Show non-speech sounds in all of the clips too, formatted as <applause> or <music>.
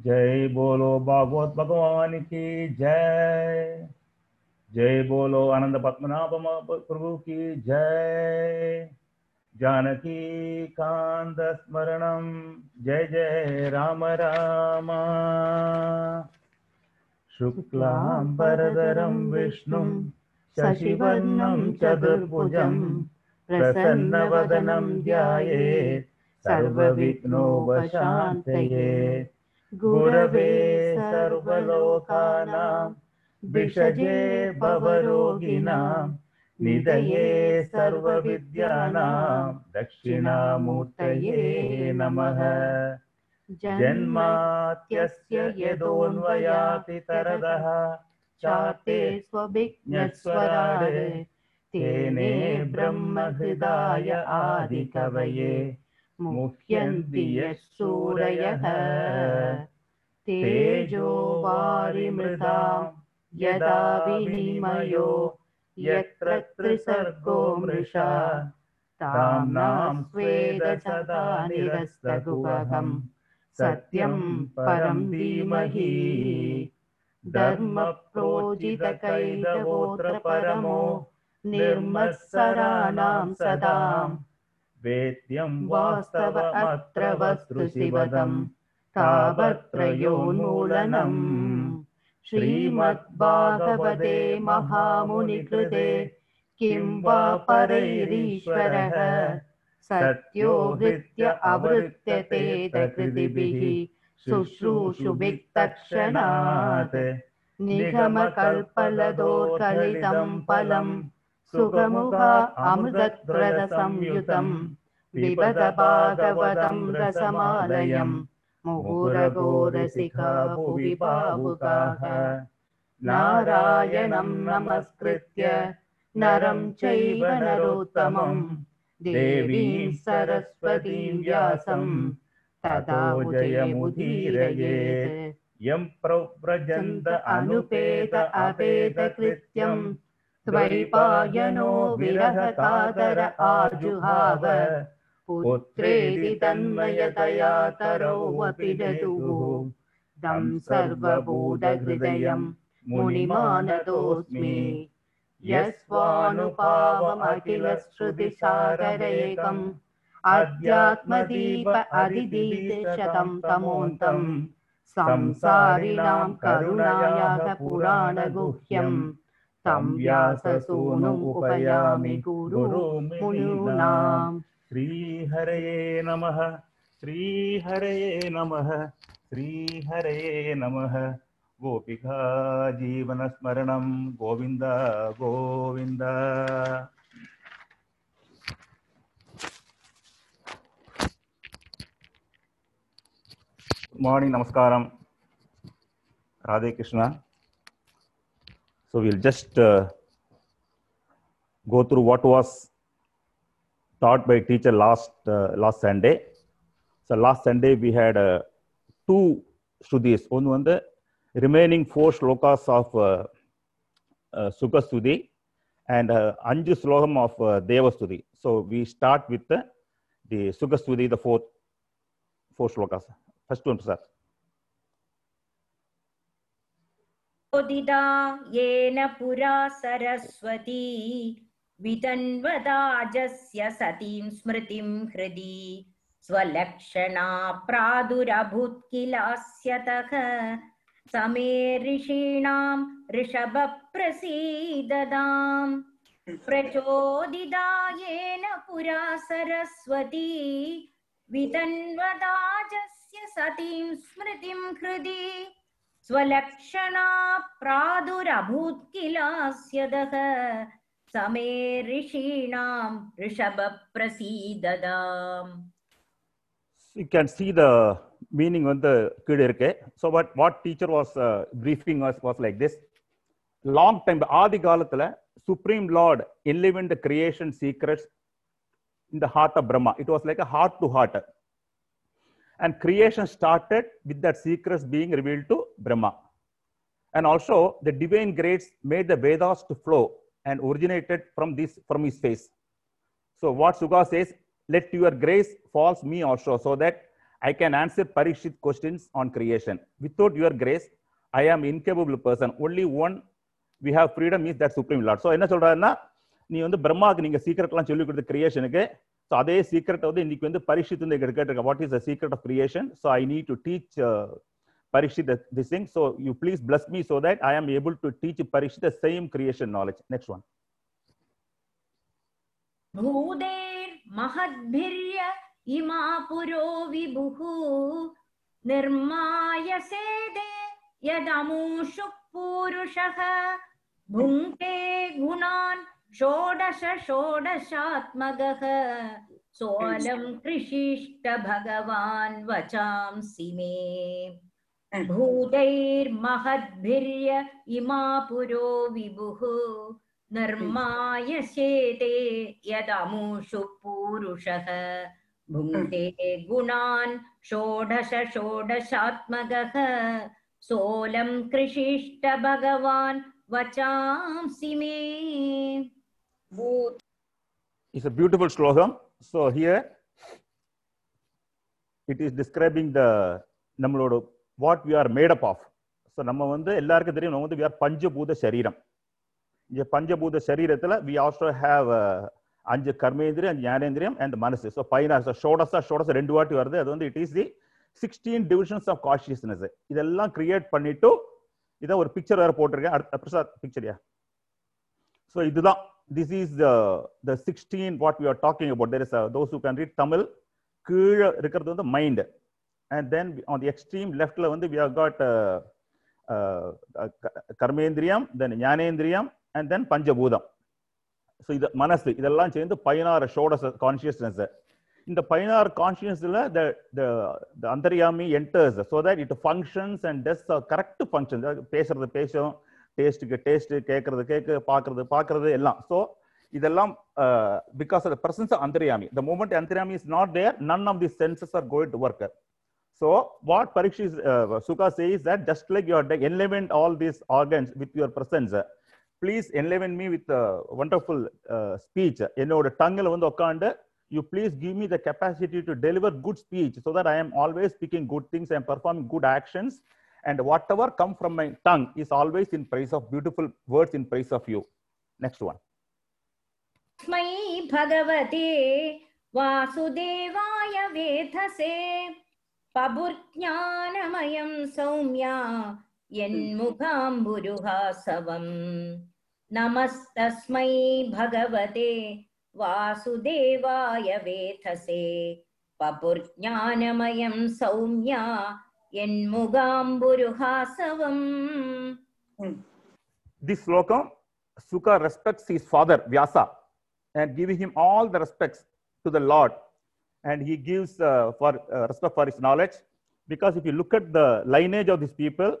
जय बोलो भागवत भगवान की जय। जय बोलो आनंद पद्मनाभ प्रभु की जय। जानकी कांत स्मरणम जय जय राम राम। शुक्लांबरधरं विष्णुं, शशिवर्णं, चतुर्भुजं, प्रसन्नवदनं ध्यायेत्। सर्वविघ्नोपशान्तये गुरवे सर्वलोकानां विषजे भवरोगिणां निधये सर्वविद्यानां दक्षिणामूर्तये नमः जन्मात्यस्य यदोऽन्वयातितरदः चाते स्वभिज्ञस्वरारे तेने ब्रह्महृदाय आदिकवये मुह्यन्ति यः तेजो वारिमृतां यदा विनिमयो यत्र त्रिसर्गो मृषा ताम्नां स्वेद सदा सत्यं परं धीमहि। धर्मप्रोजितकैतवोऽत्र परमो निर्मत्सराणां सदाम्। वेद्यं वास्तवमत्र वस्तुशिवदम् तावत्त्रयोन्मूलनम् श्रीमद्भागवते महामुनिकृते, किं वा परैरीश्वरः? सत्यो हृत्य अवृत्य तेदकृतिभिः शुश्रूषुभिः तत्क्षणात् निगमकल्पलदोर्कलितं फलम् सुखमुखा अमृतप्रदसंयुतम् पिबत भागवतं रसमालयम् मुहुरगोरसिका भुवि भावुकाः नारायणं नमस्कृत्य नरं चैव नरोत्तमम्। देवीं सरस्वतीं व्यासं तदा जयमुदीरयेत् यं प्रव्रजन्त अनुपेत अपेतकृत्यं त्वैपायनो विरहकातर आजुहाव। पुत्रेति तन्मयतया तरोऽपि ददुः तं सर्वभूतहृदयं मुनिमानतोऽस्मि। यस्वानुभावमखिलश्रुतिसागरेकम् अध्यात्मदीप अधिदीशतं तमोन्तम् संसारिणां करुणायाः पुराणगुह्यम् तं व्याससूनुमुपयामि गुरु मुनीनाम्। श्री हरये नम श्री हरये नम श्री हरये नम। गोपिका जीवन स्मरण गोविंद गोविंद मॉर्निंग नमस्कार Radhe Krishna so will just go through what was taught by teacher last uh, last sunday so last sunday we had uh, two shrutis one on the remaining four shlokas of uh, uh, sukha stuti and uh, anju slokam of uh, deva stuti so we start with the, the sukha stuti the fourth four shlokas first one sir चोदिता येन पुरा सरस्वती वितन्वदाजस्य सतीं स्मृतिं हृदि स्वलक्षणा प्रादुरभूत् किलास्यतः समे ऋषीणां ऋषभप्रसीददाम् प्रचोदिता येन पुरा सरस्वती। वितन्वदाजस्य सतीं स्मृतिं हृदि स्वलक्षणा प्रादुरभूत् किलास्यदः समे ऋषीणां ऋषभप्रसीददाम् you can see the meaning on the கீழே இருக்கு so what what teacher was uh, briefing us was like this long time ஆதி காலத்துல supreme lord enlivened the creation secrets in the heart of brahma it was like a heart to heart and creation started with that secrets being revealed to brahma and also the divine grace made the vedas to flow and originated from this from his face so what Suga says, let your grace falls me also, so that I can answer Parikshit questions on creation. Without your grace, I am incapable person. Only one we have freedom is that supreme lord. So என்ன சொல்றாருன்னா நீ வந்து பிரம்மாவுக்கு நீங்க சீக்கிரட்லாம் சொல்லி கொடுத்த கிரியேஷனுக்கு so அதே சீக்கிரட்டை வந்து இன்னைக்கு வந்து பரிஷித் வந்து கேட்டிருக்க what is the secret of creation so I need to teach Parikshita this thing. So you please bless me so that I am able to teach Parikshita the same creation knowledge. Next one. भूदेर् महद्भिर्य इमा पुरो विभुः निर्माय सेदे यदमूषु पूरुषः भुङ्क्ते गुणान् षोडश षोडशात्मगः सोऽलं कृषिष्ट भगवान् वचांसि मे भूतैर्महद्भिर्य इमा पुरो विभुः। नर्मायसेते यदमुषु पूरुषः। भुङ्क्ते गुणान् षोडश षोडशात्मकः। सोलं कृषिष्ट भगवान् वचांसि मे। It's a beautiful shloka. So here it is describing the Namlodo what we are made up of so நம்ம வந்து எல்லாருக்கும் தெரியும் நம்ம வந்து வி ஆர் பஞ்சபூத சரீரம். இந்த பஞ்சபூத சரீரத்தில் வி ஆல்சோ ஹேவ் அஞ்சு கர்மேந்திரியம் அஞ்சு ஞானேந்திரியம் அண்ட் மனசு. ஸோ பதினாறு ஷோடஸா ஷோடஸ் ரெண்டு வாட்டி வருது. அது வந்து it is the sixteen divisions of consciousness இதெல்லாம் கிரியேட் பண்ணிட்டு இதான் ஒரு பிக்சர் வேற போட்டிருக்கேன். அடுத்த பிரசாத் பிக்சரியா ஸோ இதுதான். This is the the sixteen what we are talking about there is those who can read Tamil கீழே இருக்கிறது வந்து mind and then on the extreme லெஃப்ட்ல வந்து வி ஹவ் காட் கர்மேந்திரியம் தென் ஞானேந்திரியம் அண்ட் தென் பஞ்சபூதம் ஸோ இது மனசு இதெல்லாம் சேர்ந்து பதினாறு ஷோடஸ் கான்சியஸ்னஸ் இந்த பதினாறு கான்சியஸ்ல the அந்தரியாமி enters so that it functions and does correct function பேசுறது பேசும் டேஸ்ட்டுக்கு டேஸ்ட்டு கேட்கறது கேட்க பார்க்கறது பார்க்கறது எல்லாம். ஸோ இதெல்லாம் because of the presence of அந்தரியாமி. The moment அந்தரியாமி is not there none of the senses are கோயிட் to work So what Parikshit uh, Sukha says that just like you are enlivened all these organs with your presence, uh, please enliven me with a wonderful uh, speech. என்னோட டங்கில் வந்து உட்காந்து you please give me the capacity to deliver good speech so that I am always speaking good things and performing good actions. And whatever come from my tongue is always in praise of beautiful words in praise of you. Next one. स्मै भगवते वासुदेवाय वेधसे पबुर्ज्ञानमयं सौम्या यन्मुखाम्बुरुहासवम् नमस्तस्मै भगवते वासुदेवाय वेधसे पपुर्ज्ञानमयं Saumya यन्मुगाम्बुरुहासवम् This slokam, Sukha respects his father, Vyasa, and giving him all the respects to the Lord. And he gives for respect for his knowledge because if you look at the lineage of these people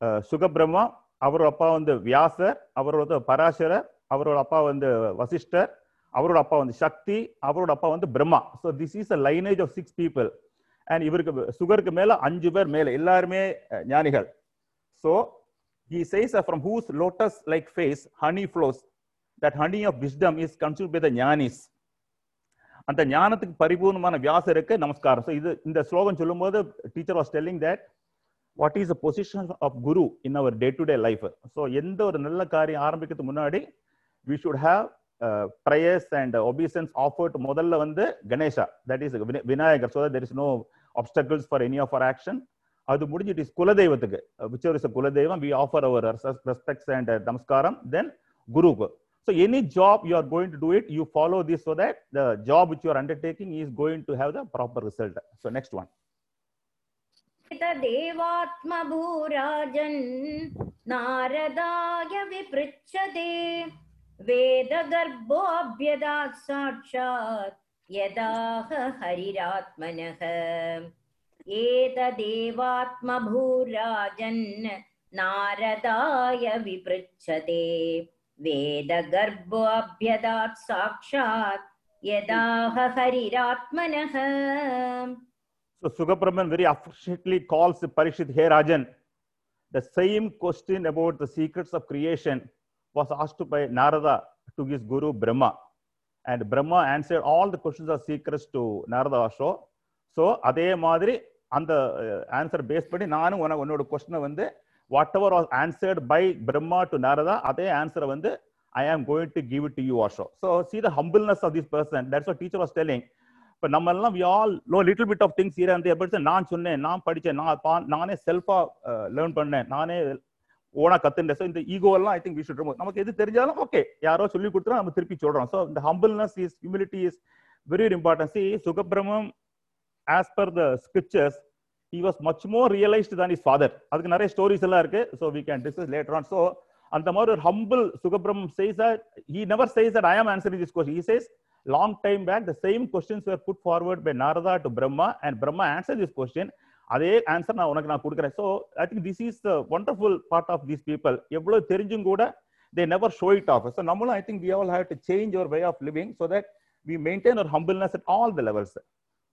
uh, சுகபிரம்மா அவரோட அப்பா வந்து வியாசர் அவரோட பராசரர் அவரோட அப்பா வந்து வசிஷ்டர் அவரோட அப்பா வந்து சக்தி அவரோட அப்பா வந்து Brahma so this is a lineage of six people and இவருக்கு சுகருக்கு மேலே அஞ்சு பேர் மேலே எல்லாருமே ஞானிகள் so he says from whose lotus like face honey flows that honey of wisdom is consume by the Gnanis அந்த ஞானத்துக்கு பரிபூர்ணமான வியாசருக்கு நமஸ்காரம். ஸோ இது இந்த ஸ்லோகம் சொல்லும்போது teacher was telling that what is the position of guru in our day to day life so எந்த ஒரு நல்ல காரியம் ஆரம்பிக்கிறதுக்கு முன்னாடி we should have prayers and obeisances offered முதல்ல வந்து Ganesha. That is Vinayagar. So there is no obstacles for any of our action அது முடிஞ்சு இட் இஸ் குலதெய்வத்துக்கு uh, விச் இஸ் குலதெய்வம் we offer our respects and நமஸ்காரம். Then குருக்கு So any job you are going to do it, you follow this so that the job which you are undertaking is going to have the proper result. So next one. देवात्मभूराजन् नारदाय विपृच्छते वेदगर्भोऽभ्यदात् साक्षात् यदाह हरिरात्मनः एतदेवात्मभूराजन् नारदाय विपृच्छते वेदगर्भोऽभ्यदात् साक्षात् यदाह हरिरात्मनः So Sugabrahman very affectionately calls Parikshit, Hey Rajan, the same question about the secrets of creation was asked by Narada to his guru Brahma. And Brahma answered all the questions of secrets to Narada also. So அதே மாதிரி அந்த answer base பண்ணி நானும் உனக்கு உன்னோட கொஸ்டினை வந்து whatever was answered by Brahma to Narada அதே ஆன்சரை வந்து I am going to give it to you also so see the humbleness of this person that's what teacher was telling இப்போ நம்ம எல்லாம் we all know little bit of things here எப்படி நான் சொன்னேன் நான் படித்தேன் நான் பா- நானே செல்ஃபாக லேர்ன் பண்ணேன் நானே ஓனா கத்துட்டேன் ஸோ இந்த ஈகோவெல்லாம் I think we should remove நமக்கு எது தெரிஞ்சாலும் ஓகே யாரோ சொல்லி கொடுத்துரும் நம்ம திருப்பி சொல்றோம். ஸோ இந்த humbleness is humility is very very importance see Shukabrahmam as per the scriptures he was much more realised than is father அதுக்கு நிறைய ஸ்டோரிஸ் எல்லாம் இருக்கு so we can discuss later on so அந்த மாதிரி ஒரு humble Shukabrahm says that he never says that I am answering this question he says long time back the same questions were put forward by Narada to Brahma and Brahma answer this question அதே answer நான் உனக்கு நான் கொடுக்குறேன் so I think this is the wonderful part of these people எவ்வளோ தெரிஞ்சும் கூட they never show it off so நம்மளும் I think we all have to change our way of living so that we maintain ஒரு humbleness at all the levels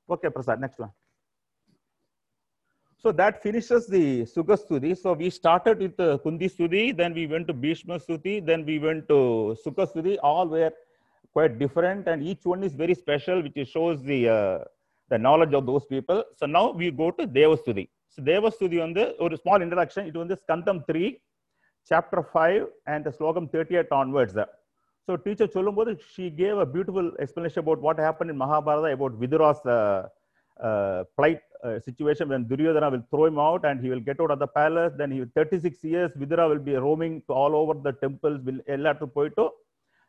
okay Prasad next one So that finishes the Sukha. So we started with the Kundi Stuti, then we went to Bhishma Stuti, then we went to Sukha. All were quite different, and each one is very special, which shows the uh, the knowledge of those people. So now we go to Deva. So Deva on the or a small introduction. It was the Skandam 3, chapter 5, and the Slokam 38 onwards. So teacher Cholumbodhu, she gave a beautiful explanation about what happened in Mahabharata about Vidura's uh, uh, plight situation when Duryodhana will throw him out and he will get out of the palace. Then he 36 years, Vidura will be roaming all over the temples, will Ellatu Poito.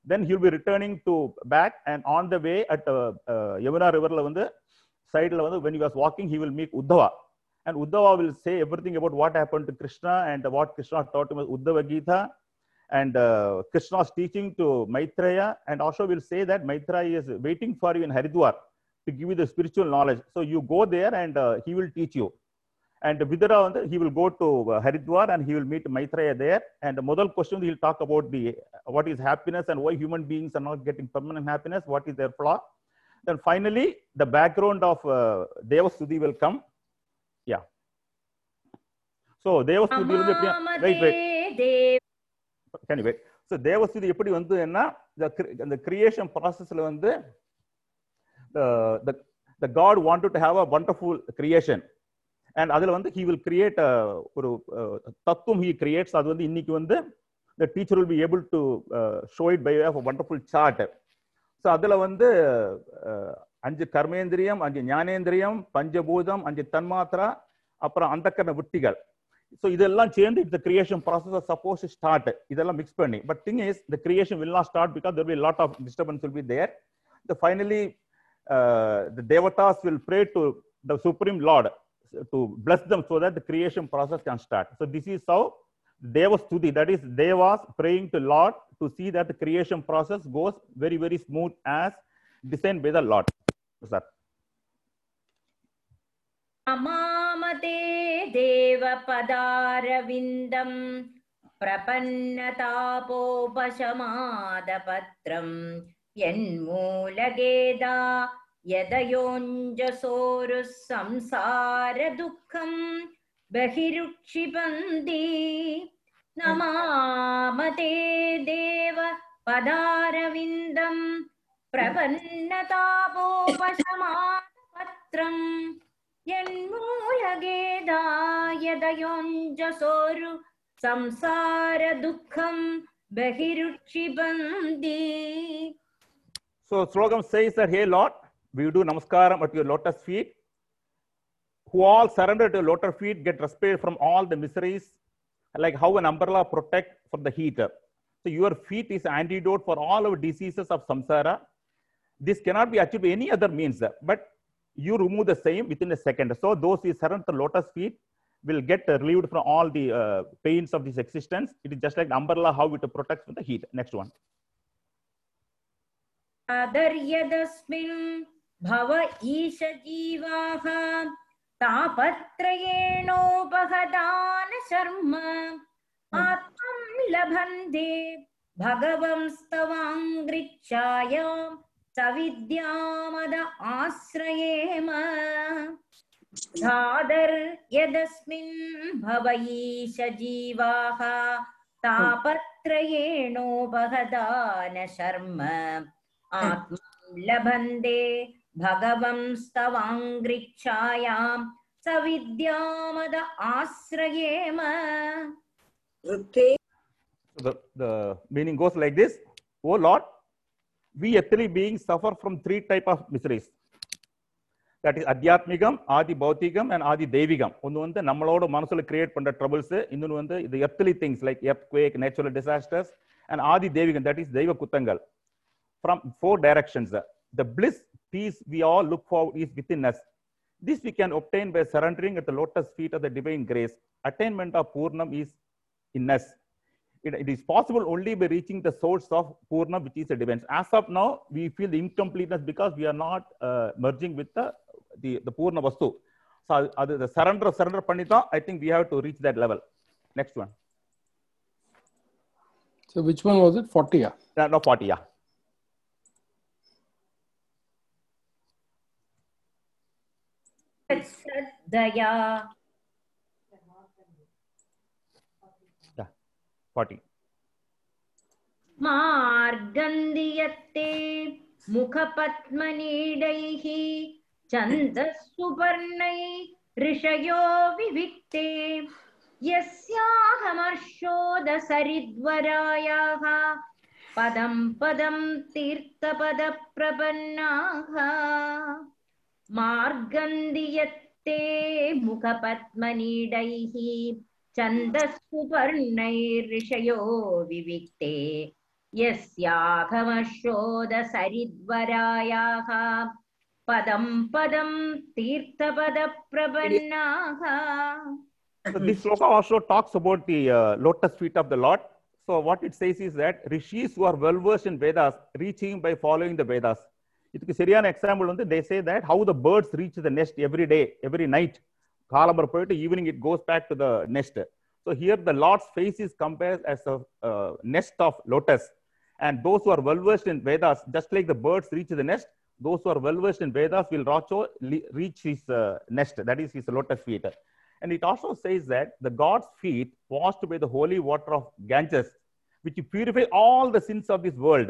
Then he'll be returning to back and on the way at uh, uh, Yamuna River Lavanda, side Lavanda, when he was walking, he will meet Uddhava. And Uddhava will say everything about what happened to Krishna and what Krishna taught him as Uddhava Gita and uh, Krishna's teaching to Maitreya. And also will say that Maitreya is waiting for you in Haridwar to give you the spiritual knowledge. So you go there and uh, he will teach you. And Vidura, he will go to uh, Haridwar and he will meet Maitreya there. And the முதல் question he'll talk about the what is happiness and why human beings are not getting permanent happiness, what is their flaw. Then finally, the background of uh, Devastuti will come. Yeah. So Devastuti வந்து எப்படி- wait, wait. can you wait? So தேவஸ்துதி எப்படி வந்து என்ன the creation processல வந்து the the the God wanted to have a wonderful creation. And அதுல வந்து he will create a ஒரு தத்துவம் he creates. அது வந்து இன்னைக்கு வந்து the teacher will be able to uh, show it by way of a wonderful chart. So அதுல வந்து uh, அஞ்சு கர்மேந்திரியம் அஞ்சு ஞானேந்திரியம் பஞ்சபூதம் அஞ்சு தன்மாத்திரா அப்புறம் அந்தக்கரண விட்டிகள். ஸோ இதெல்லாம் சேர்ந்து இந்த கிரியேஷன் ப்ராசஸ் சப்போஸ் ஸ்டார்ட் இதெல்லாம் மிக்ஸ் பண்ணி. But thing is the creation will not start because there will lot of disturbance will be there the finally Uh, the devatas will pray to the supreme lord to bless them so that the creation process can start. So this is how devastuti that is devas praying to lord to see that the creation process goes very very smooth as designed by the lord. Sir. अमामते देवपदारविन्दम् प्रपन्नतापोपशमादपत्रम् यन्मूलगेदा यदयोञ्जसोरुः संसारदुःखम् बहिरुक्षिपन्ति। नमामते देव पदारविन्दम् प्रपन्नतापोपशमादपत्रम् यन्मूलगेदायदयोञ्जसोरु संसारदुःखम् बहिरुक्षिपन्ति। So slogan says that, Hey Lord, we do namaskaram at your lotus feet. Who all surrender to your lotus feet get respite from all the miseries, like how an umbrella protects from the heat. So your feet is antidote for all our diseases of samsara. This cannot be achieved by any other means, but you remove the same within a second. So those who surrender to lotus feet will get relieved from all the uh, pains of this existence. It is just like umbrella, how it protects from the heat. Next one. भव ईश जीवाः तापत्रयेणोपहदान शर्म। आत्मं लभन्ते भगवंस्तवाङ्घ्रिच्छायां सविद्यामद आश्रयेम धादर्यदस्मिन् भव ईश जीवाः तापत्रयेणोपहदान शर्म। आत्मं लभन्ते भगवंस्तवाङ्घ्रिच्छायां सविद्यामद आश्रयेम ऋते So the, the meaning goes like this oh lord we earthly beings suffer from three type of miseries that is adhyatmigam adi bhautigam and adi devigam ஒன்னு வந்து நம்மளோட மனசுல கிரியேட் பண்ற troubles இன்னொன்னு வந்து the earthly things like earthquake natural disasters and adi devigam that is தெய்வ குத்தங்கள் from four directions the bliss peace we all look for is within us. This we can obtain by surrendering at the lotus feet of the divine grace. Attainment of Purnam is in us. It, it is possible only by reaching the source of Purnam, which is the divine. As of now, we feel the incompleteness because we are not uh, merging with the, the, the Purna Vastu. So uh, the surrender of surrender Pandita, I think we have to reach that level. Next one. So which one was it? 40, yeah? No, no 40, yeah. 40. मार्गन्दियत्ते मुखपद्मनीडैः छन्दःसुपर्णै ऋषयो विविक्ते। यस्याहमर्षोदसरिद्वरायाः पदं पदं तीर्थपदप्रपन्नाः। मार्गन्दियत्ते मुखपद्मनीडैः छन्दःसुपर्णैर्ऋषयो विविक्ते यस्याघमशोदसरिद्वरायाः पदं पदं तीर्थपदप्रपन्नाः So this sloka also talks about the uh, lotus feet of the Lord. So what it says is that rishis who are well versed in Vedas reach him by following the Vedas. இதுக்கு சரியான example வந்து they say that how the birds reach the nest every day, every night. காலம்பரம் போயிட்டு evening it goes back to the nest so here the lord's face is compares as a uh, nest of lotus. And those who are well versed in Vedas, just like the birds reach the nest, those who are well versed in Vedas will also le- reach his uh, nest, that is his lotus feet. And it also says that the God's feet washed by the holy water of Ganges, which purify all the sins of this world,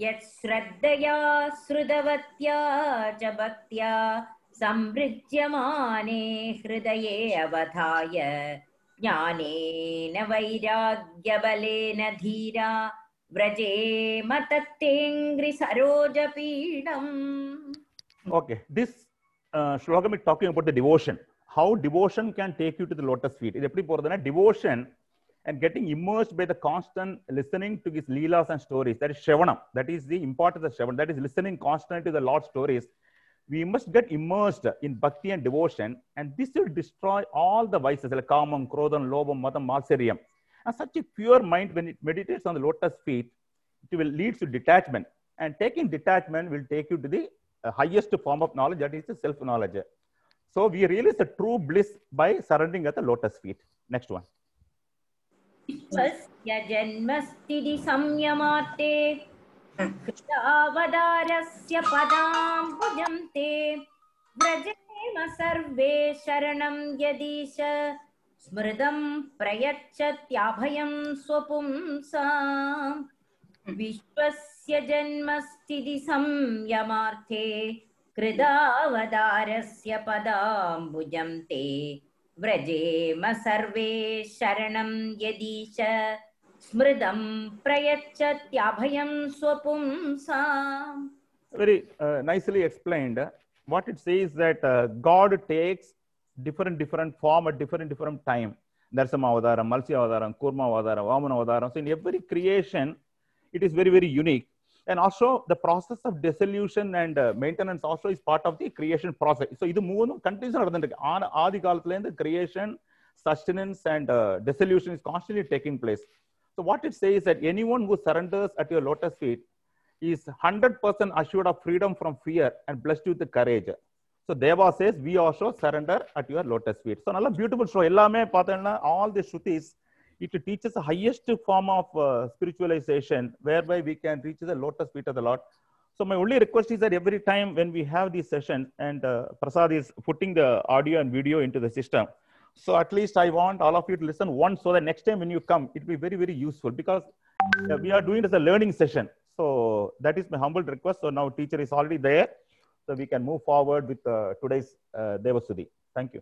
यच्छ्रद्धया श्रुतवत्या च भक्त्या संवृज्यमाने हृदये अवधाय ज्ञानेन वैराग्यबलेन धीरा व्रजेम तत्तेङ्घ्रिसरोजपीडम् Okay, this uh, shlokam is talking about the devotion. How devotion can take you to the lotus feet. இது எப்படி போறதுன்னா devotion and getting immersed by the constant listening to his leelas and stories. That is Shravanam. That is the importance of Shravanam. That is listening constantly to the Lord's stories. We must get immersed in bhakti and devotion, and this will destroy all the vices like kamam, krodham, lobham, madam, matsariyam. And such a pure mind, when it meditates on the lotus feet, it will lead to detachment. And taking detachment will take you to the uh, highest form of knowledge, that is the self knowledge. So we realize the true bliss by surrendering at the lotus feet. Next one. स्वस्य जन्मस्थिति संयमार्ते कृतावतारस्य पदाम्बुजं ते व्रजेम सर्वे शरणं यदीश स्मृतं प्रयच्छत्याभयं स्वपुंसाम् विश्वस्य जन्मस्थिति संयमार्थे कृदावतारस्य पदाम्बुजं ते व्रजेम सर्वे शरणं यदीश स्मृतं प्रयच्छत्याभयं स्वपुंसाम् Very uh, nicely explained. What it says that uh, God takes different different form at different different time. Narsama Avadaram, Malsya Avadaram, Kurma Avadaram, Vamana Avadaram. So in every creation, it is very, very unique. And also the process of dissolution and uh, maintenance also is part of the creation process. So இது மூணும் continuous நடந்துருக்கு ஆன ஆதி காலத்துல இருந்து creation, sustenance and uh, dissolution is constantly taking place. So what it says that anyone who surrenders at your lotus feet is 100% assured of freedom from fear and blessed with the courage. So Deva says we also surrender at your lotus feet so நல்லா beautiful show எல்லாமே பார்த்தோம்னா all the ஸ்ருதிஸ் it teaches the highest form of uh, spiritualization whereby we can reach the lotus feet of the Lord. So my only request is that every time when we have these sessions and uh, Prasad is putting the audio and video into the system, so at least I want all of you to listen once so that next time when you come, it will be very, very useful because uh, we are doing it as a learning session. So that is my humble request. So now teacher is already there. So we can move forward with uh, today's uh, Devasudhi. Thank you.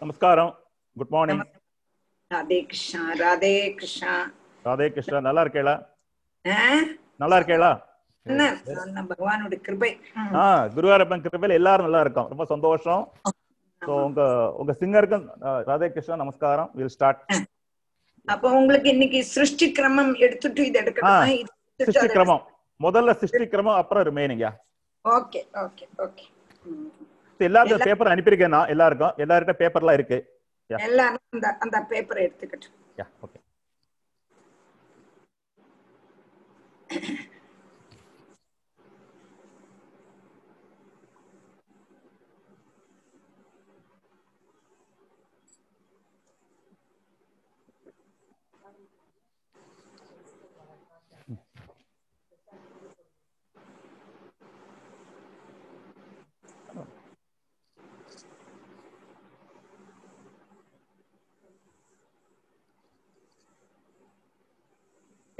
Namaskaram. Good morning Radhe Krishna Radhe Krishna Radhe Krishna நல்லா இருக்கேளா? நல்லா இருக்கேளா பகவானோட கிருபை. ஆ குருவாரப்பன் கிருபையில எல்லாரும் நல்லா இருக்கோம் ரொம்ப சந்தோஷம் உங்க உங்க சிங்கருக்கும் ராதே கிருஷ்ணா நமஸ்காரம் வில் ஸ்டார்ட் அப்போ உங்களுக்கு இன்னைக்கு சிருஷ்டி கிரமம் எடுத்துட்டு இது எடுக்கணுமா சிருஷ்டி கிரமம் முதல்ல சிருஷ்டி கிரமம் அப்புறம் ரிமைனிங் ஓகே ஓகே பேப்பர் அனுப்பியிருக்கேன் நான் எல்லாருக்கும் எல்லார்கிட்ட பேப்பர்லாம் இருக்கு எல்லாரும் அந்த அந்த பேப்பரை எடுத்துக்கட்டும். யா ஓகே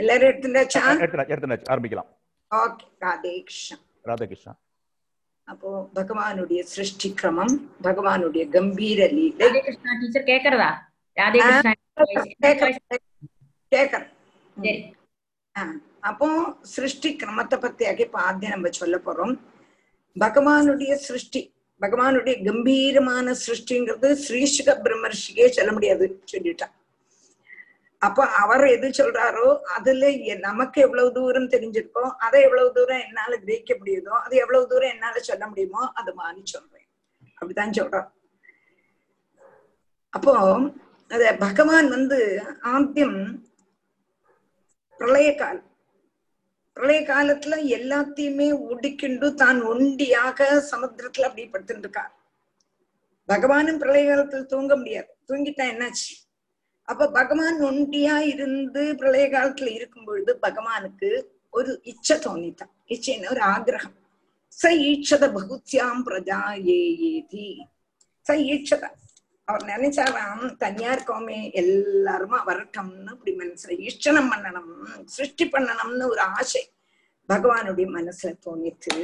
எல்லாரும் எடுத்துட்டாச்சா எடுத்து எடுத்து ஆரம்பிக்கலாம் ஓகே ராதே கிருஷ்ணா ராதே கிருஷ்ணா அப்போ பகவானுடைய சிருஷ்டி கிரமம் பகவானுடைய கம்பீர லீலை. ராதே கிருஷ்ணா டீச்சர் கேக்குறதா ராதே கிருஷ்ணா கேக்குறேன் சரி. ஆ, அப்போ சிருஷ்டி கிரமத்தை பத்தியாக இப்ப ஆദ്യം நம்ம சொல்ல போறோம். பகவானுடைய சிருஷ்டி பகவானுடைய கம்பீரமான சிருஷ்டிங்கிறது ஸ்ரீசுக பிரம்மர்ஷிக்கே சொல்ல முடியாது சொல்லிட்டான் அப்ப அவர் எது சொல்றாரோ அதுல நமக்கு எவ்வளவு தூரம் தெரிஞ்சிருக்கோ அதை எவ்வளவு தூரம் என்னால கிரகிக்க முடியுதோ அது எவ்வளவு தூரம் என்னால சொல்ல முடியுமோ அது மாதிரி சொல்றேன். அப்படித்தான் சொல்றான் அப்போ அத பகவான் வந்து ஆத்தியம் பிரளய காலம் பிரளய காலத்துல எல்லாத்தையுமே ஒடுக்கிண்டு தான் ஒண்டியாக சமுத்திரத்துல அப்படி படுத்துட்டு இருக்கார் பகவானும் பிரளய காலத்துல தூங்க முடியாது. தூங்கிட்டா என்னாச்சு? அப்ப பகவான் ஒண்டியா இருந்து பிரளய காலத்துல இருக்கும் பொழுது பகவானுக்கு ஒரு இச்சை தோணித்தான் இச்சைன்னு ஒரு ஆகிரகம். ச ஈட்சத பகுத்யாம் பிரஜா ஏதி. ச ஈட்சத. அவர் நினைச்சாராம் தனியா இருக்கோமே எல்லாருமா வரட்டும்னு இப்படி மனசுல ஈஷ்டனம் பண்ணணும் சிருஷ்டி பண்ணணும்னு ஒரு ஆசை பகவானுடைய மனசுல தோணித்து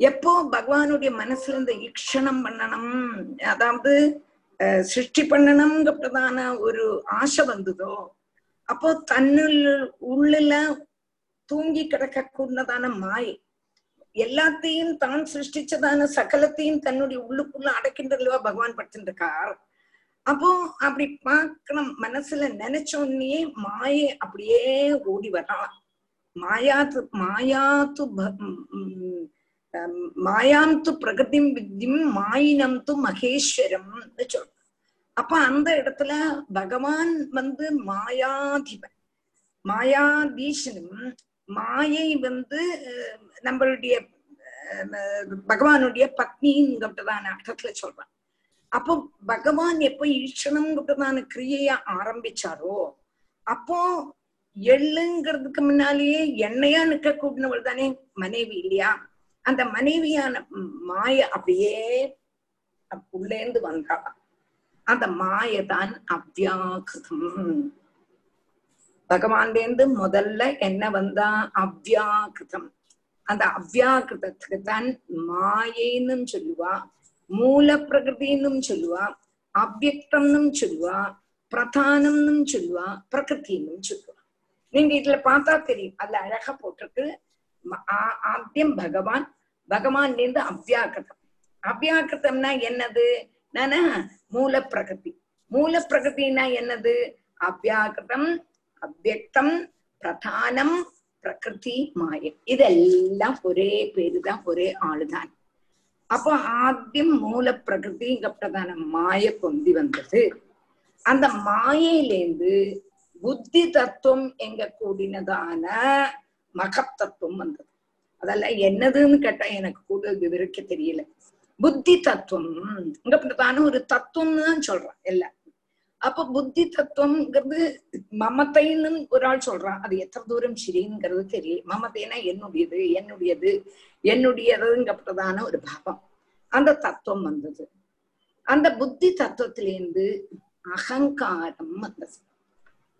எப்போ பகவானுடைய மனசுல இந்த ஈக்ஷணம் பண்ணணும்? அதாவது அஹ், சிருஷ்டி பண்ணணுங்கிறதான ஒரு ஆசை வந்ததோ அப்போ தன்னுள் உள்ள தூங்கி கிடக்க கூடதான மாயை எல்லாத்தையும் தான் சிருஷ்டிச்சதான சகலத்தையும் தன்னுடைய உள்ளுக்குள்ள அடக்கின்றதுலவா பகவான் படுத்துட்டு அப்போ அப்படி பார்க்கணும் மனசுல நினைச்ச உடனே மாயை அப்படியே ஓடி வரலாம் மாயாத்து மாயாத்து ப- மாயாம் து பிரகதிம் வித்தியும் மாயினம் து மகேஸ்வரம் சொல்றோம் அப்ப அந்த இடத்துல பகவான் வந்து மாயாதிபன் மாயாதீசனும் மாயை வந்து நம்மளுடைய அஹ், பகவானுடைய பத்னிங்கிறதான அர்த்தத்துல சொல்றான் அப்போ பகவான் எப்ப ஈஸ்வரங்கிறதான கிரியைய ஆரம்பிச்சாரோ அப்போ எள்ளுங்கிறதுக்கு முன்னாலேயே எண்ணெயா நிக்க கூடினவள் தானே மனைவி இல்லையா அந்த மனைவியான மாய அப்படியே உள்ளேந்து வந்தாளாம் அந்த மாயதான் அவ்யாகிருதம் பகவான்லேருந்து முதல்ல என்ன வந்தா? அவ்யாகிருதம் அந்த அவ்யாகிருதத்துக்கு தான் மாயைன்னு சொல்லுவா மூல பிரகிருதின்னு சொல்லுவா அவ்யக்தம்னும் சொல்லுவா பிரதானம்னு சொல்லுவா பிரகிருத்தின்னு சொல்லுவா. நீங்க இதுல பார்த்தா தெரியும். அதுல அழகா போட்டிருக்கு. ஆத்தியம் பகவான் பகவான்லேருந்து அவ்வியாக்கிருதம் அவ்வியாக்கிருத்தம்னா என்னது? நானா மூல பிரகதி மூல பிரகதினா என்னது? அவ்வியாக்கிருதம் அவ்வக்தம் பிரதானம் பிரகிருதி மாயம் இதெல்லாம் ஒரே பேரு தான் ஒரே ஆளுதான். அப்போ ஆத்தியம் மூல பிரகிருதி இங்க பிரதான மாய பொந்தி வந்தது. அந்த மாயையிலேந்து புத்தி தத்துவம் எங்க கூடினதான மகத்தத்துவம் வந்தது. அதெல்லாம் என்னதுன்னு கேட்டா எனக்கு கூட விவரிக்க தெரியல. புத்தி தத்துவம். இங்க பிரதான ஒரு தத்துவம்னு தான் சொல்றான் எல்லாம் அப்ப புத்தி தத்துவம்ங்கிறது மமத்தைன்னு ஒரு ஆள் சொல்றான். அது எத்தனை தூரம் சரிங்கிறது தெரியல. மமத்தைனா என்னுடையது என்னுடையது என்னுடையதுங்கப்பட்டதான ஒரு பாவம். அந்த தத்துவம் வந்தது. அந்த புத்தி தத்துவத்திலேருந்து அகங்காரம் வந்தது.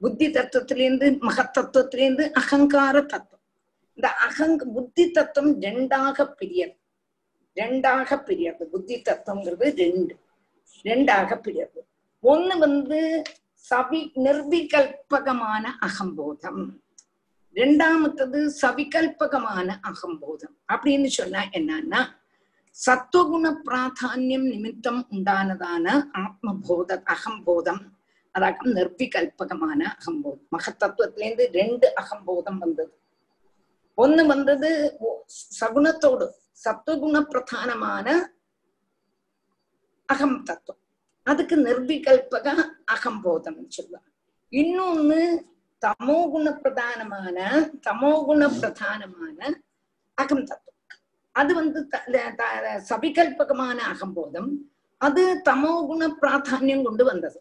புத்தி தத்துவத்திலேருந்து மகத்தத்துவத்திலேருந்து அகங்கார தத்துவம். இந்த அகங் புத்தி தத்துவம் ரெண்டாக பிரியது ரெண்டாக பிரியது புத்தி தத்துவங்கிறது ரெண்டு. ரெண்டாக பிரியது ஒண்ணு வந்து சவி நிர்விகல்பகமான அகம்போதம். ரெண்டாமத்தது சவிகல்பகமான அகம்போதம். அப்படின்னு சொன்னா என்னன்னா சத்துவகுண பிராதானியம் நிமித்தம் உண்டானதான ஆத்மபோத அகம்போதம். அதாக்கம் நிர்விகல்பகமான அகம்போதம். மகத்தத்துவத்திலேருந்து ரெண்டு அகம்போதம் வந்தது. ஒண்ணு வந்தது சகுணத்தோடு சத்துவகுண பிரதானமான அகம் தத்துவம் அதுக்கு நிர்விகல்பக அகம்போதம் சொல்லுவாங்க இன்னொன்னு தமோகுண பிரதானமான தமோகுண பிரதானமான அகம் தத்துவம் அது வந்து சவிகல்பகமான அகம்போதம் அது தமோகுண பிராதானியம் கொண்டு வந்தது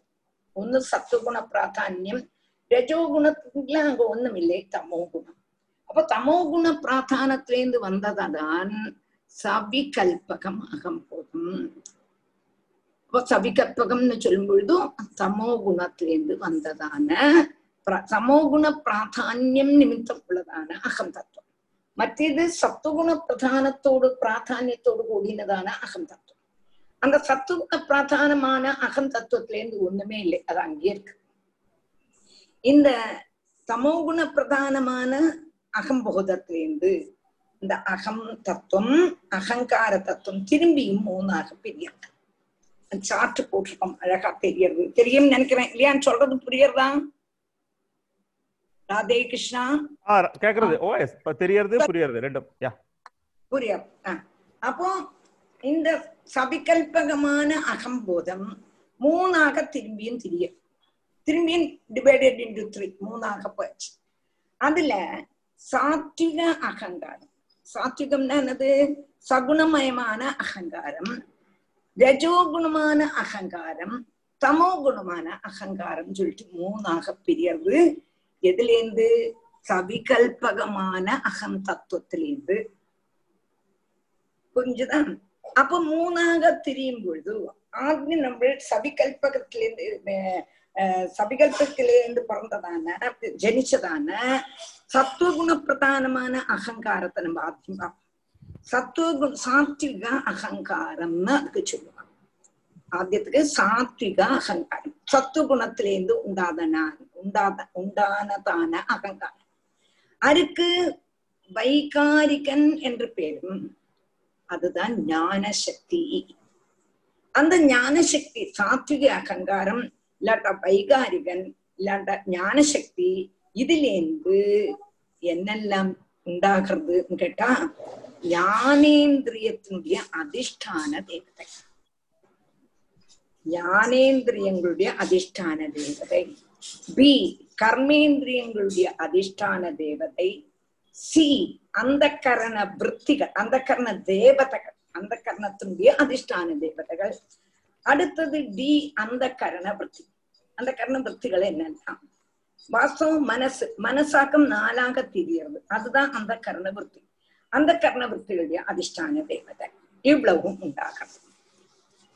ஒன்னு சத்துவகுண பிராதானியம் ரஜோகுணத்துல அங்க ஒண்ணும் இல்லை தமோகுணம் அப்ப தமோகுண பிராதானத்திலேருந்து வந்ததான் சவிகல்பகம் அகம்போதம் அப்ப சவிகல்பகம்னு சொல்லும் பொழுதும் தமோகுணத்திலேருந்து வந்ததான சமோகுண பிராதானியம் நிமித்தம் உள்ளதான அகம் தத்துவம். மற்றது சத்துவகுண பிரதானத்தோடு பிராதானியத்தோடு கூடினதான அகம் தத்துவம். அந்த சத்துவகுண பிராதானமான அகம் தத்துவத்திலேருந்து ஒண்ணுமே இல்லை அது அங்கே இருக்கு. இந்த தமோகுண பிரதானமான அகம்போதத்திலேருந்து இந்த அகம் தத்துவம் அகங்கார தத்துவம் திரும்பியும் மூணாக பிரியாது. சார்ட் போட்டிருக்கோம் அழகா தெரியறது தெரியும் நினைக்கிறேன். இல்லையா சொல்றது புரியறதா? ராதே கிருஷ்ணா. கேக்குறது. ஓ தெரியறது புரியறது ரெண்டும். புரியும் அப்போ இந்த சபிகல்பகமான அகம்போதம் மூணாக திரும்பியும் திரியும். திரும்பியும் டிவைடட் இன்டு த்ரீ மூணாக போச்சு. அதுல சாத்விக அகங்காரம். சாத்விகம்னா என்னது? சகுணமயமான அகங்காரம். ரஜோகுணமான அகங்காரம். தமோ குணமான அகங்காரம் சொல்லிட்டு மூணாக பிரியறது எதுலேருந்து சவிகல்பகமான அகம் தத்துவத்திலேருந்து புரிஞ்சுதான் அப்ப மூணாக திரியும் பொழுது ஆத்மி நம்ம சவிகல்பகத்திலேருந்து சபிகல்பத்திலேருந்து பிறந்ததான ஜனிச்சதான சத்துவகுண பிரதானமான அகங்காரத்தை நம்ம ஆத்மா சத்துவகுண சாத்விக அகங்காரம்னு அதுக்கு சொல்லுவாங்க. ஆத்தியத்துக்கு சாத்விக அகங்காரம். சத்துவகுணத்திலேருந்து உண்டாதன உண்டாத உண்டானதான அகங்காரம். அதுக்கு வைகாரிகன் என்று பேரும் அதுதான் ஞான சக்தி அந்த ஞான சக்தி சாத்விக அகங்காரம் இல்லாட்டா வைகாரிகன் இல்லாட்டா ஞானசக்தி இதுலேருந்து என்னெல்லாம் உண்டாகிறதுன்னு கேட்டா ஞானேந்திரியத்தினுடைய அதிஷ்டான தேவதை. ஞானேந்திரியங்களுடைய அதிஷ்டான தேவதை. பி கர்மேந்திரியங்களுடைய அதிஷ்டான தேவதை. சி அந்த கரண விற்த்திகள் அந்த கரண தேவதைகள் அந்த கரணத்தினுடைய அதிஷ்டான தேவதைகள். அடுத்தது டி அந்த கரண விற்பி அந்த கர்ண விற்த்திகள் என்னன்னா வாஸ்தவம் மனசு மனசாக்கம் நாலாக திரியறது. அதுதான் அந்த கரண அந்த கர்ண அதிஷ்டான தேவதை. இவ்வளவும் உண்டாகும்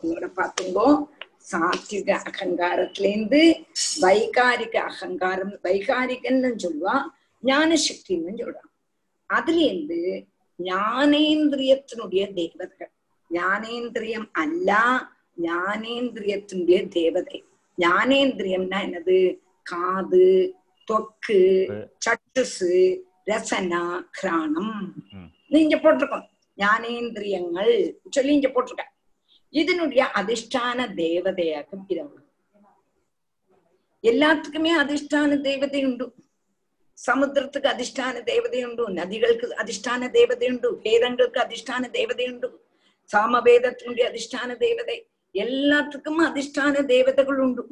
உங்களை பார்த்துங்கோ. சாத்விக அகங்காரத்திலேருந்து வைகாரிக அகங்காரம் வைகாரிகன்னு சொல்லுவா ஞான சக்தின்னு சொல்றான் அதுலேருந்து ஞானேந்திரியத்தினுடைய தேவதைகள். ஞானேந்திரியம் அல்ல ஞானேந்திரியத்தினுடைய தேவதை. ஞானேந்திரியம்னா என்னது? காது தொக்கு சட்டுசு ரசனா கிராணம். இங்க போட்டிருக்கோம். ஞானேந்திரியங்கள். சொல்லி இங்க போட்டிருக்க இதனுடைய அதிஷ்டான தேவதையாக இரவு எல்லாத்துக்குமே அதிஷ்டான தேவதை உண்டு. സമുദ്രത്തിക്ക് അധിഷ്ഠാന ദേവതയുണ്ട് നദികൾക്ക് അധിഷ്ഠാന ദേവതയുണ്ട് ഭേദങ്ങൾക്ക് അധിഷ്ഠാന ദേവതയുണ്ട് സാമവേദത്തിന്റെ അധിഷ്ഠാന ദേവത எல்லாத்துக்கும் அதிஷ்டான தேவதைகள் உண்டு.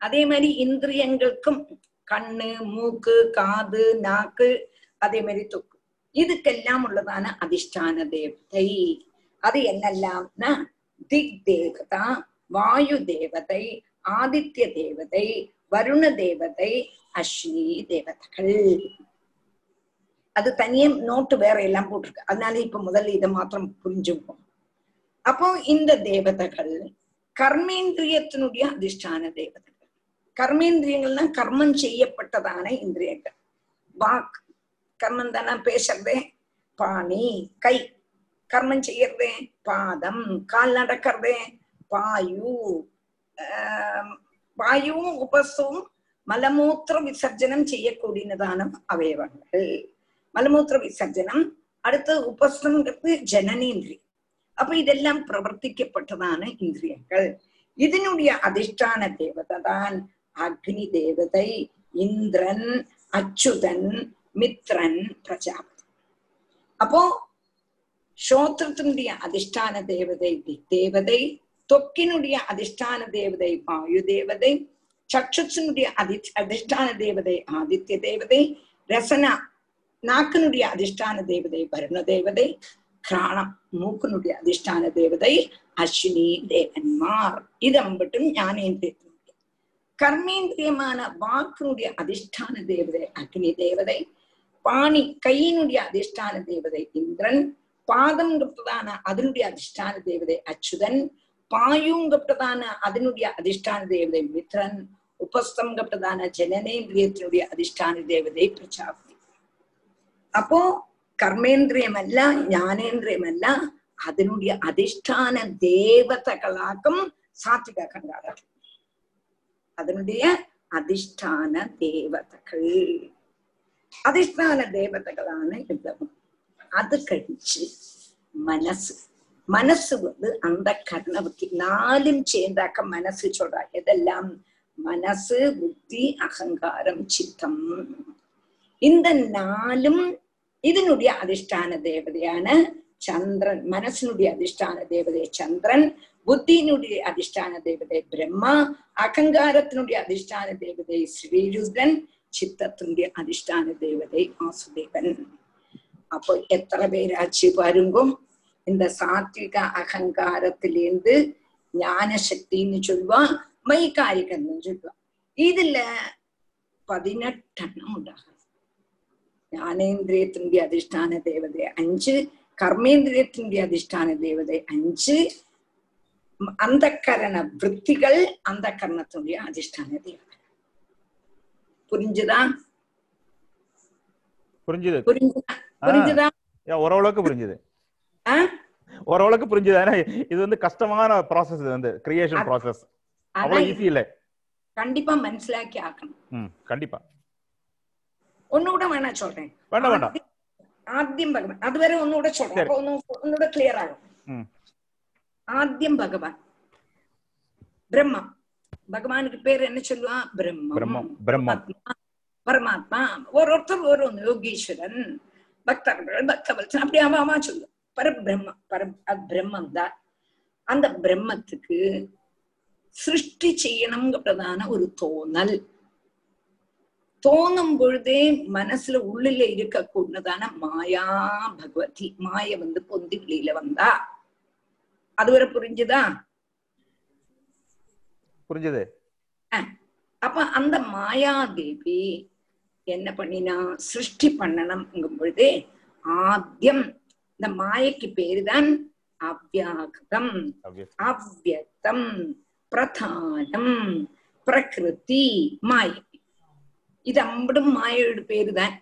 அதே மாதிரி இந்திரியங்களுக்கும் கண்ணு மூக்கு காது நாக்கு அதே மாதிரி தொக்கு. இதுக்கெல்லாம் உள்ளதான அதிஷ்டான தேவதை. அது என்னெல்லாம்னா திக் தேவதா வாயு தேவதை ஆதித்ய தேவதை வருண தேவதை அஸ்வினி தேவதைகள். அது தனியே நோட்டு வேற எல்லாம் போட்டிருக்கு. அதனால இப்ப முதல்ல இதை மாத்திரம் புரிஞ்சுப்போம் அப்போ இந்த தேவதைகள் கர்மேந்திரியத்தினுடைய அதிஷ்டான தேவதைகள். கர்மேந்திரியங்கள்னா கர்மம் செய்யப்பட்டதான இந்திரியங்கள். வாக் கர்மம் தானே பேசுறதே. பாணி கை கர்மம் செய்யறதே. பாதம் கால் நடக்கிறதே. பாயு வாயுவும் உபசும் மலமூத்திர விசர்ஜனம் செய்யக்கூடியதான அவயவங்கள். மலமூத்திர விசர்ஜனம் அடுத்து உபஸ்தங்கிறது ஜனனேந்திரியம். அப்ப இதெல்லாம் பிரவர்த்திக்கப்பட்டதான இந்திரியங்கள் இதனுடைய அதிஷ்டான தேவதை தான் அக்னி தேவதை இந்திரன் அச்சுதன் மித்ரன் பிரஜாபதி அப்போ ஸ்ரோத்திரத்தினுடைய அதிஷ்டான தேவதை திக் தேவதை தொக்கினுடைய அதிஷ்டான தேவதை வாயு தேவதை சக்ஷுனுடைய அதி அதிஷ்டான தேவதை ஆதித்ய தேவதை ரசனா நாக்கினுடைய அதிஷ்டான தேவதை வருண தேவதை கிராணம் மூக்கனுடைய அதிஷ்டான தேவதை அஸ்வினி தேவன்மார் இது அம்பட்டும் ஞானேந்திரியத்தினுடைய கர்மேந்திரியமான வாக்கினுடைய அதிஷ்டான தேவதை அக்னி தேவதை பாணி கையினுடைய அதிஷ்டான தேவதை இந்திரன் பாதம்ங்கிறதான அதனுடைய அதிஷ்டான தேவதை அச்சுதன் பாயுங்கப்பட்டதான அதனுடைய அதிஷ்டான தேவதை மித்ரன் உபஸ்தங்கப்பட்டதான ஜனநேந்திரியத்தினுடைய அதிஷ்டான தேவதை பிரஜாபதி அப்போ கர்மேந்திரியமல்ல ஞானேந்திரியமல்ல அதனுடைய அதிஷ்டான தேவதைகளாகும் சாத்விகா கண்டாளர் அதனுடைய அதிஷ்டான தேவதைகள். அதிஷ்டான தேவதைகளான யுத்தம் அது கழிச்சு மனசு. மனசு வந்து அந்த கர்ணவுக்கு நாலும் சேர்ந்தாக்க மனசு சொல்றா. எதெல்லாம்? மனசு புத்தி அகங்காரம் சித்தம். இந்த நாலும் இதனுடைய அதிஷ்டான தேவதையான சந்திரன் மனசினுடைய அதிஷ்டான தேவதை சந்திரன் புத்தியினுடைய அதிஷ்டான தேவதை பிரம்மா அகங்காரத்தினுடைய அதிஷ்டான தேவதை ஸ்ரீருதன் சித்தத்தினுடைய அதிஷ்டான தேவதை வாசுதேவன். அப்போ எத்தனை பேராச்சு பாருங்கோ. இந்த சாத்விக அகங்காரத்திலேருந்து ஞான சக்தின்னு சொல்லுவா மைகாரிகன்னு சொல்லுவா இதுல பதினெட்டெண்ணம் உண்டாகும் தேவதை அஞ்சு கர்மேந்திரியத்தினுடைய அதிஷ்டான தேவதை அஞ்சு. அந்த கரண விற்த்திகள் அந்த கரணத்தினுடைய அதிஷ்டான தேவதை. புரிஞ்சுதா? புரிஞ்சுது. புரிஞ்சுதா? ஓரளவுக்கு புரிஞ்சுது? ஓரளவுக்கு புரிஞ்சுது. ஏன்னா இது வந்து கஷ்டமான ப்ராசஸ் இது வந்து கிரியேஷன் ப்ராசஸ் அவ்வளவு ஈஸி இல்ல. கண்டிப்பா மனசிலாக்கி ஆக்கணும். கண்டிப்பா. ഒന്നുകൂടെ വേണ ചോട്ടെ ആദ്യം ഭഗവാൻ അതുവരെ ഒന്നുകൂടെ ചോട്ടെ അപ്പൊ ഒന്നുകൂടെ ക്ലിയർ ആകും ആദ്യം ഭഗവാൻ பிரம்ம. பகவானுக்கு பேர் என்ன சொல்லுவா பிரம்மம். பரமாத்மா பரமாத்மா. ஒரு ஒருத்தர் ஒரு ஒன்று யோகீஸ்வரன் பக்தர்கள் பக்தவல்சன். அப்படி அவமா சொல்லு பரபிரம்ம பர பிரம்மம் தான். அந்த பிரம்மத்துக்கு சிருஷ்டி செய்யணுங்கிறதான ஒரு தோணல். தோணும் பொழுதே மனசுல உள்ளில இருக்கக்கூடியதான மாயா பகவதி. மாய வந்து பொந்தி வெளியில வந்தா. அதுவரை புரிஞ்சுதா? புரிஞ்சுது. அப்ப அந்த மாயாதேவி என்ன பண்ணினா சிருஷ்டி பண்ணணும்ங்கும் பொழுதே ஆத்தியம் இந்த மாயைக்கு பேருதான் அவ்யாகிருதம் obvious. அவ்யக்தம் பிரதானம் பிரகிருதி மாயை. இது அம்படும் மாயோட பேரு தான்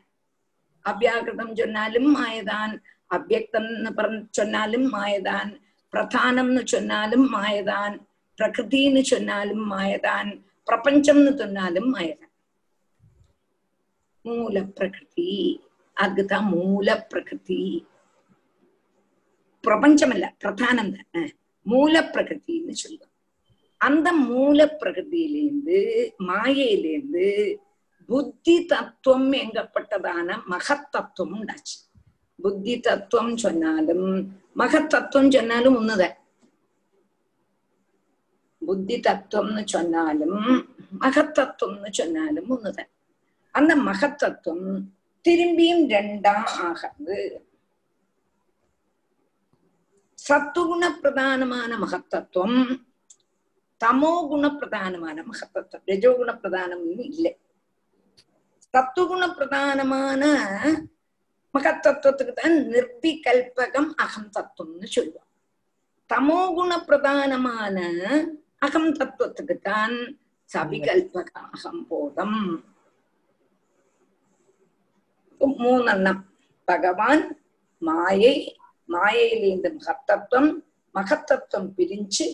அவ்யாகிருதம் சொன்னாலும் மாயதான். அவ்யக்தம்னு சொன்னாலும் மாயதான். பிரதானம்னு சொன்னாலும் மாயதான். பிரகிருதின்னு சொன்னாலும் மாயதான். பிரபஞ்சம்னு சொன்னாலும் மாயதான். மூல பிரகிருதி அதுதான் மூல பிரகிருதி பிரபஞ்சம் அல்ல பிரதானம் தான். மூல பிரகிருத்தின்னு சொல்லுவோம். அந்த மூல பிரகிருதியிலேருந்து மாயையிலேருந்து புத்தி தத்துவம் எங்கப்பட்டதான மகத்தத்துவம் உண்டாச்சு புத்தி தத்துவம் சொன்னாலும் மகத்தத்துவம் சொன்னாலும் ஒண்ணுதான் புத்தி தத்துவம்னு சொன்னாலும் மகத்தத்துவம்னு சொன்னாலும் ஒண்ணுதான் அந்த மகத்தத்துவம் திரும்பியும் ரெண்டா ஆகிறது சத்துகுண பிரதானமான மகத்தத்துவம் தமோ குண பிரதானமான மகத்தத்துவம் ரஜோகுண பிரதானம்னு இல்லை சத்துகுண பிரதானமான மகத்தத்துவத்துக்கு தான் நிர்விகல்பகம் அகம் தத்துவம்னு சொல்லுவோம் தமோகுண பிரதானமான அகம் தத்துவத்துக்கு தான் சவிகல்பக அகம் போதம். மூணெண்ணம் பகவான் மாயை மாயையிலேந்து மகத்தத்துவம் மகத்தத்துவம் பிரிஞ்சு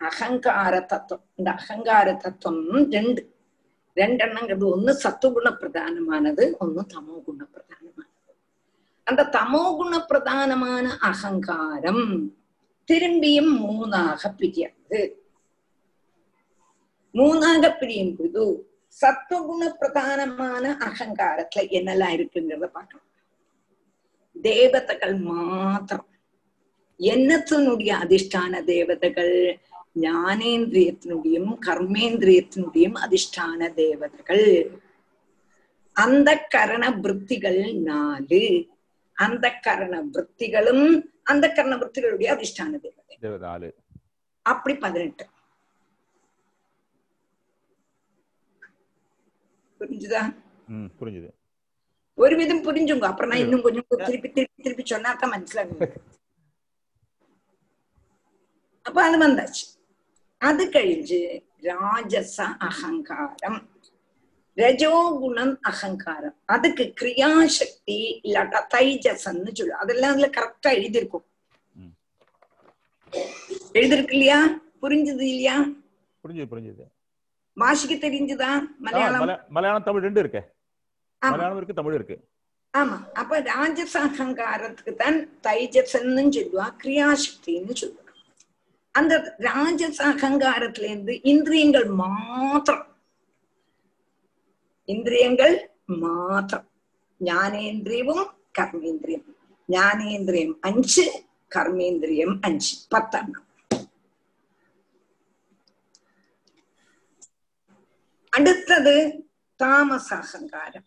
அகங்கார தத்துவம். இந்த அகங்கார தத்துவம் ரெண்டு. ரெண்டெண்ணங்கிறது ஒண்ணு சத்துகுண பிரதானமானது ஒண்ணு தமோ குண பிரதானமானது அந்த தமோ குண பிரதானமான அகங்காரம் திரும்பியும் மூணாக பிரியாது மூணாக பிரியும் போது சத்துவகுண பிரதானமான அகங்காரத்துல என்னெல்லாம் இருக்குங்கிறத பார்க்கணும் தேவதைகள் மாத்திரம் என்னத்தினுடைய அதிஷ்டான தேவதைகள் ஞானேந்திரியத்தினுடையும் கர்மேந்திரியத்தினுடையும் அதிஷ்டான தேவதைகள் அந்த கரண விற்த்திகள் நாலு. அந்த கரண விற்த்திகளும் அந்த கரண விற்த்திகளுடைய அதிஷ்டான தேவதை அப்படி பதினெட்டு. புரிஞ்சுதா? புரிஞ்சுது. ஒரு விதம் புரிஞ்சுங்க. அப்புறம் நான் இன்னும் கொஞ்சம் திருப்பி திருப்பி திருப்பி சொன்னா தான் மனசிலாகும் <laughs> அப்ப அது வந்தாச்சு. അത് കഴിഞ്ഞ് രാജസ അഹങ്കാരം രജോഗുണം അഹങ്കാരം அதுக்கு கிரியாசக்தி இல்லாட்டா தைஜசன்னு சொல்லுவோம் அதெல்லாம் அதுல கரெக்டா எழுதியிருக்கும் ம். எழுதிருக்கு இல்லையா புரிஞ்சது இல்லையா புரிஞ்சுது புரிஞ்சுது வாசிக்க தெரிஞ்சுதா ஆ, மலையாளம் மல- மலையாளம் தமிழ் ரெண்டு இருக்கு ஆமா மலையாளம் இருக்கு தமிழ் இருக்கு ஆமா அப்ப ராஜச அகங்காரத்துக்கு தான் தைஜசன்னு சொல்லுவா கிரியாசக்தின்னு சொல்லுவா அந்த ராஜச அகங்காரத்துல இருந்து இந்திரியங்கள் மாத்திரம் இந்திரியங்கள் മാത്രം ജ്ഞാനേന്ദ്രിയവും കർമ്മേന്ദ്രിയം ജ്ഞാനേന്ദ്രിയം അഞ്ച് കർമ്മേന്ദ്രിയം അഞ്ച് പത്തെണ്ണം അടുത്തത് താമസ അഹങ്കാരം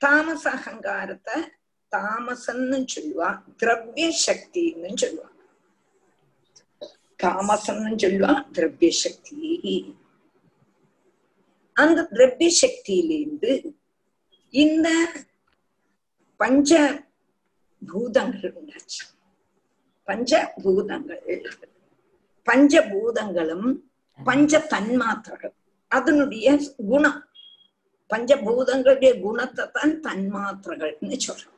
താമസ അഹങ്കാരത്തെ താമസെന്നും ചൊല്ലുക ദ്രവ്യശക്തി എന്നും ചൊല്ലുക தாமசம்னு சொல்லுவான் திரவிய சக்தி. அந்த திரவிய சக்தியிலிருந்து இந்த பஞ்ச பூதங்கள் உண்டாச்சு. பஞ்சபூதங்கள் பஞ்சபூதங்களும் பஞ்ச தன்மாத்திரகள். அதனுடைய குணம். பஞ்சபூதங்களுடைய குணத்தை தான் தன்மாத்திரகள்னு சொல்றோம்.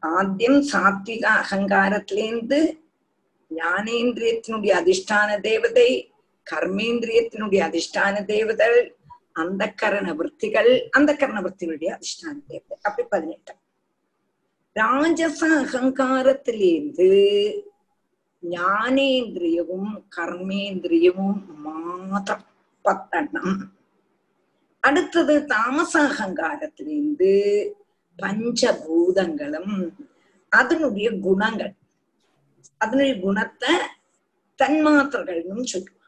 ஆத்தியம் சாத்விக அகங்காரத்திலேருந்து ஞானேந்திரியத்தினுடைய அதிஷ்டான தேவதை கர்மேந்திரியத்தினுடைய அதிஷ்டான தேவதல் அந்த கரண விற்த்திகள் அந்த கரண விற்த்திகளுடைய அதிஷ்டான தேவதை. அப்படி பதினெட்டு ராஜச அகங்காரத்திலேருந்து ஞானேந்திரியமும் கர்மேந்திரியமும் மாத்திரம் பத்தெண்ணம். அடுத்தது தாமச அகங்காரத்திலேருந்து பஞ்சபூதங்களும் அதனுடைய குணங்கள். அதனுடைய குணத்தை தன்மாத்திரகள்னு சொல்லுவாங்க.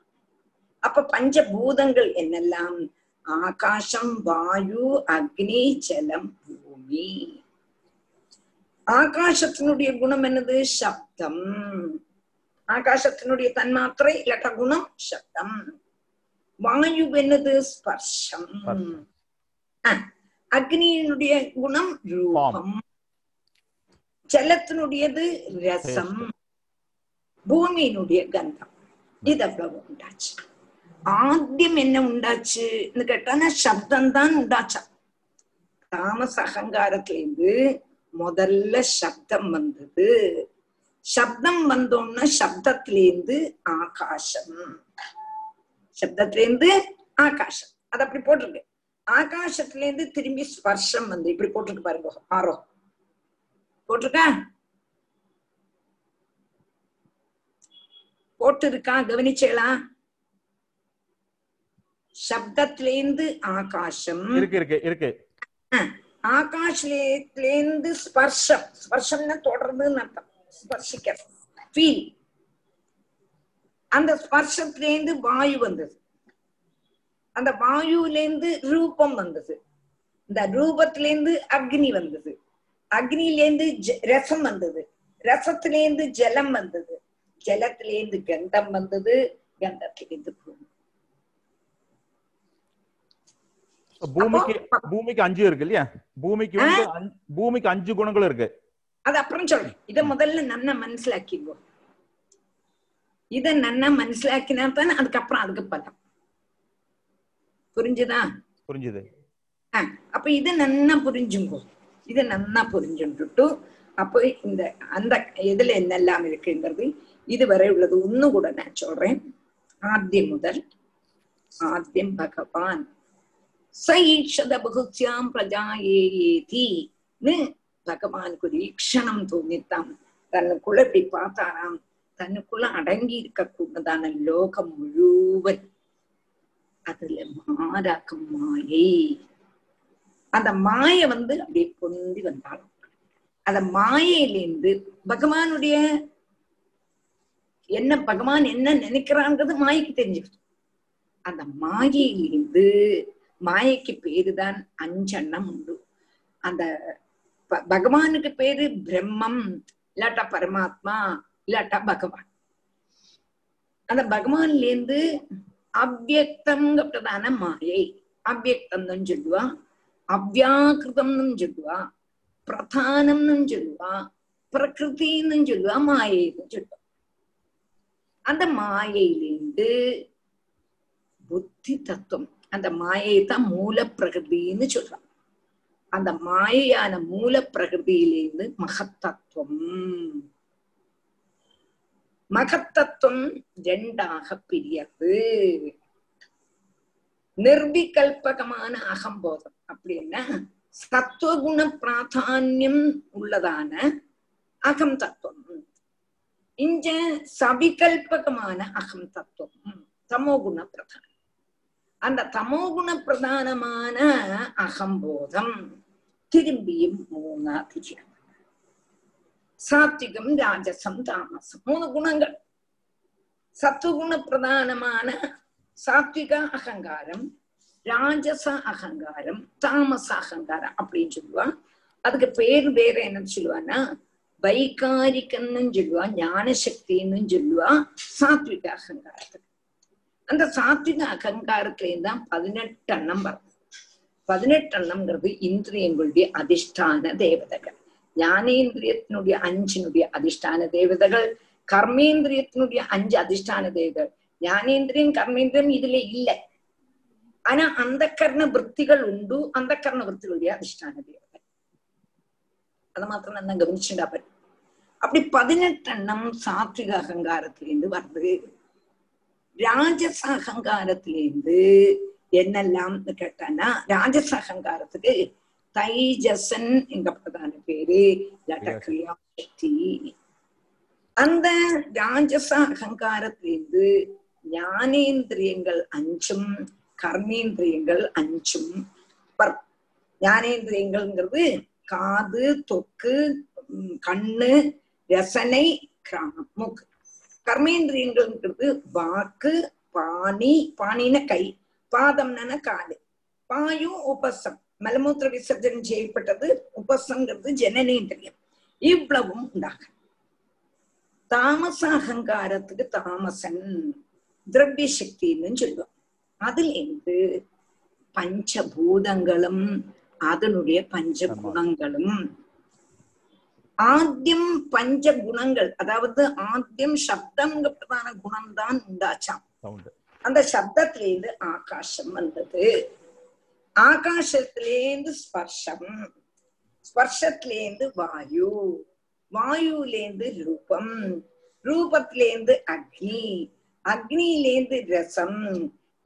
அப்ப பஞ்சபூதங்கள் என்னெல்லாம்? ஆகாசம் வாயு அக்னி ஜலம் பூமி. ஆகாசத்தினுடைய குணம் என்னது? சப்தம். ஆகாசத்தினுடைய தன்மாத்திரை இல்லாட்ட குணம் சப்தம். வாயு என்னது? ஸ்பர்ஷம். அக்னியினுடைய குணம் ரூபம். ஜலத்தினுடையது ரசம். பூமியினுடைய கந்தம். இது அவ்வளவு உண்டாச்சு. ஆத்தியம் என்ன உண்டாச்சுன்னு கேட்டானா சப்தம் தான் உண்டாச்சா? தாமச அகங்காரத்திலேருந்து முதல்ல சப்தம் வந்தது. சப்தம் வந்தோம்னா சப்தத்திலேருந்து ஆகாசம். சப்தத்திலேருந்து ஆகாசம். அது அப்படி போட்டிருக்கு. ஆகாசத்திலேருந்து திரும்பி ஸ்பர்ஷம் வந்து. இப்படி போட்டிருக்கு பாருங்க ஆரோ போட்டிருக்கா? போட்டு இருக்கா கவனிச்சேளா? சப்தத்திலேந்து ஆகாசம். இருக்கு இருக்கு இருக்கு. ஆகாஷ்லேந்து ஸ்பர்ஷம். ஸ்பர்ஷம்னா தொடர்ந்துன்னு அர்த்தம். ஸ்பர்ஷிக்க. ஃபீல் அந்த ஸ்பர்ஷத்திலேந்து வாயு வந்தது. அந்த வாயுலேந்து ரூபம் வந்தது. இந்த ரூபத்திலேருந்து அக்னி வந்தது. அக்னியிலேருந்து ஜ- ரசம் வந்தது. ரசத்திலேருந்து ஜலம் வந்தது. ஜலத்திலேருந்து கந்தம் வந்தது கந்தத்திலேருந்து பூமி. பூமிக்கு பூமிக்கு அஞ்சு இருக்கு இல்லையா பூமிக்கு வந்து பூமிக்கு அஞ்சு குணங்கள் இருக்கு. அது அப்புறம் சொல்றேன். இத முதல்ல நன்னா மனசிலாக்கிங்கோ இத நன்னா மனசிலாக்கினா தானே அதுக்கப்புறம் அதுக்கு பலம் புரிஞ்சுதா? புரிஞ்சுது. அப்ப இது நன்னா புரிஞ்சுங்கோ. இது நன்னா புரிஞ்சுட்டு அப்போ இந்த அந்த இதுல என்னெல்லாம் இருக்குங்கிறது ഇതുവരെ ഉള്ളത് ഒന്നുകൂടെ ഞാൻ ചൊല്ലേൻ ആദ്യം മുതൽ ആദ്യം ഭഗവാൻ സൈഷത ബഹുസ്യാം പ്രജായേതി பகவானுக்கு ஒரு ஈக்ஷணம் தோணித்தான் தன்னுக்குள்ள இப்படி பார்த்தாராம். தன்னுக்குள்ள அடங்கி இருக்க கூடதான லோகம் முழுவன் அதுல மாறாக்கம் மாயை. அந்த மாய வந்து அப்படியே பொந்தி வந்தாலும் அந்த மாயையிலேருந்து பகவானுடைய என்ன பகவான் என்ன நினைக்கிறான்றது மாயைக்கு தெரிஞ்சுக்கிட்டு அந்த மாயையிலேருந்து மாயைக்கு பேருதான் அஞ்செண்ணம் உண்டு. அந்த பகவானுக்கு பேரு பிரம்மம் இல்லாட்டா பரமாத்மா இல்லாட்டா பகவான். அந்த பகவான்ல இருந்து அவ்வக்தம்ங்கிறதான மாயை அவ்வக்தம்னு சொல்லுவா அவ்வியாக்கிருதம்னு சொல்லுவா பிரதானம்னு சொல்லுவா பிரகிருத்தின்னு சொல்லுவா மாயைன்னு சொல்லுவா. அந்த மாயையிலிருந்து புத்தி தத்துவம் அந்த மாயை தான் மூல பிரகிருதின்னு சொல்றான். அந்த மாயையான மூல பிரகிருதியிலேருந்து மகத்தத்துவம். மகத்தத்துவம் ரெண்டாக பிரியது நிர்விகல்பகமான அகம்போதம் அப்படின்னா சத்துவகுண பிராதான்யம் உள்ளதான அகம் தத்துவம் இங்க சவிகல்பகமான அகம் தத்துவம். தமோகுண பிரதானம். அந்த தமோகுண பிரதானமான அகம்போதம் திரும்பியும் மூணா திரியம் சாத்விகம் ராஜசம் தாமசம் மூணு குணங்கள். சத்துகுண பிரதானமான சாத்விக அகங்காரம் ராஜச அகங்காரம் தாமச அகங்காரம் அப்படின்னு சொல்லுவா. அதுக்கு பேர் வேற என்ன சொல்லுவான்னா வைகாரிக்கன்னு சொல்லுவா ஞானசக்தின்னு சொல்லுவா சாத்விக அகங்காரத்துக்கு அந்த சாத்விக அகங்காரத்திலேயும் தான் பதினெட்டு எண்ணம் வருது பதினெட்டு எண்ணம்ங்கிறது இந்திரியங்களுடைய அதிஷ்டான தேவதைகள். ஞானேந்திரியத்தினுடைய அஞ்சினுடைய அதிஷ்டான தேவதைகள் கர்மேந்திரியத்தினுடைய அஞ்சு அதிஷ்டான தேவதைகள். ஞானேந்திரியம் கர்மேந்திரியம் இதுல இல்லை. ஆனா அந்த கர்ண விற்த்திகள் உண்டு அந்த கர்ண விற்த்திகளுடைய அதிஷ்டான தேவதை அதை மாத்திரம் நான் கவனிச்சுட்டா பரி. அப்படி பதினெட்டு எண்ணம் சாத்விக அகங்காரத்திலிருந்து வருது. ராஜச அகங்காரத்திலிருந்து என்னெல்லாம் கேட்டானா ராஜச அகங்காரத்துக்கு தைஜசன் எங்க பிரதான பேரு? இல்லாட்டா அந்த ராஜச அகங்காரத்திலிருந்து ஞானேந்திரியங்கள் அஞ்சும் கர்மேந்திரியங்கள் அஞ்சும். ஞானேந்திரியங்கள்ங்கிறது காது தொக்கு கண்ணு ரசனை கிராமம். மூக்கு. கர்மேந்திரியங்கள்ங்கிறது வாக்கு பாணி பாணின கை பாதம்னா காது. பாயு உபசம். மலமூத்திர விசர்ஜனம் செய்யப்பட்டது உபசங்கிறது ஜனனேந்திரியம். இவ்வளவும் உண்டாகும் தாமச அகங்காரத்துக்கு தாமசன் திரவிய சக்தின்னு சொல்லுவோம் அதுல இருந்து பஞ்சபூதங்களும் அதனுடைய பஞ்ச குணங்களும். ஆத்தியம் பஞ்ச குணங்கள் அதாவது ஆத்தியம் சப்தம்ங்கிறதான குணம் தான் உண்டாச்சாம். அந்த சப்தத்திலேருந்து ஆகாசம் வந்தது. ஆகாசத்திலேருந்து ஸ்பர்ஷம் ஸ்பர்ஷத்திலேருந்து வாயு வாயுலேருந்து ரூபம் ரூபத்திலேருந்து அக்னி அக்னியிலேருந்து ரசம்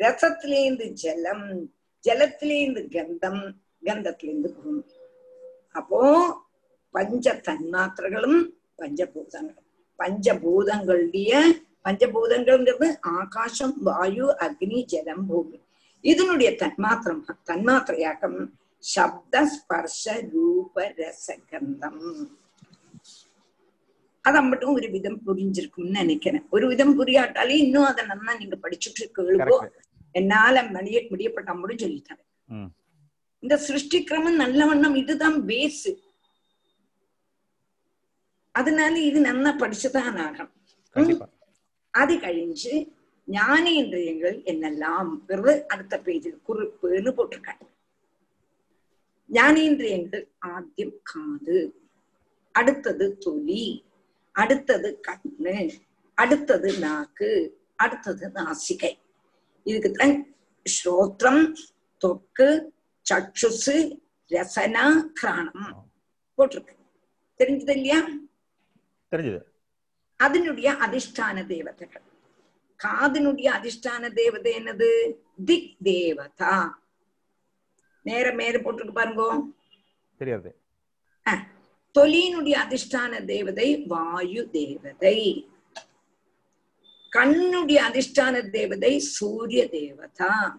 ரசத்திலேருந்து ஜலம் ஜலத்திலேருந்து கந்தம் கந்தத்திலேருந்து பூமி அப்போ பஞ்ச தன்மாத்திரைகளும் பஞ்சபூதங்களும் பஞ்சபூதங்களுடைய பஞ்சபூதங்கள்ங்கிறது ஆகாசம் வாயு அக்னி ஜலம் பூமி. இதனுடைய தன்மாத்திரம் தன்மாத்திரையாக்கம் சப்த ஸ்பர்ஷ ரூப ரசகந்தம் அது மட்டும் ஒரு விதம் புரிஞ்சிருக்கும்னு நினைக்கிறேன். ஒரு விதம் புரியாட்டாலே இன்னும் அதை நல்லா நீங்க படிச்சுட்டு கரெக்ட் என்னால முடிய முடியப்பட்ட மட்டும் சொல்லித்தரேன். ம். இந்த சிருஷ்டி கிரமம் நல்லவண்ணம் இதுதான் பேஸ் அதனால இது நல்லா படிச்சுதான் ஆகணும். அது கழிஞ்சு ஞானேந்திரியங்கள் என்னெல்லாம்? அடுத்த பேஜில் குறிப்புன்னு போட்டிருக்காங்க. ஞானேந்திரியங்கள் ஆദ്യം காது. அடுத்தது தொலி அடுத்தது கண்ணு. அடுத்தது நாக்கு. அடுத்தது நாசிகை. இதுக்குத்தான் ஸ்ரோத்ரம் தொக்கு சக்ஷுசு ரசனா கிராணம் போட்டிருக்கு. தெரிஞ்சது இல்லையா? தெரிஞ்சது. அதனுடைய அதிஷ்டான தேவதைகள். காதினுடைய அதிஷ்டான தேவதை என்னது? திக் தேவதா நேர மேல போட்டிருக்கு பாருங்க. தெரியாது. தொலியினுடைய அதிஷ்டான தேவதை வாயு தேவதை. கண்ணுடைய அதிஷ்டான தேவதை சூரிய தேவதா.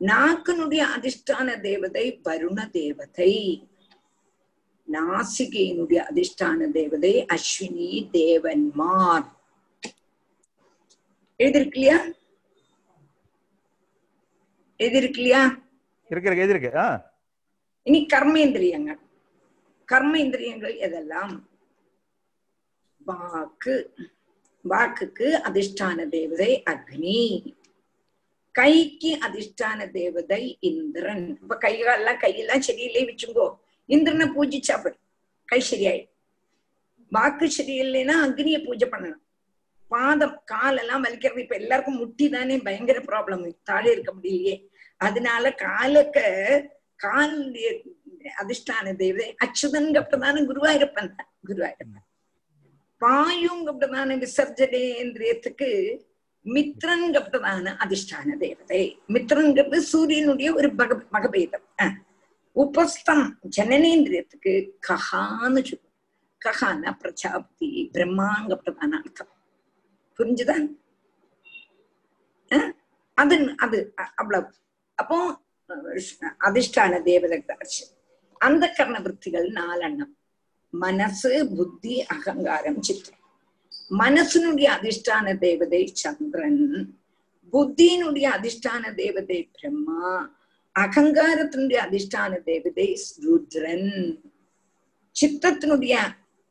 நாக்கினுடைய அதிஷ்டான தேவதை வருண தேவதை. நாசிகையினுடைய அதிஷ்டான தேவதை அஸ்வினி தேவன்மார். எழுதிருக்கு இல்லையா எழுதிருக்கு இல்லையா இருக்கு ஆ. இனி கர்மேந்திரியங்கள். கர்மேந்திரியங்கள் எதெல்லாம்? வாக்கு. வாக்குக்கு அதிஷ்டான தேவதை அக்னி. கைக்கு அதிஷ்டான தேவதை இந்திரன். இப்ப கைகாலெல்லாம் கையெல்லாம் சரியில்லையே வச்சுங்கோ. இந்திரனை பூஜிச்சா போய். கை சரியாயிடும். வாக்கு சரியில்லைன்னா அக்னிய பூஜை பண்ணணும். பாதம் காலெல்லாம் வலிக்கிறது இப்ப எல்லாருக்கும் முட்டி தானே பயங்கர ப்ராப்ளம் தாழே இருக்க முடியலையே. அதனால காலக்க கால் அதிஷ்டான தேவதை. அச்சுதன்கப்பட்டதான குருவாயிருப்பன். தான் குருவாயூரப்பன். பாயுங்கப்பட்டதான விசர்ஜனேந்திரியத்துக்கு மித்ரன்கப்பட்டதான அதிஷ்டான தேவதை. மித்ரன்கிறது சூரியனுடைய ஒரு பக மகபேதம். உபஸ்தம் ஜனனேந்திரியத்துக்கு கஹான்னு சொல்லுவோம். கஹான பிரஜாபதி பிரம்மாங்கிறதான அர்த்தம். புரிஞ்சுதான் அது அது அவ்வளவு. அப்போ அதிஷ்டான தேவதை அந்த கர்ண விற்த்திகள் நாலெண்ணம். மனசு புத்தி அகங்காரம் சித்திரம் மனசினுடைய அதிஷ்டான தேவதை சந்திரன் புத்தியினுடைய அதிஷ்டான தேவதை பிரம்மா அகங்காரத்தினுடைய அதிஷ்டான தேவதை ருத்ரன் சித்தத்தினுடைய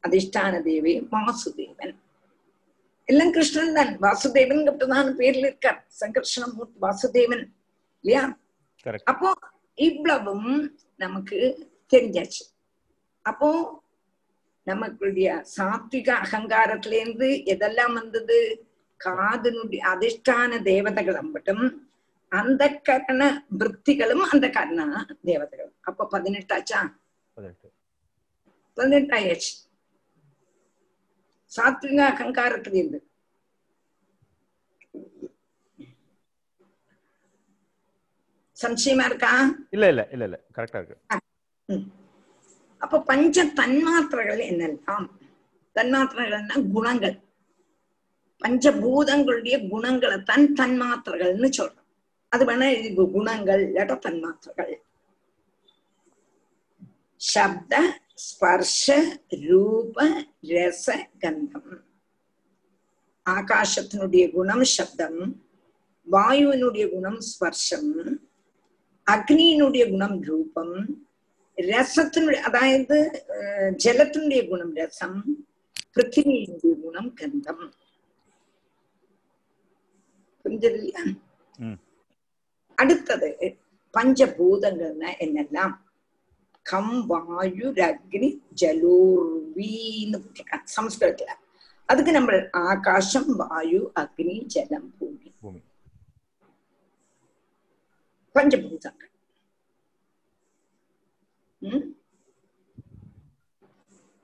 அதிஷ்டான தேவி வாசுதேவன். எல்லாம் கிருஷ்ணன் தான். வாசுதேவன் தான் பேர்ல இருக்கார். சங்கர்ஷணமூர்த்தி வாசுதேவன். இல்லையா? அப்போ இவ்வளவும் நமக்கு தெரிஞ்சாச்சு. அப்போ நமக்குடைய சாத்விக அகங்காரத்துல இருந்து எதெல்லாம் வந்தது? காதனுடைய அதிஷ்டான தேவதைகள் அம்பட்டும் அந்த கரண விற்த்திகளும் அந்த கரண தேவதைகள் அப்ப பதினெட்டாச்சா பதினெட்டு. பதினெட்டாயாச்சு சாத்விக அகங்காரத்துல இருந்து சம்சயமா இருக்கா? இல்ல இல்ல இல்ல இல்ல. கரெக்டா இருக்கு. அப்ப பஞ்ச தன்மாத்திரைகள் என்னெல்லாம்? தன்மாத்திரைகள்னா குணங்கள். பஞ்சபூதங்களுடைய குணங்களை தன் தன்மாத்திரைகள்னு சொல்றோம். அது வேணா இது குணங்கள் இல்லாட்ட தன்மாத்திரைகள். சப்த ஸ்பர்ஷ ரூப ரச கந்தம். ஆகாசத்தினுடைய குணம் சப்தம் வாயுவினுடைய குணம் ஸ்பர்ஷம் அக்னியினுடைய குணம் ரூபம் ரசத்தினுடைய அதாவது அஹ், ஜலத்தினுடைய குணம் ரசம் பிருத்திவியினுடைய குணம் கந்தம். புரிஞ்சது இல்லையா ம். அடுத்தது பஞ்சபூதங்கள்னா என்னெல்லாம்? கம் வாயு அக்னி ஜலோர்வீன்னு சம்ஸ்கிருதத்துல. அதுக்கு நம்ம ஆகாசம் வாயு அக்னி ஜலம் பூமி. பஞ்சபூதங்கள்.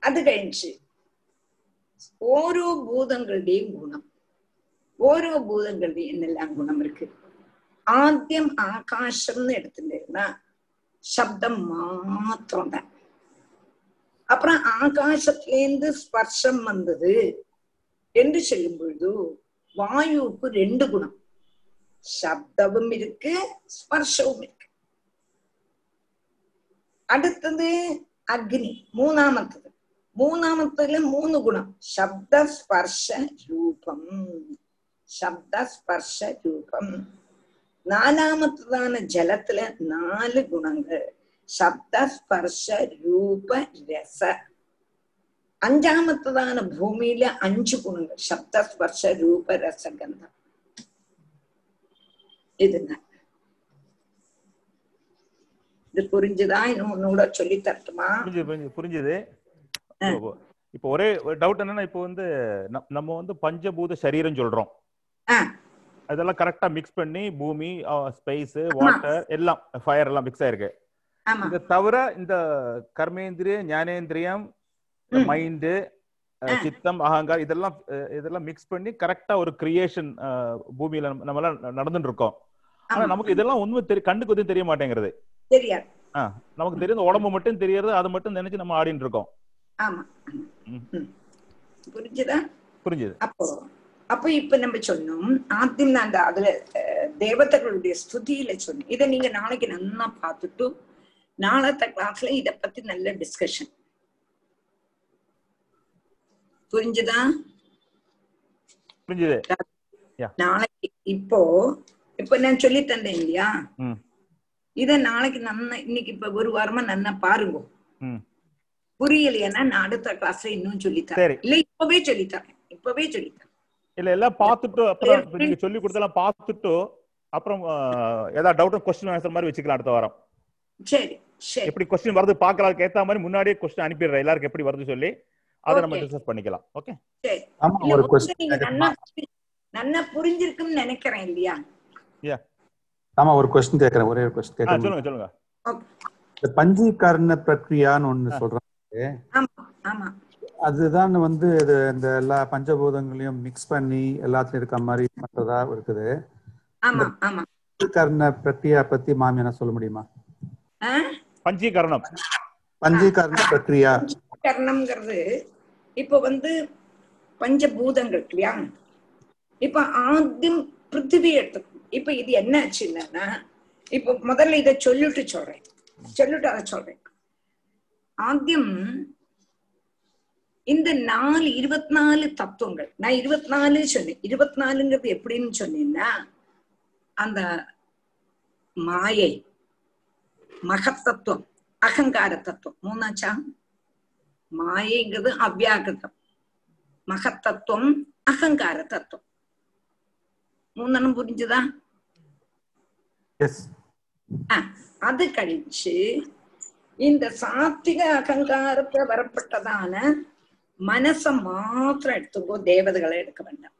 അത് കഴിഞ്ഞ് ഓരോ ഭൂതങ്ങളുടെയും ഗുണം ഓരോ ഭൂതങ്ങളുടെയും എന്നെല്ലാം ഗുണം ഇരിക്കും ആദ്യം ആകാശം എന്ന് എടുത്തിട്ടുണ്ടായിരുന്ന ശബ്ദം മാത്രം തന്നെ அப்புறம் ஆகாசத்திலேந்து ஸ்பர்ஷம் வந்தது என்று சொல்லும் பொழுது வாயுவுக்கு ரெண்டு குணம் சப்தமும் இருக்கு ஸ்பர்ஷவும் അടുത്തത് അഗ്നി മൂന്നാമത്തത് മൂന്നാമത്തതില് മൂന്ന് ഗുണം ശബ്ദസ്പർശ രൂപം ശബ്ദസ്പർശ രൂപം നാലാമത്തതാണ് ജലത്തില് നാല് ഗുണങ്ങൾ ശബ്ദ സ്പർശ രൂപ രസ അഞ്ചാമത്തതാണ് ഭൂമിയിലെ അഞ്ച് ഗുണങ്ങൾ ശബ്ദ സ്പർശ രൂപ രസഗന്ധം இதுதான் இது புரிஞ்சுதா இன்னும் ஒன்னோட சொல்லி தரட்டுமா புரிஞ்சுது. இப்போ- ஒரே டவுட் என்னன்னா இப்போ வந்து நம்- நம்ம வந்து பஞ்சபூத சரீரம் சொல்றோம். அதெல்லாம் கரெக்டா மிக்ஸ் பண்ணி பூமி ஸ்பேஸ் வாட்டர் எல்லாம் ஃபயர் எல்லாம் மிக்ஸ் ஆயிருக்கு இதை தவிர இந்த கர்மேந்திரிய ஞானேந்திரியம். மைண்டு. சித்தம் அகங்கார் இதெல்லாம் இதெல்லாம் மிக்ஸ் பண்ணி கரெக்டா ஒரு கிரியேஷன் பூமியில நம்ம எல்லாம் நடந்துட்டு இருக்கோம் ஆனா. நமக்கு இதெல்லாம் உண்மை கண்ணுக்கு எதுவும் தெரிய மாட்டேங்கிறது தெரியாது. நமக்கு தெரியும் உடம்பு மட்டும் தெரியறது அதை மட்டும் நினைச்சு நம்ம ஆடிட்டு இருக்கோம் ஆமா. புரிஞ்சுதா? புரிஞ்சுது. அப்போ அப்போ இப்ப நம்ம சொன்னோம் நான் அந்த அதுல தேவதைகளுடைய ஸ்துதியில சொன்னேன். இதை நீங்க நாளைக்கு நல்லா பார்த்துட்டு நாளத்த கிளாஸ்ல இத பத்தி நல்ல டிஸ்கஷன் புரிஞ்சுதா? புரிஞ்சுது. நாளைக்கு இப்போ இப்ப நான் சொல்லி தந்தேன் இல்லையா. இத நாளைக்கு நன்னா இன்னைக்கு இப்ப ஒரு வாரமா நன்னா பாருங்க. ம். புரியலைன்னா நான் அடுத்த கிளாஸ்ல இன்னும் சொல்லித்தரேன். இல்ல இப்பவே சொல்லித்தரேன். இப்பவே சொல்லித்தரேன். இல்ல எல்லாம் பார்த்துட்டு அப்புறம் நீங்க சொல்லி கொடுத்தெல்லாம் பார்த்துட்டு அப்புறம் ஏதாவது டவுட் கொஸ்டின் ஆன்சர் மாதிரி வச்சுக்கலாம் அடுத்த வாரம். சரி சரி. எப்படி கொஸ்டின் வருது பார்க்கறதுக்கு ஏத்த மாதிரி முன்னாடியே கொஸ்டின் அனுப்பிடுறேன். எல்லாருக்கும் எப்படி வருது சொல்லி அதை நம்ம. டிஸ்கஸ் பண்ணிக்கலாம். ஓகே சரி. ஆமா ஒரு கொஸ்டின் நன்னா புரி- நன்னா புரிஞ்சிருக்குன்னு நினைக்கிறேன் இல்லையா? ஆமா ஒரு கொஸ்டின் கேக்குறேன் ஒரே ஒரு கொஸ்டின் ஆ கேட்கறேன் சொல்லுங்க சொல்லுங்க. இந்த பஞ்சீகரண பிரக்ரியான்னு ஒண்ணு சொல்றாங்க ஆமா ஆமா. அதுதான் வந்து இது இந்த எல்லா பஞ்சபூதங்களையும் மிக்ஸ் பண்ணி எல்லாத்துலயும் இருக்க மாதிரி பண்றதா இருக்குது. ஆமா ஆமா. பஞ்சீகரண பிரக்ரியா பத்தி மாமி என்ன சொல்ல முடியுமா? பஞ்சீகரணம். பஞ்சீகரண பிரக்ரியா. கர்ணம்ங்கிறது இப்ப வந்து பஞ்சபூதங்கள் இல்லையா? இப்ப ஆദ്യം பிருத்திவி எடுத்துக்கணும். இப்ப இது என்ன ஆச்சுன்னா இப்ப முதல்ல இத சொல்லிட்டு சொல்றேன். சொல்லிட்டு அதை சொல்றேன். ஆத்தியம் இந்த நாலு இருபத்தி நாலு தத்துவங்கள் நான் இருபத்தி நாலு சொன்னேன். இருபத்தி நாலுங்கிறது எப்படின்னு சொன்னீங்கன்னா அந்த மாயை மகத்தத்துவம் அகங்கார தத்துவம். மூணாச்சா? மாயைங்கிறது அவ்யாகிருதம். மகத்தத்துவம் அகங்கார தத்துவம். மூந்தனம் புரிஞ்சுதா? அது கழிச்சு இந்த சாத்திக அகங்காரத்துல வரப்பட்டதான மனச மாத்திரம் எடுத்துக்கோ தேவதைகளை எடுக்க வேண்டாம்.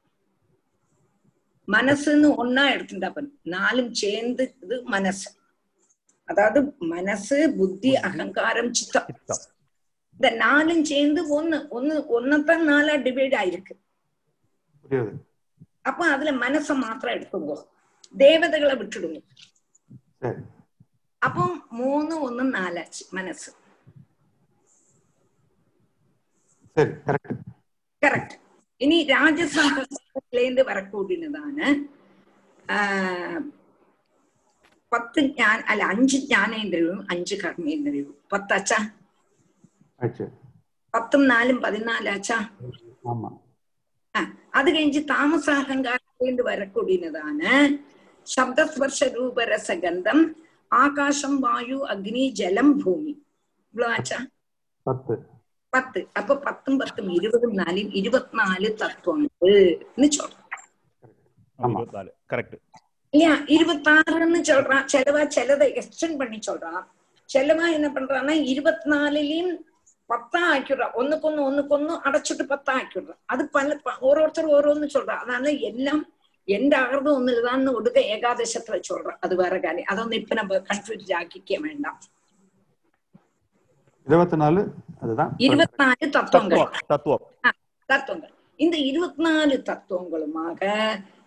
மனசுன்னு ஒன்னா எடுத்துட்டா நாலும் சேர்ந்து இது மனசு. அதாவது மனசு புத்தி அகங்காரம் சித்தம். இந்த நாலும் சேர்ந்து ஒண்ணு ஒண்ணு ஒன்னத்தான் நாலா டிவைட் ஆயிருக்கு. അപ്പൊ അതിലെ മനസ്സ് മാത്രം എടുത്തുള്ളൂ ദേവതകളെ വിട്ടിടുന്നു. അപ്പൊ മൂന്ന് ഒന്ന് നാല് മനസ്സ്. കറക്റ്റ് ഇനി രാജസംഹത്തിലേന്ത് വരക്കൂടിനതാണ്? പത്ത് ഞാൻ അല്ല അഞ്ച് ജ്ഞാനേന്ദ്രിയവും അഞ്ച് കർമ്മേന്ദ്രിയവും. പത്തച്ച പത്തും നാലും പതിനാലച്ച ആ അത് കഴിഞ്ഞ് താമസാഹങ്കാരത്തിലേണ്ട് വരക്കൂടിയതാണ് ശബ്ദസ്പർശ രൂപരസഗന്ധം ആകാശം വായു അഗ്നി ജലം ഭൂമി ഇവളാച്ചാ പത്ത് അപ്പൊ പത്തും പത്തും ഇരുപതും നാലും ഇരുപത്തിനാല് തത്വങ്ങൾ இல்லையா இருபத்தி ஆறுன்னு சொல்றான் செலவா சிலதை எக்ஸ்டென்ட் பண்ணி சொல்றான் செலவா என்ன பண்றான்னா இருபத்தி நாலுலயும் பத்தா ஆக்கிடுறான் ஒண்ணுக்கொன்னு ஒண்ணுக்கொன்னு அடைச்சிட்டு பத்தா ஆக்கிடுறான் அது பல ஓரோருத்தர் ஓரோன்னு சொல்றான் அதனால எல்லாம் எந்த ஆகிறது ஒண்ணுதான்னு ஒடுக்க ஏகாதசத்துல சொல்றான் அது வேற காரியம் அதை வந்து இப்ப நம்ம கன்ஃபியூஸ் ஆக்கிக்க வேண்டாம் இருபத்தி நாலு அதுதான் இருபத்தி நாலு தத்துவங்கள் தத்துவங்கள் இந்த இருபத்தி நாலு தத்துவங்களுமாக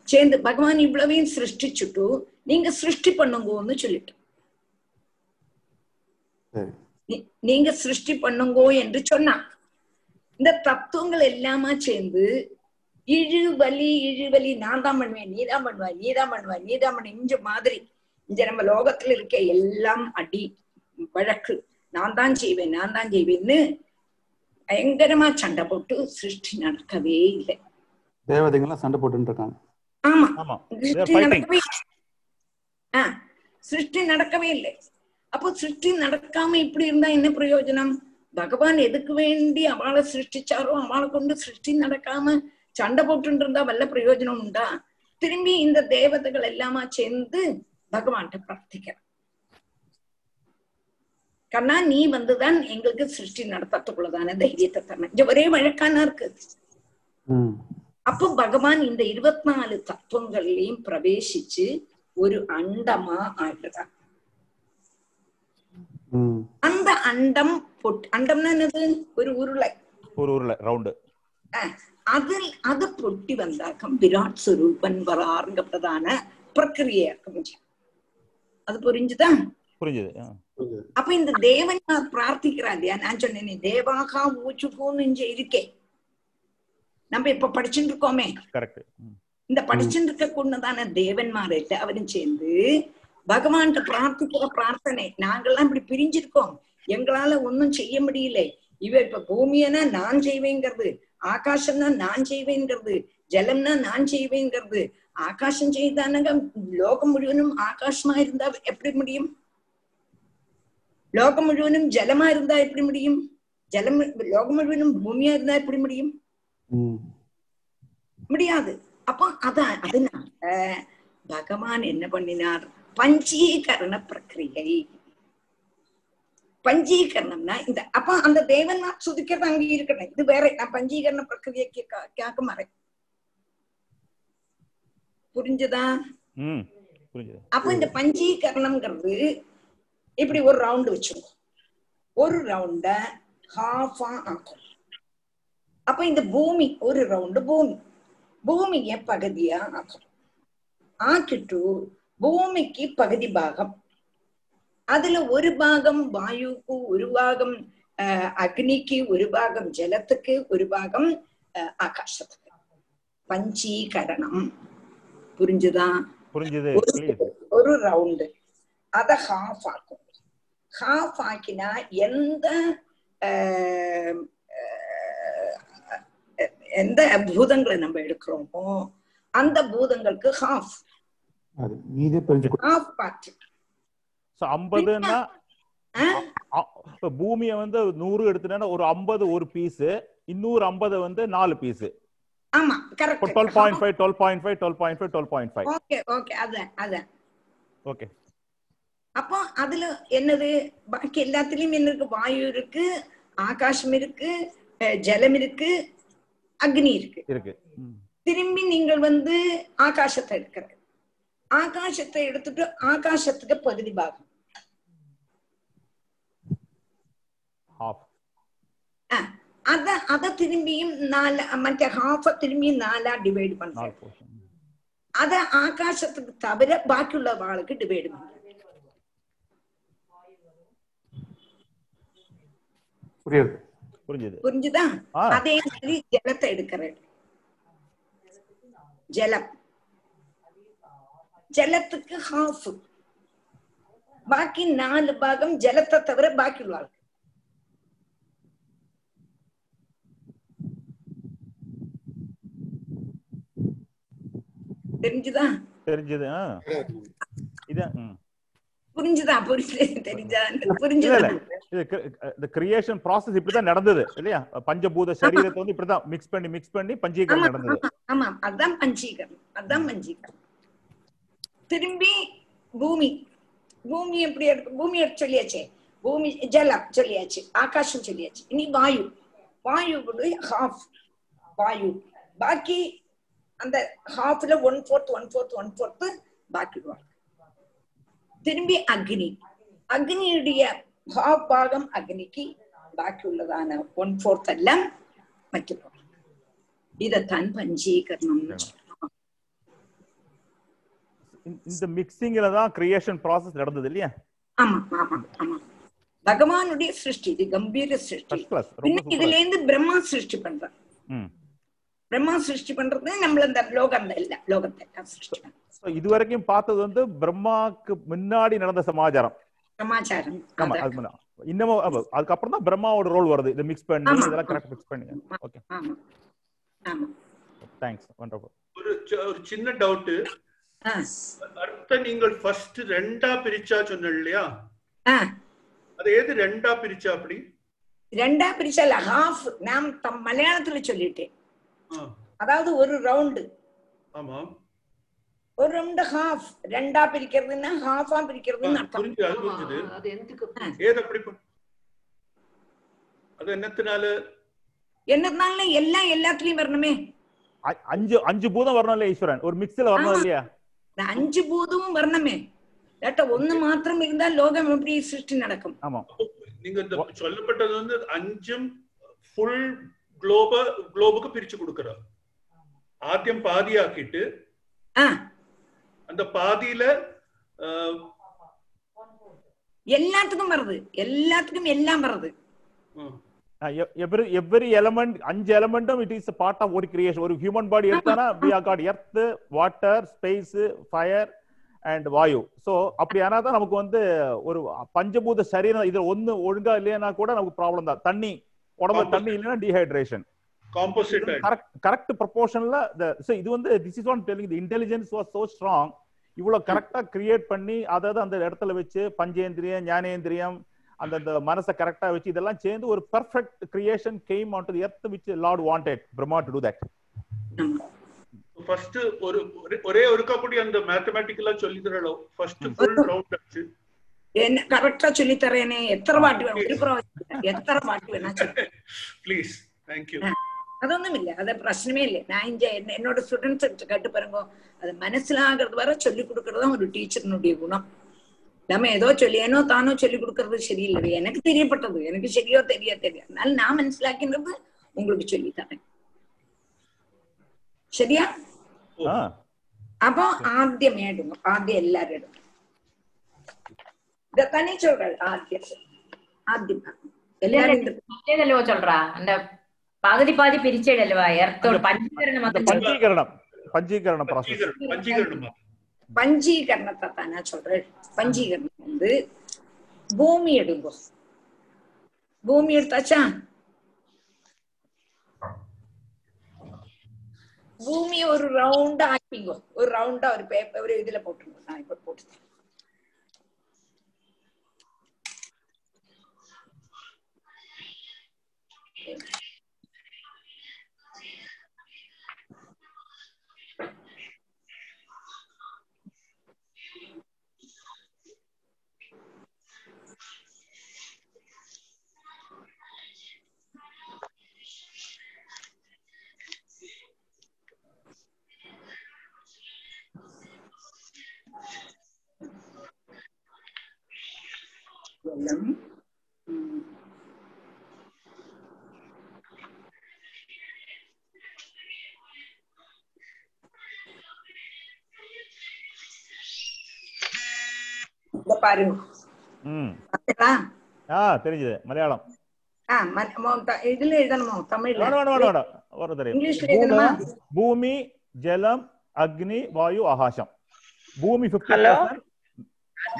சேர்ந்து பகவான் இவ்வளவையும் சிருஷ்டிச்சுட்டு நீங்க சிருஷ்டி பண்ணுங்கோன்னு சொல்லிட்டு நீங்க சிருஷ்டி பண்ணுங்கோ என்று சொன்னான் இந்த தத்துவங்கள் எல்லாமா சேர்ந்து இழுவலி இழுவலி நான் தான் பண்ணுவேன் நீ தான் பண்ணுவ நீ தான் பண்ணுவ நீ தான் பண்ண இஞ்ச மாதிரி. இங்க நம்ம லோகத்துல இருக்க எல்லாம் அடி வழக்கு. நான் தான் செய்வேன் நான் தான் செய்வேன்னு பயங்கரமா சண்டை போட்டு சிருஷ்டி நடக்கவே இல்லை. தேவதைங்கெல்லாம் சண்டை போட்டுட்டு இருக்காங்க. ஆமா. ஆமா. சிருஷ்டி. நடக்கவே இல்லை. அப்போ சிருஷ்டி நடக்காம இப்படி இருந்தா என்ன பிரயோஜனம்? பகவான் எதுக்கு வேண்டி அவளை சிருஷ்டிச்சாரோ அவளை கொண்டு சிருஷ்டி நடக்காம சண்டை போட்டு இருந்தா வல்ல பிரயோஜனம் உண்டா? திரும்பி இந்த தேவதைகள் எல்லாமா சேர்ந்து பகவான்கிட்ட பிரார்த்திக்கிறான் கண்ணா நீ வந்துதான் எங்களுக்கு சிருஷ்டி நடத்தத்துக்குள்ளதான தைரியத்தை தரணும். இது ஒரே வழக்கானா இருக்கு. அப்போ பகவான் இந்த இருபத்தி நாலு தத்துவங்கள்லயும் பிரவேசிச்சு ஒரு அண்டமா ஆடுறான் அந்த அண்டம் பொட் அண்டம்னா என்னது ஒரு உருளை ஒரு ஊர்ல ரவுண்டு அஹ், அதில் அது பொட்டி வந்தாக்கம் விராட் സ്വരൂപൻ வராருங்கப்பட்டதான பிரக்கிரியாக்க முடியும் அது புரிஞ்சுதா புரிஞ்சுது ஆ. அப்ப இந்த தேவன்மார் பிரார்த்திக்கிறா இல்லையா நான் சொன்னேனே தேவாகா ஊச்சுக்கோன்னு இங்க இருக்கே நம்ம இப்ப படிச்சுட்டு இருக்கோமே கரெக்ட் இந்த படிச்சுட்டு இருக்க கொண்டுதான தேவன்மார் எல்லாவரும் சேர்ந்து பகவான்கிட்ட பிரார்த்திக்கிற பிரார்த்தனை. நாங்கெல்லாம் இப்படி பிரிஞ்சிருக்கோம். எங்களால ஒண்ணும் செய்ய முடியல. இவ இப்ப பூமியனா நான் செய்வேங்கிறது. ஆகாசம்னா நான் செய்வேங்கிறது. ஜலம்னா நான் செய்வேங்கிறது. ஆகாசம் செய்தானங்க லோகம் முழுவதும் ஆகாசமா இருந்தா எப்படி முடியும்? லோகம் முழுவதும் ஜலமா இருந்தா எப்படி முடியும்? ஜலம் லோகம் முழுவதும் பூமியா இருந்தா எப்படி முடியும்? முடியாது. அப்போ அதான் அதனால பகவான் என்ன பண்ணினார்? பஞ்சீகரண பிரக்கிரியை. பஞ்சீகரணம்னா இந்த அப்ப அந்த தேவன்மார் சுதிக்கிறது அங்க இருக்கணும். இது வேற நான் பஞ்சீகரண பிரக்கிரியக்கு கேட்க மாறேன். புரிஞ்சுதா? அப்ப இந்த பஞ்சீகரணம்ங்கிறது இப்படி ஒரு ரவுண்ட் வச்சுக்கோ ஒரு ரவுண்ட ஹாஃபா ஆக்கும். அப்ப இந்த பூமி ஒரு ரவுண்டு பூமி. பூமிய பகுதியா ஆக்கும். ஆக்கிட்டு பூமிக்கு பகுதி பாகம். அதுல ஒரு பாகம் வாயுக்கு ஒரு பாகம் அஹ், அக்னிக்கு ஒரு பாகம் ஜலத்துக்கு ஒரு பாகம் ஆகாசத்துக்கு. பஞ்சீகரணம். புரிஞ்சுதா? புரிஞ்சுது ஒரு- ரவுண்டு அத ஹாஃப் ஆக்கும். ஹாஃப் ஆக்கினா எந்த எந்த பூதங்களை நம்ம எடுக்கிறோமோ அந்த பூதங்களுக்கு ஹாஃப் அது மீதி பிரிஞ்சு ஹாஃப் பார்ட் So, 50ன்னா அ- இப்ப பூமியை வந்து நூறு எடுத்துட்டா ஒரு ஐம்பது ஒரு பீஸ் இன்னொரு ஐம்பது வந்து நாலு பீஸ் ஆமா twelve point correct five twelve point five twelve point five twelve point five okay okay அதான் அதான். ஓகே அப்போ அதுல என்னது? பாக்கி எல்லாத்துலயும் என்ன இருக்கு? வாயு இருக்கு ஆகாசம் இருக்கு ஜலம் இருக்கு அக்னி இருக்கு. இருக்கு. திரும்பி நீங்கள் வந்து ஆகாசத்தை எடுக்கிற ஆகாசத்தை எடுத்துட்டு ஆகாசத்துக்கு பகுதி பாகம் half அஹ், அத அத திரும்பியும் நாலு மற்ற ஹாஃப திரும்பியும் நாலா டிவைட் நாலு பண்றோம் portion. அத ஆகாசத்துக்கு தவிர பாக்கியுள்ள வாளுக்கு டிவைட் பண்றோம் புரியுது புரிஞ்சுது புரிஞ்சுதா ஆ. அதே மாதிரி ஜலத்தை எடுக்கிறது ஜலம் ஜலத்துக்கு ஹாஃப் பாக்கி நாலு பாகம் ஜலத்தை தவிர பாக்கி உள்ள ஆளுக்கு. தெரிஞ்சுதா? தெரிஞ்சது. புரிஞ்சுதா? புரிஞ்சு தெரிஞ்சா? புரிஞ்சுதா? இது இந்த கிரியேஷன் ப்ராசஸ் இப்படிதான் நடந்தது இல்லையா? பஞ்சபூத சரீரத்தை வந்து இப்படிதான் மிக்ஸ் பண்ணி மிக்ஸ் பண்ணி பஞ்சீகரணம் நடந்தது. ஆமா, ஆமா. அதான் பஞ்சீகரணம். அதான் பஞ்சீகரணம். திரும்பி பூமி. பூமி எப்படி பூமியை சொல்லியாச்சு. பூமி ஜலம் சொல்லியாச்சு. ஆகாசம் சொல்லியாச்சு. இனி வாயு. வாயு ஹாஃப் வாயு. பாக்கி அந்த ஹாஃப்ல one fourth one fourth one fourth பாக்கிடுவாங்க திரும்பி அக்னி. அக்னியுடைய ஹாஃப் பாகம் அக்னிக்கு பாக்கி உள்ளதான ஒன் ஃபோர்த் எல்லாம் வைக்கப்படுவாங்க இதைத்தான் பஞ்சீகரணம். இந்த- மிக்சிங்ல தான் கிரியேஷன் ப்ராசஸ் நடந்தது இல்லையா? ஆமா ஆமா ஆமா. பகவானுடைய சிருஷ்டி இது கம்பீர சிருஷ்டி. இதுல இருந்து பிரம்மா சிருஷ்டி பண்றான் ம். பிரம்மா சிருஷ்டி பண்றது நம்மள இந்த லோகம் இல்ல லோகத்தை எல்லாம் சிருஷ்டி இது வரைக்கும் பார்த்தது வந்து பிரம்மாக்கு முன்னாடி நடந்த சமாச்சாரம். சமாச்சாரம் இன்னமும் அதுக்கப்புறம் தான் பிரம்மாவோட ரோல் வருது. இதை மிக்ஸ் பண்ணி. இதெல்லாம் கரெக்ட் மிக்ஸ் பண்ணி. ஓகே ஆமா ஆமா. தேங்க்ஸ் வண்டர்ஃபுல் ஒரு சின்ன டவுட் ஆ, அர்த்தம் நீங்கள் ஃபர்ஸ்ட் ரெண்டா பிரிச்சா சொன்ன இல்லையா ஆ. அது எது ரெண்டா பிரிச்சா அப்படி? ரெண்டா பிரிச்சல ஹாஃப் நான் தம் மலையாளத்துல சொல்லிட்டேன். ஆ, அதாவது ஒரு ரவுண்டு ஆமா. ஒரு ரவுண்டு ஹாஃப் ரெண்டா பிரிக்கிறதுன்னா ஹாஃபா பிரிக்கிறதுன்னு ஆ, அர்த்தம். புரிஞ்சு அது புரிஞ்சுது. அது எதுக்கு ஏது அப்படி அது என்னத்தினால? என்னதுனால எல்லாம் எல்லாத்துலயும் வரணுமே. அஞ்சு அஞ்சு பூதம் வரணும் இல்லையா ஈஸ்வரன். ஒரு மிக்ஸ்ல வரணும். இல்லையா? அஞ்சு பூதமும் வரணுமே இல்லாட்ட ஒண்ணு மாத்திரம் இருந்தா லோகம் எப்படி சிருஷ்டி நடக்கும்? ஆமா. நீங்க இந்த சொல்லப்பட்டது வந்து அஞ்சும் ஃபுல் குளோப குளோபுக்கு பிரிச்சு கொடுக்கறார் ஆദ്യം பாதியாக்கிட்டு ஆ. அந்த பாதியில எல்லாத்துக்கும் வருது. எல்லாத்துக்கும் எல்லாம் வருது. எவ்ரி எவ்ரி எலமெண்ட் அஞ்சு எலமெண்ட்டும் இட் இஸ் பார்ட் ஆஃப் ஒரு கிரியேஷன் ஒரு human body எடுத்தானா we are got earth water space fire and Vayu. So அப்படி ஆனா தான் நமக்கு வந்து ஒரு பஞ்சபூத சரீரம் இதுல ஒண்ணு ஒழுங்கா இல்லையா கூட நமக்கு ப்ராப்ளம் தான். தண்ணி உடம்புல தண்ணி இல்லைன்னா டீஹைட்ரேஷன் ஆயிடும். கரெக்ட் கரெக்ட் ப்ரொபோர்ஷன்ல இது வந்து this is one telling intelligence was so strong இவ்வளவு கரெக்டா கிரியேட் பண்ணி அதாவது அந்த இடத்துல வச்சு பஞ்சேந்திரியம் ஞானேந்திரியம் அந்த மனசை கரெக்டா வச்சு இதெல்லாம் சேர்ந்து ஒரு perfect creation came on to earth which lord wanted Brahma to do that first ஒரு ஒரே ஒருக்கா கூடி அந்த மேத்தமேட்டிக்கலா சொல்லி தரலோ ஃபர்ஸ்ட் ஃபுல் ரவுண்ட் ஆச்சு. என்ன கரெக்டா சொல்லி தரேனே எத்தனை வாட்டி வேணும் எத்தனை வாட்டி வேணா ப்ளீஸ் தேங்க் யூ അതൊന്നും ഇല്ല അത് പ്രശ്നമേ ഇല്ല ഞാൻ എന്നോട് സ്റ്റുഡൻസ് കേട്ട് പറയുമ്പോ അത് മനസ്സിലാകുന്നത് വരെ ചൊല്ലിക്കൊടുക്കുന്നതാണ് ഒരു ടീച്ചറിനുടേ ഗുണം நம்ம ஏதோ சொல்லி ஏனோ தானோ சொல்லி கொடுக்கறது சரியில்லை எனக்கு தெரியப்பட்டது எனக்கு சரியோ தெரிய தெரியாது அதனால நான் மனசிலாக்கின்றது உங்களுக்கு சொல்லி தரேன் சரியா അപ്പൊ ആദ്യം ഇടുന്നു ആദ്യം എല്ലാരും ഇടുന്നു ഇതന്നെ சொல்றாள் ആദ്യം ആദ്യം എല്ലാരും ഇത് மற்றேதல்லவோ சொல்றா அந்த பகுதி பாதி பிரிச்சேடல்வா எர்த்தோட பஞ்சீகரணம் இந்த பஞ்சீகரணத்தை தானே சொல்றேன். பஞ்சீகரணம் வந்து பூமி எடுங்கோ. பூமி எடுத்தாச்சா? பூமி ஒரு ரவுண்டா ஆக்கிங்கோ. ஒரு ரவுண்டா ஒரு பேப்பர் ஒரு இதுல போட்டுருங்க. நான் இப்ப போட்டு பாத்தீங்களா? ஆ தெரிஞ்சது. மலையாளம். இதுல எழுதணுமோ? தமிழ்ல. வரும் தெரியும் பூமி ஜலம் அக்னி வாயு ஆகாசம். பூமி பிப்டி?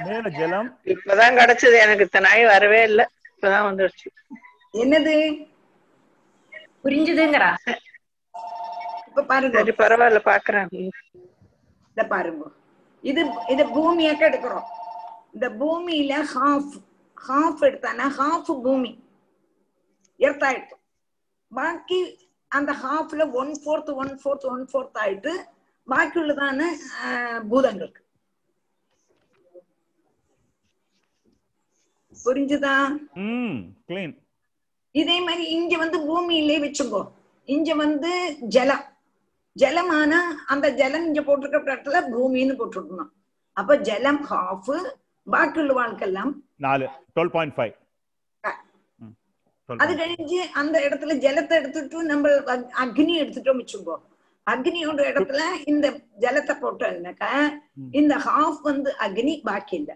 மேல ஜலம். இப்பதான் கிடைச்சது. எனக்கு இத்தனை நாய் வரவே இல்ல. இப்பதான் வந்துருச்சு. என்னது? புரிஞ்சுதுங்கிறா இப்ப பாருங்க. சரி பரவாயில்ல பாக்குறேன். இத பாருங்க. இது இது பூமியாக்க எடுக்கிறோம். இந்த பூமியில ஹாஃப் ஹாஃப் எடுத்தானா ஹாஃப் பூமி. எர்த்தாயிட்டு பாக்கி அந்த ஹாஃப்ல one fourth one fourth one fourth ஆயிட்டு பாக்கி உள்ளதான ஆஹ், பூதங்களுக்கு. புரிஞ்சுதா? ம் கிளீன் இதே மாதிரி இங்க வந்து பூமியிலே வச்சுக்கோ. இங்க வந்து ஜலம். ஜலமானா அந்த ஜலம் இங்க போட்டிருக்க இடத்துல பூமின்னு போட்டிருக்கணும். அப்ப ஜலம் ஹாஃப் பாக்கி உள்ள வாழ்க்கெல்லாம் நாலு டுவெல் பாயிண்ட் ஃபைவ் அது கழிஞ்சு அந்த இடத்துல ஜலத்தை எடுத்துட்டு நம்ம அக்- அக்னி எடுத்துட்டோம் வச்சுக்கோ. அக்னியோட இடத்துல இந்த ஜலத்தை போட்டோம்னாக்கா இந்த ஹாஃப் வந்து அக்னி பாக்கி இல்ல.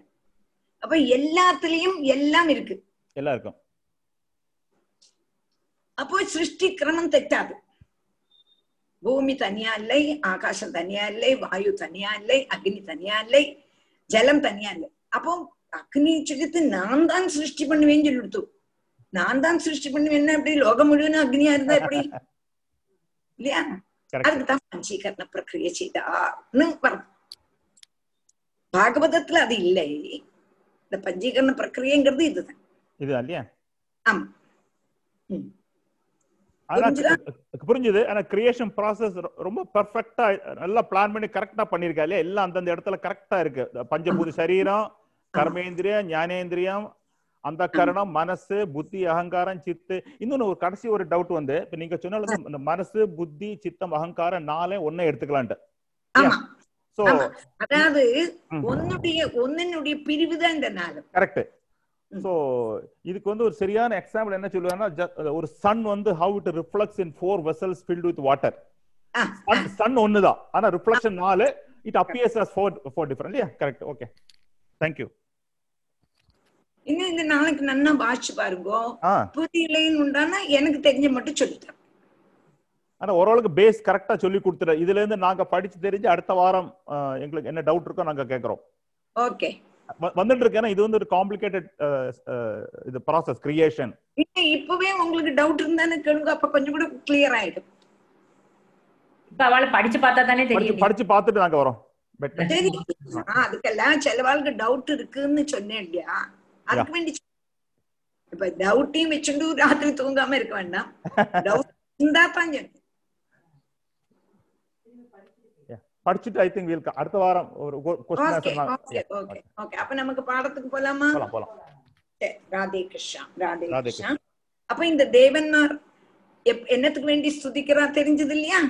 அப்ப எல்லாத்துலயும் எல்லாம் இருக்கு. எல்லாம் இருக்கும் அப்போ சிருஷ்டி கிரமம் தெറ്റാது பூமி தனியா இல்லை ஆகாசம் தனியா இல்லை வாயு தனியா இல்லை அக்னி தனியா இல்லை ஜலம் தனியா இல்லை. அப்போ அக்னி சுகத்து நான் தான் சிருஷ்டி பண்ணுவேன்னு சொல்லிடுத்து. நான் தான் சிருஷ்டி பண்ணுவேன்னா எப்படி லோகம் முழுவதும் அக்னியா இருந்தா எப்படி? இல்லையா? அதுக்குதான் பஞ்சீகரண பிரக்கிரிய செய்தார்னு பாகவதத்துல அது இல்லை. இந்த பஞ்சீகரண பிரக்கிரியங்கிறது இதுதான். இது இல்லையா? ஆமா. புரிஞ்சுதா? ஆனா கிரியேஷன் ப்ராசஸ் ரொம்ப பெர்ஃபெக்ட்டா நல்லா பிளான் பண்ணி கரெக்டா பண்ணிருக்கா இல்லையா? எல்லாம் அந்தந்த இடத்துல கரெக்டா இருக்கு. பஞ்சபூத சரீரம் கர்மேந்திரியம் ஞானேந்திரியம் அந்த கரணம் மனசு புத்தி அகங்காரம் சித்து. இன்னொன்னு ஒரு கடைசி ஒரு டவுட் வந்து இப்ப நீங்க சொன்னால இந்த மனசு புத்தி சித்தம் அகங்காரம் நாளே ஒன்னே எடுத்துக்கலான்ட்டு. அதாவது. ஒன்னுடைய ஒன்னுடைய பிரிவு தான் இந்த நாளும் கரெக்ட் சோ இதுக்கு வந்து ஒரு சரியான எக்ஸாம்பிள் என்ன சொல்லுவாங்கன்னா ஒரு சன் வந்து how it reflects in four vessels filled with water sun ஒண்ணுதான். ஆனா ரிஃப்ளெக்ஷன் நாலு it appears as four four different இல்லையா? கரெக்ட் ஓகே தேங்க்யூ இன்னும் இந்த நாளைக்கு நன்னா வாட்சி பாருங்கோ. புரியலைன்னு உண்டானா எனக்கு தெரிஞ்ச மட்டும் சொல்லித்தரேன். ஆனா ஓரளவுக்கு பேஸ் கரெக்டா சொல்லி கொடுத்துரு இதுல இருந்து நாங்க படிச்சு தெரிஞ்சு அடுத்த வாரம் எங்களுக்கு என்ன டவுட் இருக்கோ நாங்க கேக்குறோம் ஓகே. வந்துட்டு இருக்கு ஏன்னா இது வந்து ஒரு காம்ப்ளிகேட்டட் இது ப்ராசஸ் கிரியேஷன் இல்ல இப்பவே உங்களுக்கு டவுட் இருந்தானே கேளுங்க. அப்ப கொஞ்சம் கூட கிளியர் ஆயிடும். இப்ப அவளை படிச்சு பார்த்தா தானே படிச்சு தெரியும். படிச்சு பார்த்துட்டு நாங்க வரோம். அதுக்கெல்லாம் சிலவாளுக்கு டவுட் இருக்குன்னு சொன்னேன் இல்லையா? அதுக்கு வேண்டி. இப்ப டவுட்டையும் வச்சுட்டு ராத்திரி தூங்காம இருக்க வேண்டாம். <laughs> டவுட் இருந்தா தான் சொன்னேன். படிச்சுட்டு ஐ திங்க் வீல் அடுத்த வாரம் ஒரு கொஸ்டின் ஆன்சர் ஓகே ஓகே அப்ப நமக்கு பாடத்துக்கு போலாமா? போலாம் போலாம். ராதே கிருஷ்ணா ராதே கிருஷ்ணா. அப்ப இந்த தேவன்மார் என்னத்துக்கு வேண்டி ஸ்துதிக்கிறா தெரிஞ்சது இல்லையா?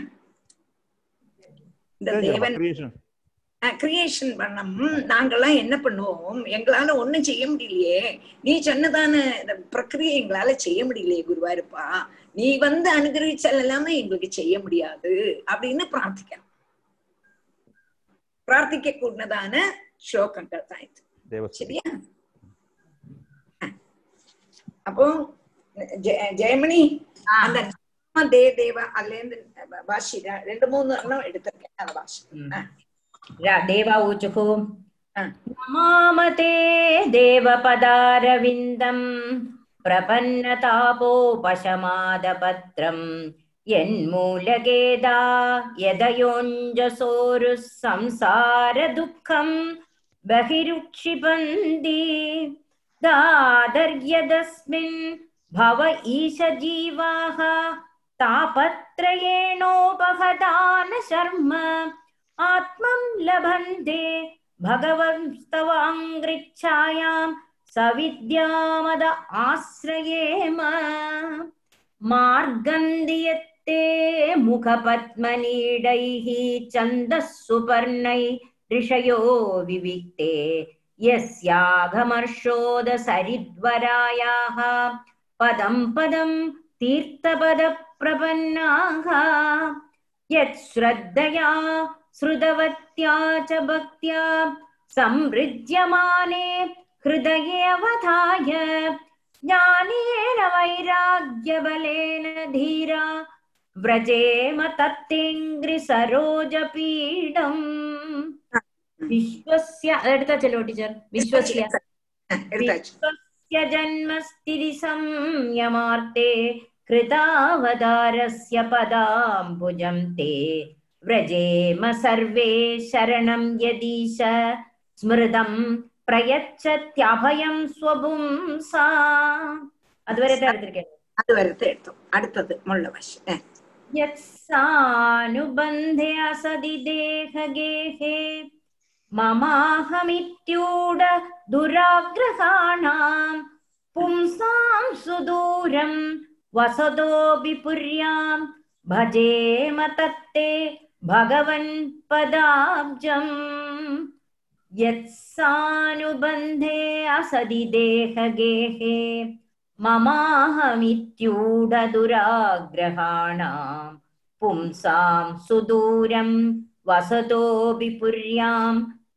இந்த தேவன் கிரியேஷன் பண்ணம் நாங்கெல்லாம் என்ன பண்ணுவோம்? எங்களால ஒண்ணும் செய்ய முடியலையே. நீ சொன்னதான பிரக்கிரியை எங்களால செய்ய முடியலையே குருவாயிருப்பா நீ வந்து அனுகிரகிச்சல் இல்லாம எங்களுக்கு செய்ய முடியாது அப்படின்னு பிரார்த்திக்கலாம் பிரார்த்திக்க கூடதான ஸ்லோகங்கள் தான் இது தேவ சரியா அஹ். அப்போ ஜெ- ஜெயமணி அந்த நாம தே தேவ அதுல இருந்து பாஷி ரெண்டு மூணு எண்ணம் எடுத்திருக்கேன் அந்த பாஷி அஹ். रा- देवा ऊचुः अह. नमामते देवपदारविन्दम् प्रपन्नतापोपशमादपत्रम् என்மூலகேதா யதயோஞ்சசோரு சம்சார துக்கம் பகிருக்ஷிபந்தி தாதர்யதஸ்மின் பவ ஈஷ ஜீவாக தாபத்ரயேணோபகதான சர்ம ஆத்மம் லபந்தே பகவந்தவாங்கிருச்சாயாம் சவித்யாமத ஆசிரயேம. மார்கந்தியத் मार्गन्दियत्ते मुखपद्मनीडैः छन्दः सुपर्णै ऋषयो विविक्ते। यस्याघमर्षोदसरिद्वरायाः पदं पदं तीर्थपदप्रपन्नाः। यच्छ्रद्धया श्रुतवत्या च भक्त्या संहृज्यमाने हृदयेऽवधाय ज्ञानेन वैराग्यबलेन धीरा व्रजेम तत्तिङ्ग्रिसरोजपीडम् विश्वस्य अडता चलो टीचर विश्वस्य विश्वस्य जन्मस्तिरि संयमार्ते कृतावतारस्य पदाम्बुजं ते व्रजेम सर्वे शरणं यदीश स्मृतं प्रयच्छत्यभयं स्वपुंसा അതുവരെ എടുത്തിരിക്കട്ടെ അതുവരെ എടുത്തു അടുത്തത് മുള്ള വശം यत्सानुबन्धे असदि देहगेहे ममाहमित्यूढ दुराग्रहाणाम् पुंसां सुदूरं वसतोऽपि पुर्यां भजेम तत्ते भगवन् पदाब्जम् यत्सानुबन्धे असदि देहगेहे ममाहमित्यूढदुराग्रहाणाम् पुंसां सुदूरं पुर्यां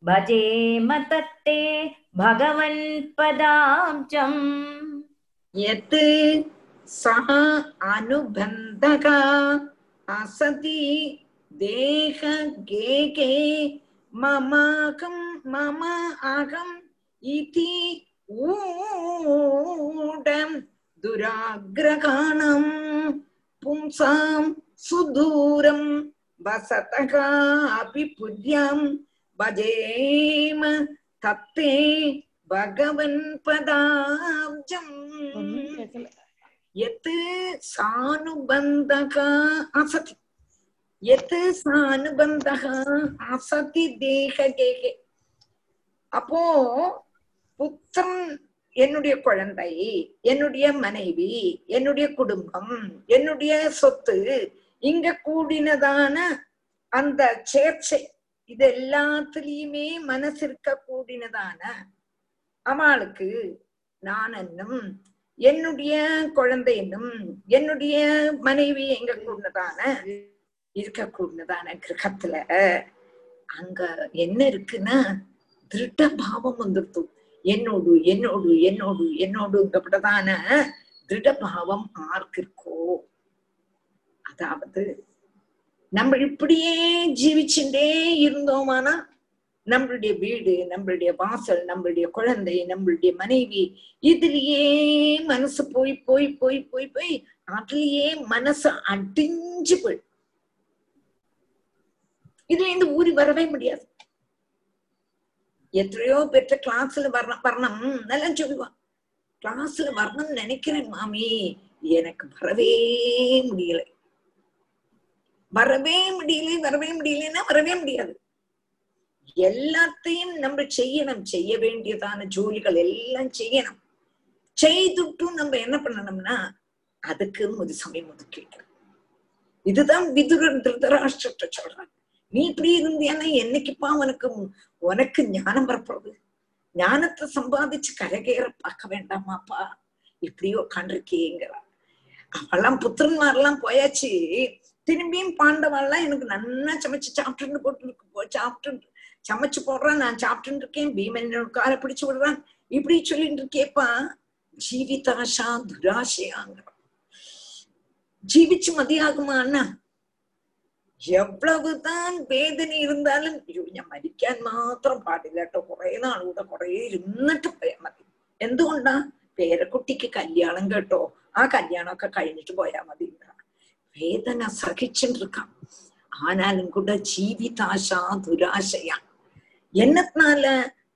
भजेम तत्ते भगवन् पदाब्जम् यत् सः अनुबन्धः असति देहगेके ममाकं मम अहम् इति ഊടം ദുരാഗ്രകാണം പുംസാം സുദൂരം വസതകാപി പുര്യം ഭജേമ തത്തേ ഭഗവൻ പദാബ്ജം യത്ത് സാനുബന്ധക അസതി യത്ത് സാനുബന്ധക അസതി ദേഹഗേഹ അപ്പോ புத்திரன் என்னுடைய குழந்தை என்னுடைய மனைவி என்னுடைய குடும்பம் என்னுடைய சொத்து இங்க கூடினதான அந்த சேர்ச்சை இது எல்லாத்துலயுமே மனசிருக்க கூடினதான அவளுக்கு நான் என்னும் என்னுடைய குழந்தை என்னும் என்னுடைய மனைவி எங்க கூடதான இருக்க கூடதான கிரகத்துல அங்க என்ன இருக்குன்னா திருட்ட பாவம் வந்துருத்து என்னோடு என்னோடு என்னோடு என்னோடுங்கப்பட்டதான திருடபாவம் ஆர்க்கிற்கோ இருக்கோ அதாவது நம்ம இப்படியே ஜீவிச்சுட்டே இருந்தோமானா நம்மளுடைய வீடு நம்மளுடைய வாசல் நம்மளுடைய குழந்தை நம்மளுடைய மனைவி இதுலயே மனசு போய் போய் போய் போய் போய் அதுலயே மனசு அடிஞ்சு போய். இதுல இருந்து ஊறி வரவே முடியாது. எத்தனையோ பெற்ற கிளாஸ்ல வரணும். வரணும் எல்லாம் சொல்லுவான் கிளாஸ்ல வரணும்னு நினைக்கிறேன் மாமி. எனக்கு வரவே முடியல. வரவே முடியல வரவே முடியலன்னா வரவே முடியாது. எல்லாத்தையும் நம்ம செய்யணும். செய்ய வேண்டியதான ஜோலிகள் எல்லாம் செய்யணும். செய்துட்டும் நம்ம என்ன பண்ணணும்னா அதுக்கு ஒரு சமயம் ஒதுக்கிட்டு இதுதான் விதுரன் திருதராஷ்டிரத்தை சொல்றாங்க. நீ இப்படி இருந்தியானா என்னைக்குப்பா உனக்கு உனக்கு ஞானம் வரப்போகுது? ஞானத்தை சம்பாதிச்சு கரகேற பார்க்க வேண்டாமாப்பா? இப்படியோ உட்காண்டிருக்கேங்கிறா அவெல்லாம் புத்திரன்மாரெல்லாம் போயாச்சு. திரும்பியும் பாண்டவாள்லாம் எனக்கு நன்னா சமைச்சு சாப்பிட்டு போட்டு சாப்பிட்டு சமைச்சு போடுறான் நான் சாப்பிட்டு இருக்கேன் பீமன் காலை பிடிச்சு விடுறான். இப்படி சொல்லிட்டு இருக்கேப்பா ஜீவிதாஷா துராசையாங்கிறான் ஜீவிச்சு மதியாகுமா அண்ணா? എവ്വളവുതാൻ വേദന ഇരുന്നാലും അയ്യോ ഞാൻ മരിക്കാൻ മാത്രം പാടില്ല കേട്ടോ കുറെ നാളുകൂടെ കുറെ ഇരുന്നിട്ട് പോയാൽ മതി എന്തുകൊണ്ടാ പേരക്കുട്ടിക്ക് കല്യാണം കേട്ടോ ആ കല്യാണമൊക്കെ കഴിഞ്ഞിട്ട് പോയാൽ മതി വേദന സഹിച്ചിട്ടിരിക്കാം ஆனாலும் கூட ஜீவிதாஷா துராசையா என்னத்தினால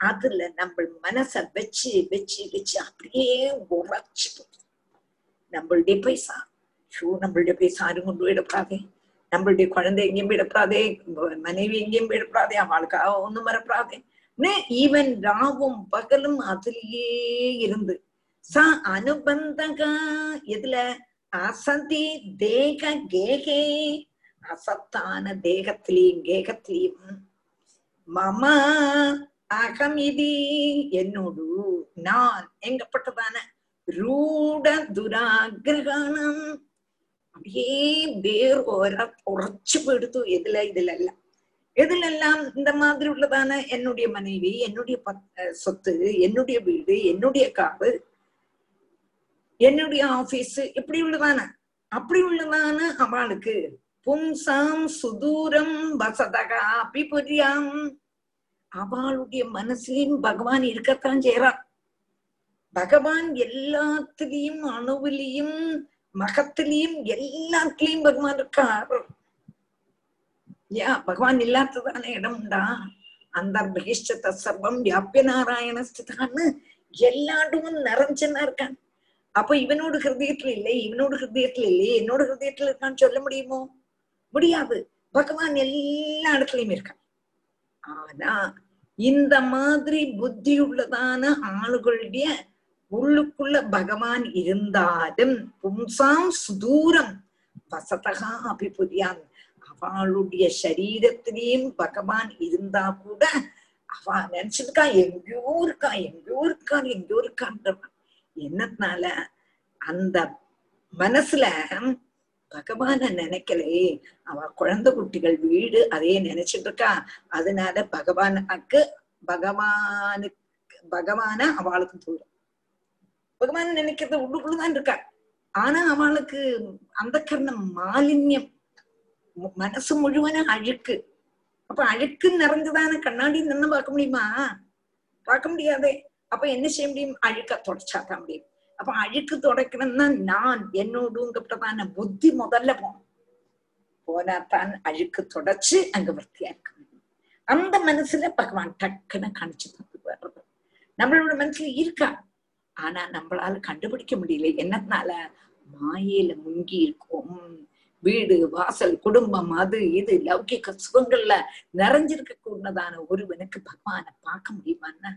அதுல நம்ம மனச வச்சு வச்சு வச்சு அப்படியே உரைச்சு நம்மளுடைய பைசா ஷூ நம்மளுடைய பைசா ஆரும் கொண்டு போயிடப்படாதே நம்மளுடைய குழந்தை எங்கேயும் விடப்படாதே மனைவி எங்கேயும் விடப்படாதே அவளுக்காக ஒண்ணும் வரப்படாதே ஈவன் ராவும் பகலும் அதிலேயே இருந்து ச அனுபந்தக எதுல? அசதி தேக கேகே. அசத்தான தேகத்திலையும் கேகத்திலையும் மம அகம் இது என்னோடு நான் எங்கப்பட்டதான ரூட துராகிரகணம். அப்படியே வேர்கோர புറച്ചു பெடுத்து எதுல இதுலெல்லாம். எதுலெல்லாம் இந்த மாதிரி உள்ளதான என்னுடைய மனைவி என்னுடைய சொத்து என்னுடைய வீடு என்னுடைய காரு என்னுடைய ஆபீஸ் இப்படி உள்ளதான அப்படி உள்ளதான அவளுக்கு பும்சாம் சுதூரம் வசதகா அப்படி புரியாம். அவளுடைய மனசுலயும் பகவான் இருக்கத்தான் செய்யறான் பகவான் எல்லாத்திலையும் அணுவிலையும் மகத்திலையும் எல்லாத்துலயும் பகவான் இருக்கார். யா பகவான் இல்லாததான இடம் உண்டா அந்த பகிஷ்டத சர்வம் வியாபிய நாராயண ஸ்திதான்னு எல்லாடும் நிறைஞ்சனா இருக்கான். அப்ப இவனோட ஹிருதயத்துல இல்லை இவனோட ஹிருதயத்துல இல்லையே என்னோட ஹிருதயத்துல இருக்கான்னு சொல்ல முடியுமோ? முடியாது. பகவான் எல்லா இடத்துலயும் இருக்கான். ஆனா இந்த மாதிரி புத்தி உள்ளதான ஆளுகளுடைய உள்ளுக்குள்ள பகவான் இருந்தாலும் பும்சாம் சுதூரம். வசதகா அபிபுரியான் அவளுடைய சரீரத்திலையும் பகவான் இருந்தா கூட அவ நினைச்சிருக்கா எங்கேயோ இருக்கா எங்கேயோ இருக்கான் எங்கேயோ இருக்கான்றவன் என்னத்தினால அந்த மனசுல பகவான நினைக்கலையே. அவ குழந்தை குட்டிகள் வீடு அதே நினைச்சிட்டு இருக்கா. அதனால பகவானுக்கு பகவானுக்கு பகவான அவளுக்கு தூரம். பகவான் நினைக்கிறது உள்ளுக்குள்ளதான் இருக்கா ஆனா அவளுக்கு அந்த கர்ணம் மாலின்யம். மனசு முழுவதும் அழுக்கு. அப்ப அழுக்கு நிறைஞ்சதான கண்ணாடி நின்று பார்க்க முடியுமா? பார்க்க முடியாதே. அப்ப என்ன செய்ய முடியும்? அழுக்க தொடச்சாதான் முடியும். அப்ப அழுக்கு தொடக்கணும்னா நான். என்னோடுங்கப்பட்டதான புத்தி முதல்ல போகணும் போனாத்தான் அழுக்கு தொடச்சு அங்க வர்த்தியா இருக்க முடியும். அந்த மனசுல பகவான் டக்குன்னு கணிச்சு தந்துடுவார் நம்மளோட மனசுல இருக்கா? ஆனா நம்மளால கண்டுபிடிக்க முடியல. என்னத்தினால மாயையில முங்கி இருக்கோம். வீடு வாசல் குடும்பம் அது இது லௌகிக சுகங்கள்ல நிறைஞ்சிருக்க கூடதான ஒருவனுக்கு பகவான பார்க்க முடியுமான்னா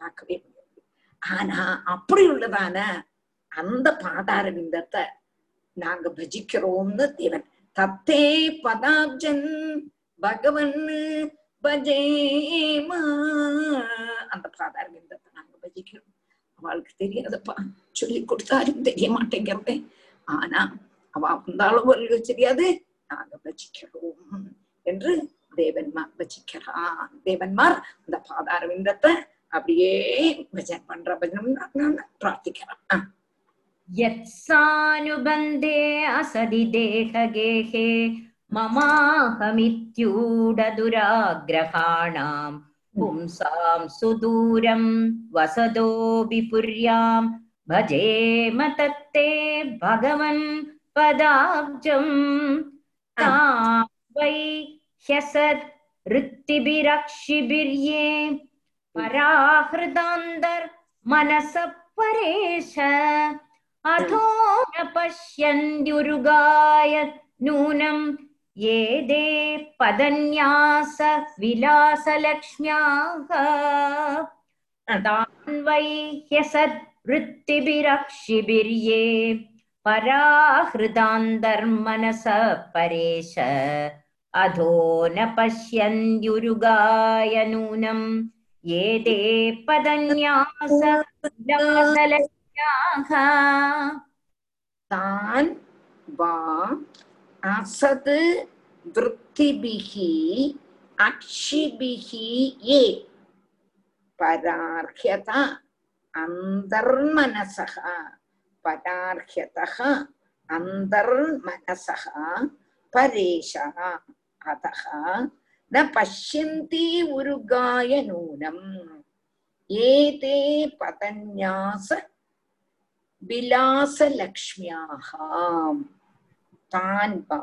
பார்க்கவே முடியாது. ஆனா அப்படி உள்ளதான அந்த பாதார விந்தத்தை நாங்க பஜிக்கிறோம்னு தேவன். தத்தே பதாப்ஜன் பகவன் பஜேமா. அந்த பாதார விந்தத்தை நாங்க பஜிக்கிறோம். அவளுக்கு தெரியாதப்பா சொல்லி கொடுத்தாலும் தெரிய மாட்டேங்கிறதே ஆனா அவ வந்தாலும் அவர்களுக்கு தெரியாது நாங்க பஜிக்கிறோம் என்று தேவன்மார் பஜிக்கிறான் தேவன்மார் அந்த பாதார விந்தத்தை அப்படியே பஜன் பண்ற பஜனம் நான் பிரார்த்திக்கிறான் ஆ. यत्सानुबन्धे असदि देहगेहे ममाहमित्यूढदुराग्रहाणाम् पुंसां सुदूरं वसदोऽपि पुर्यां भजेम तत्ते भगवन् पदाब्जम् तां वै ह्यसत् वृत्तिभिरक्षिभिर्ये पराहृदान्तर्मनसः परेश अथो न पश्यन्त्युरुगाय नूनं एते पदन्यासविलासलक्ष्म्याः तान्वैह्यसद्वृत्तिभिरक्षिभिर्ये पराहृदान्तर्मनस परेश अधो न पश्यन्त्युरुगाय नूनम् एते पदन्यासविलासलक्ष्म्याः तान् वा அசது விற்த்திபிகி அக்ஷிபிகி ஏ. பரார்ஹ்யதா அந்தர்மனசகா பரார்ஹ்யதா அந்தர்மனசகா பரேஷா அதகா ந பஷ்யந்தி உருகாய நூனம். ஏதே பதன்யாச விலாசலக்ஷ்மியாக தான்பா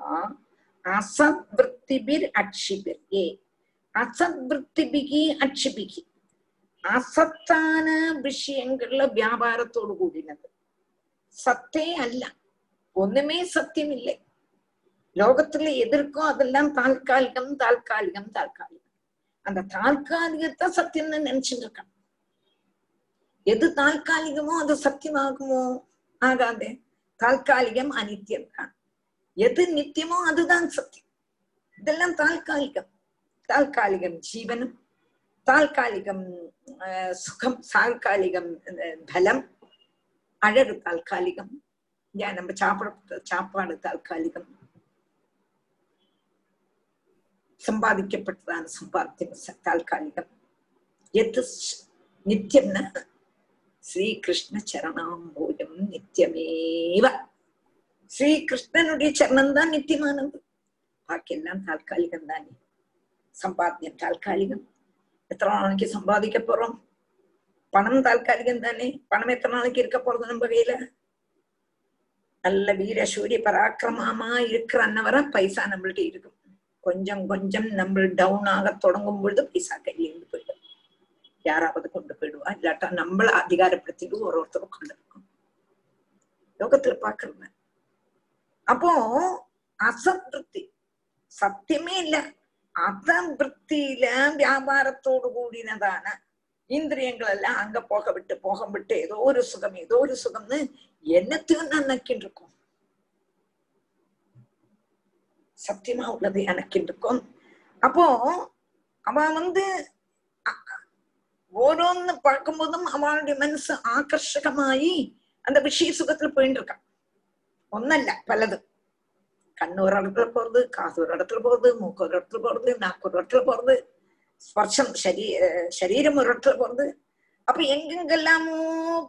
அசத் விற்பிபிர் அட்சிபிர்கே அசத் விற்பிபிகி அட்சிபிகி അസത്താണ് വിഷയങ്ങളിലെ വ്യാപാരത്തോട് കൂടിനത്। സത്തേ അല്ല ഒന്നുമേ സത്യമില്ല। ലോകത്തിലെ എതിർക്കും അതെല്ലാം താൽക്കാലികം താൽക്കാലികം താൽക്കാലികം। அந்த தாற்காலிகத்தை சத்தியம்னு நினைச்சுட்டு இருக்கான் எது தாற்காலிகமோ அது சத்தியமாகுமோ ஆகாது தாற்காலிகம் அனித்தியம் தான் எது நித்தியமோ அதுதான் சத்தியம். இதெல்லாம் தாற்காலிகம் தாற்காலிகம் ஜீவனம் தாற்காலிகம் சுகம் தாற்காலிகம் பலம். அழகு தாற்காலிகம் ஏன் நம்ம சாப்பிட சாப்பாடு தாற்காலிகம் சம்பாதிக்கப்பட்டதான சம்பாத்தியம் ச- தாற்காலிகம் எது ஸ்- நித்தியம்னா ஸ்ரீகிருஷ்ண சரணாம்போஜம் நித்தியமேவ. ஸ்ரீ கிருஷ்ணனுடைய சரணம் தான் நித்தியமானது. பாக்கெல்லாம் தாற்காலிகம் தானே. சம்பாத்தியம் தாற்காலிகம். எத்தனை நாளைக்கு சம்பாதிக்க போறோம்? பணம் தாற்காலிகம் தானே. பணம் எத்தனை நாளைக்கு இருக்க போறது நம்ம கையில? நல்ல வீர சூரிய பராக்கிரமமா இருக்கிற அன்னவரை பைசா நம்மள்கிட்ட இருக்கும். கொஞ்சம் கொஞ்சம் நம்ம டவுன் ஆக தொடங்கும் பொழுது பைசா கையிலிருந்து போயிடும். யாராவது கொண்டு போயிடுவா. இல்லாட்டா நம்மள அதிகாரப்படுத்திட்டு ஒரு ஒருத்தரும் கொண்டு இருக்கும் லோகத்துல பாக்குறேன் அப்போ அசத்ருத்தி சத்தியமே இல்ல. அசம்பிருத்தியில வியாபாரத்தோடு கூடினதான இந்திரியங்கள் எல்லாம் அங்க போக விட்டு போக விட்டு ஏதோ ஒரு சுகம் ஏதோ ஒரு சுகம்னு என்னத்தையும் நான் நக்கின்னு இருக்கோம் சத்தியமா உள்ளது எனக்கு இருக்கும் அப்போ அவன் வந்து ஓரோன்னு பார்க்கும்போதும் அவளுடைய மனசு ஆகர்ஷகமாயி அந்த விஷய சுகத்துல போயிட்டு இருக்கான் ஒன்னல்ல பலது கண்ணு ஒரு இடத்துல போறது காது ஒரு இடத்துல போறது மூக்கு ஒரு இடத்துல போறது நாக்கு ஒரு இடத்துல போறது ஸ்பர்ஷம் சரீ சரீரம் ஒரு இடத்துல போறது அப்ப எங்கெங்கெல்லாமோ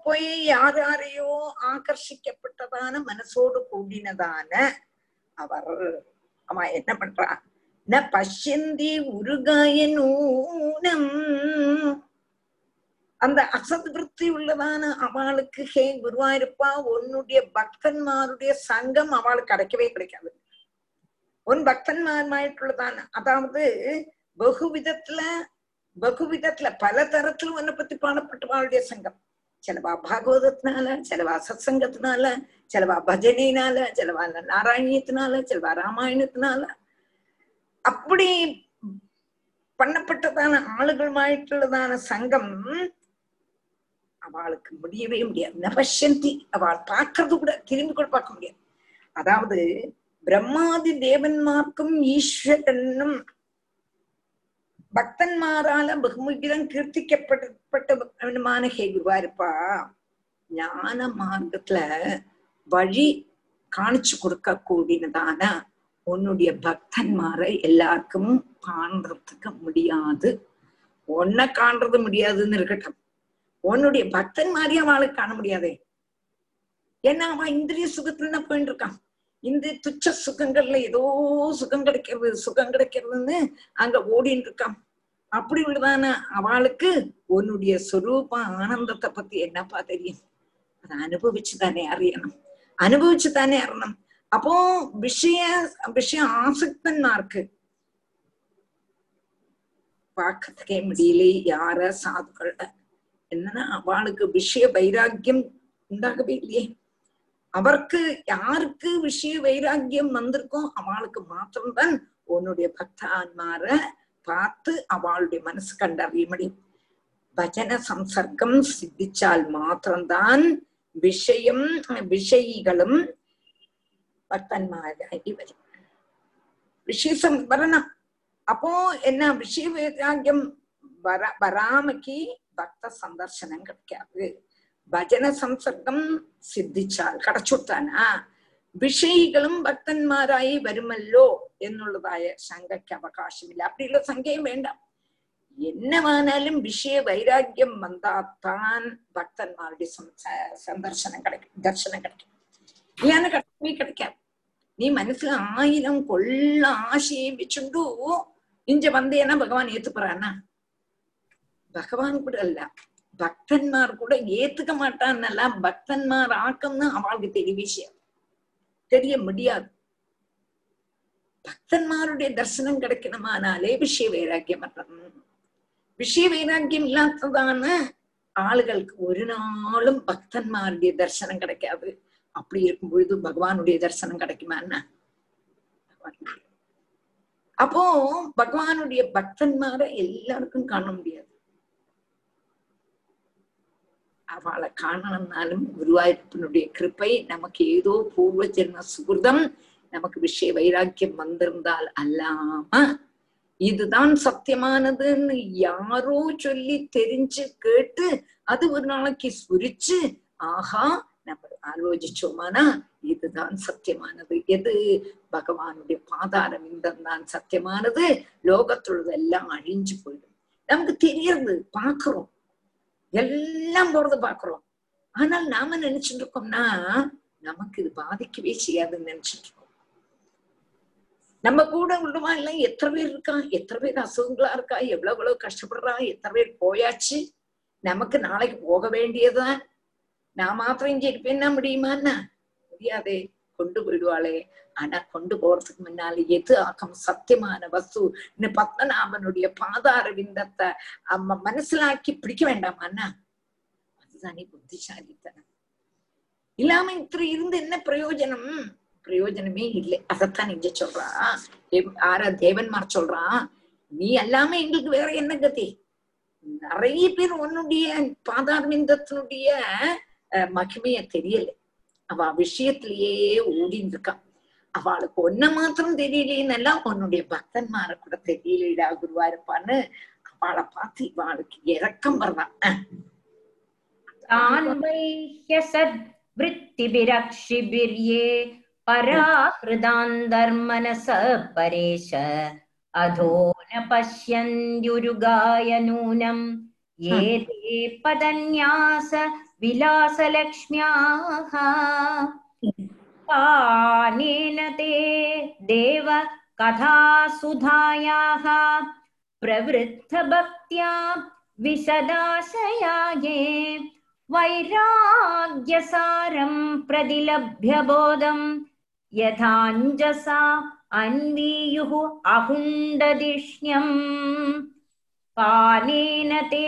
போய் யார் யாரையோ ஆகர்ஷிக்கப்பட்டதான மனசோடு கூடினதான அவர் அவன் என்ன பண்றா ந பஷ்யந்தி உருகாய நூனம் அந்த அசத் விற்பி உள்ளதான அவளுக்கு ஹே குருவாயிருப்பா உன்னுடைய பக்தன்மாருடைய சங்கம் அவளுக்கு கிடைக்கவே கிடைக்காது. உன் பக்தன்மாருமாയിട്ടുള്ളதான அதாவது பகுவிதத்துல பகுவிதத்துல பல தரத்துல உன்னை பத்தி பாடப்பட்டவாளுடைய சங்கம். ചിലവാ ഭാഗവതത്തിനാല് ചിലവാ സത്സംഗത്തിനാല് ചിലവാ பஜனையினால ചിലവാ நாராயணியத்தினால ചിലവാ ராமாயணத்தினால. அப்படி பண்ணப்பட்டதான ஆளுகளுமாயிட்டுள்ளதான சங்கம் அவளுக்கு முடியவே முடியாது. நபசந்தி அவள் பார்க்கறது கூட திரும்பி கூட பார்க்க முடியாது. அதாவது பிரம்மாதி தேவன்மார்க்கும் ஈஸ்வரனும் பக்தன்மாரால பகுமுகிதம் கீர்த்திக்கப்பட்டவனுமான ஹே குருவாருப்பா ஞான மார்க்கத்துல வழி காணிச்சு கொடுக்க கூடினதான உன்னுடைய பக்தன்மாரை எல்லாருக்கும் காண்றதுக்கு முடியாது. ஒன்ன காண்றது முடியாதுன்னு இருக்கட்டும். உன்னுடைய பக்தன் மாதிரி அவளுக்கு காண முடியாதே. ஏன்னா அவன் இந்திரிய சுகத்துல தான் போயிட்டு இருக்கான் இந்த துச்ச சுகங்கள்ல ஏதோ சுகம் கிடைக்கிறது சுகம் கிடைக்கிறதுன்னு அங்க ஓடின்னு இருக்கான் அப்படி உள்ளதான அவளுக்கு உன்னுடைய சொரூப ஆனந்தத்தை பத்தி என்னப்பா தெரியும்? அதை அனுபவிச்சு தானே அறியணும். அனுபவிச்சு தானே அறியணும். அப்போ விஷய விஷய ஆசக்தன்மார்க்கு பார்க்கறதுக்கே முடியல யார சாதுக்கள என்னன்னா அவளுக்கு விஷய வைராக்கியம் உண்டாகவே இல்லையே. அவருக்கு யாருக்கு விஷய வைராக்கியம் வந்திருக்கோ அவளுக்கு மாத்திரம்தான் உன்னுடைய பக்தான்மார பார்த்து அவளுடைய மனசு கண்டறிய முடியும் பஜன சம்சர்க்கம் சித்திச்சால் மாத்திரம்தான் விஷயம் விஷயிகளும் பக்தன்மாராகி வரும். விஷயம் வரணும். அப்போ என்ன விஷய வைராக்கியம் வர வராமக்கு பக்த சந்தர்சனம் கிடைக்காது ഭജന സംസർഗം സിദ്ധിച്ചാൽ കടച്ചുട്ടാനാ വിഷയികളും ഭക്തന്മാരായി വരുമല്ലോ എന്നുള്ളതായ ശങ്കയ്ക്ക് അവകാശമില്ല അപ്പടിയുള്ള സംഖ്യയും വേണ്ട എന്നവാനാലും വിഷയ വൈരാഗ്യം വന്നാത്താൻ ഭക്തന്മാരുടെ സന്ദർശനം கிடைக்கும் ദർശനം கிடைக்கும் இல்லையான கிடைக்கவே கிடைக்காது நீ மனசுல ஆயிரம் கொள்ள ஆசையை வச்சுண்டு இங்க வந்தேன்னா பகவான் ஏத்துப்படுறானா பகவான் கூட அல்ல பக்தன்மார் கூட ஏத்துக்க மாட்டான்னல்ல பக்தன்மார் ஆக்கம்னு அவளுக்கு தெரிய விஷயம். தெரிய முடியாது. பக்தன்மாருடைய தரிசனம் கிடைக்கணுமானாலே விஷய வைராக்கியம் வரணும். விஷய வைராக்கியம் இல்லாததான ஆளுகளுக்கு ஒரு நாளும் பக்தன்மாருடைய தரிசனம் கிடைக்காது. அப்படி இருக்கும் பொழுது பகவானுடைய தரிசனம் கிடைக்குமா என்ன? அப்போ பகவானுடைய பக்தன்மார எல்லாருக்கும் காண முடியாது. அவளை காணணும்னாலும் குருவாயூரப்பனுடைய கிருப்பை நமக்கு ஏதோ பூர்வ ஜென்ம சுகிருதம் நமக்கு விஷய வைராக்கியம் வந்திருந்தால் அல்லாம. இதுதான் சத்தியமானதுன்னு யாரோ சொல்லி தெரிஞ்சு கேட்டு அது ஒரு நாளைக்கு சுரிச்சு ஆஹா நம்ம ஆலோசிச்சோமானா இதுதான் சத்தியமானது. எது? பகவானுடைய பாதாரம் தான் சத்தியமானது. லோகத்துள்ளது எல்லாம் அழிஞ்சு போயிடும். நமக்கு தெரியறது பாக்குறோம் எல்லாம் போறது பாக்குறோம் ஆனால் நாம நினைச்சுட்டு இருக்கோம்னா நமக்கு இது பாதிக்கவே செய்யாதுன்னு நினைச்சிட்டு இருக்கோம். நம்ம கூட உள்ளமா எல்லாம் எத்தனை பேர் இருக்கா? எத்தனை பேர் அசுகங்களா இருக்கா? எவ்வளவு எவ்வளவு கஷ்டப்படுறா? எத்தனை பேர் போயாச்சு? நமக்கு நாளைக்கு போக வேண்டியதுதான். நான் மாத்திரம் இங்க இருப்பேன்னா முடியுமான்னா முடியாதே. கொண்டு போயிடுவாளே. ஆனா கொண்டு போறதுக்கு முன்னால எது ஆகும் சத்தியமான வசு. இன்னும் பத்மநாபனுடைய பாதார விந்தத்தை அம்ம மனசிலாக்கி பிடிக்க வேண்டாமான்னா அதுதானே புத்திசாலித்தனம். இல்லாம இப்படி இருந்து என்ன பிரயோஜனம்? பிரயோஜனமே இல்லை. அதைத்தான் இங்க சொல்றா. ஆரா தேவன்மார் சொல்றான் நீ எல்லாம எங்களுக்கு வேற என்ன கதி? நிறைய பேர் உன்னுடைய பாதாரவிந்தத்தினுடைய மகிமைய தெரியல. அவ விஷயத்திலேயே ஓடின்னு இருக்கான் அவளுக்கு ஒன்ன மாத்திரம் தெரியலேன்னெல்லாம் உன்னுடைய பக்தன்மார கூட தெரியலடா குருவா இருப்பான்னு அவளை பார்த்து இவாளுக்கு இறக்கம் வர்றான் वृत्तिभिरक्षिभिर्ये पराहृदान्तर्मनस परेश अधो न पश्यन्त्युरुगाय नूनम् ये ते पदन्यास विलासलक्ष्म्याः। कानेन ते देव कथासुधायाः प्रवृद्धभक्त्या विशदाशयाये वैराग्यसारं प्रतिलभ्य बोधं यथाञ्जसा अन्वीयुः अहुण्डदिष्ण्यम् पानेन ते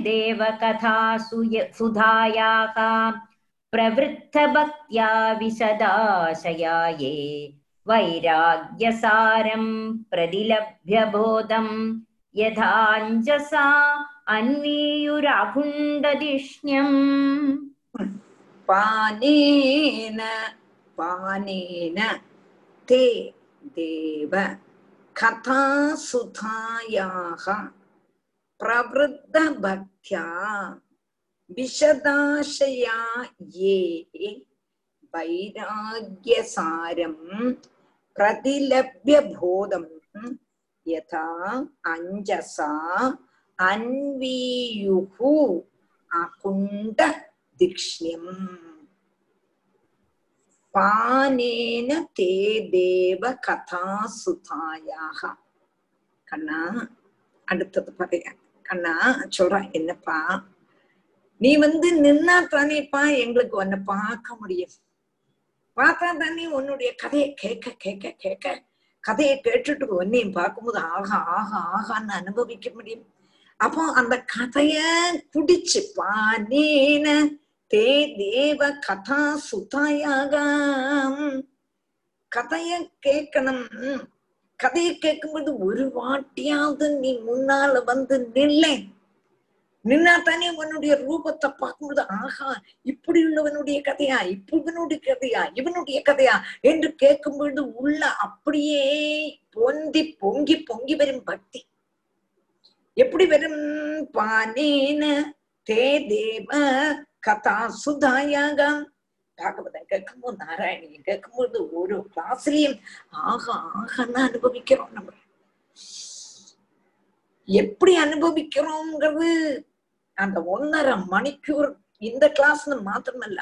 देवकथासु य- सुधायाः प्रवृत्तभक्त्या विशदाशया ये वैराग्यसारं प्रतिलभ्य बोधं यथाञ्जसा अन्वीयुराहुण्डदिष्ण्यम् पानेन पानेन ते देव कथासुधायाः प्रवृद्धभक्त्या विशदाशया ये वैराग्यसारं प्रतिलभ्य बोधं यथा अञ्जसा अन्वीयुः अकुण्डदिक्ष्ण्यम् பானேன தே தேவ கதா சுதாயாக கண்ணா அடுத்தது பாருங்க அண்ணா சொல்றேன் என்னப்பா நீ வந்து நின்னா தானேப்பா எங்களுக்கு உன்னை பார்க்க முடியும். பார்த்தா தானே உன்னுடைய கதையை கேட்க கேட்க கேட்க கதையை கேட்டுட்டு உன்னையும் பார்க்கும்போது ஆஹா ஆஹா ஆகான்னு அனுபவிக்க முடியும். அப்போ அந்த கதைய குடிச்சு பானேன தே தேவ கதா சுதாயாக கதைய கேட்கணும். கதையை கேட்கும்போது ஒரு வாட்டியாவது நீ முன்னால வந்து நில்லை. நின்னா தானே உன்னுடைய ரூபத்தை பார்க்கும்போது ஆஹா இப்படி உள்ளவனுடைய கதையா? இப்ப இவனுடைய கதையா? இவனுடைய கதையா? என்று கேட்கும் பொழுது உள்ள அப்படியே பொந்தி பொங்கி பொங்கி வரும் பக்தி. எப்படி வரும் பானேன? தே தேவ கதா சுதாயாக? பாகவதம் கேட்கும்போது நாராயணியம் கேட்கும்போது ஒரு கிளாஸ்லயும் ஆக ஆகன்னு அனுபவிக்கிறோம் நம்ம. எப்படி அனுபவிக்கிறோங்கிறது அந்த ஒன்னரை மணிக்கூர் இந்த கிளாஸ்னு மாத்திரமல்ல.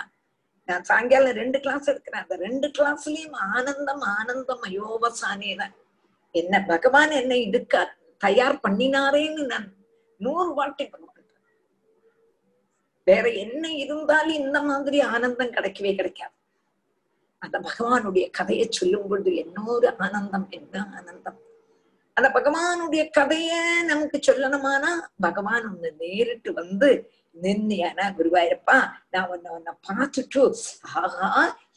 நான் சாயங்காலம் ரெண்டு கிளாஸ் எடுக்கிறேன். அந்த ரெண்டு கிளாஸ்லயும் ஆனந்தம் ஆனந்தம் அயோவசானேதான் என்ன பகவான் என்னை இதுக்க தயார் பண்ணினாரேன்னு நான் நூறு வாட்டி பகவான் வேற என்ன இருந்தாலும் இந்த மாதிரி ஆனந்தம் கிடைக்கவே கிடைக்காது. அந்த பகவானுடைய கதையை சொல்லும் பொழுது என்னொரு ஆனந்தம் என்ன ஆனந்தம்? அந்த பகவானுடைய கதைய நமக்கு சொல்லணுமானா பகவான் ஒண்ணு நேரிட்டு வந்து நின்னியானா குருவாயிருப்பா நான் ஒன்ன ஒன்ன பார்த்துட்டு ஆஹா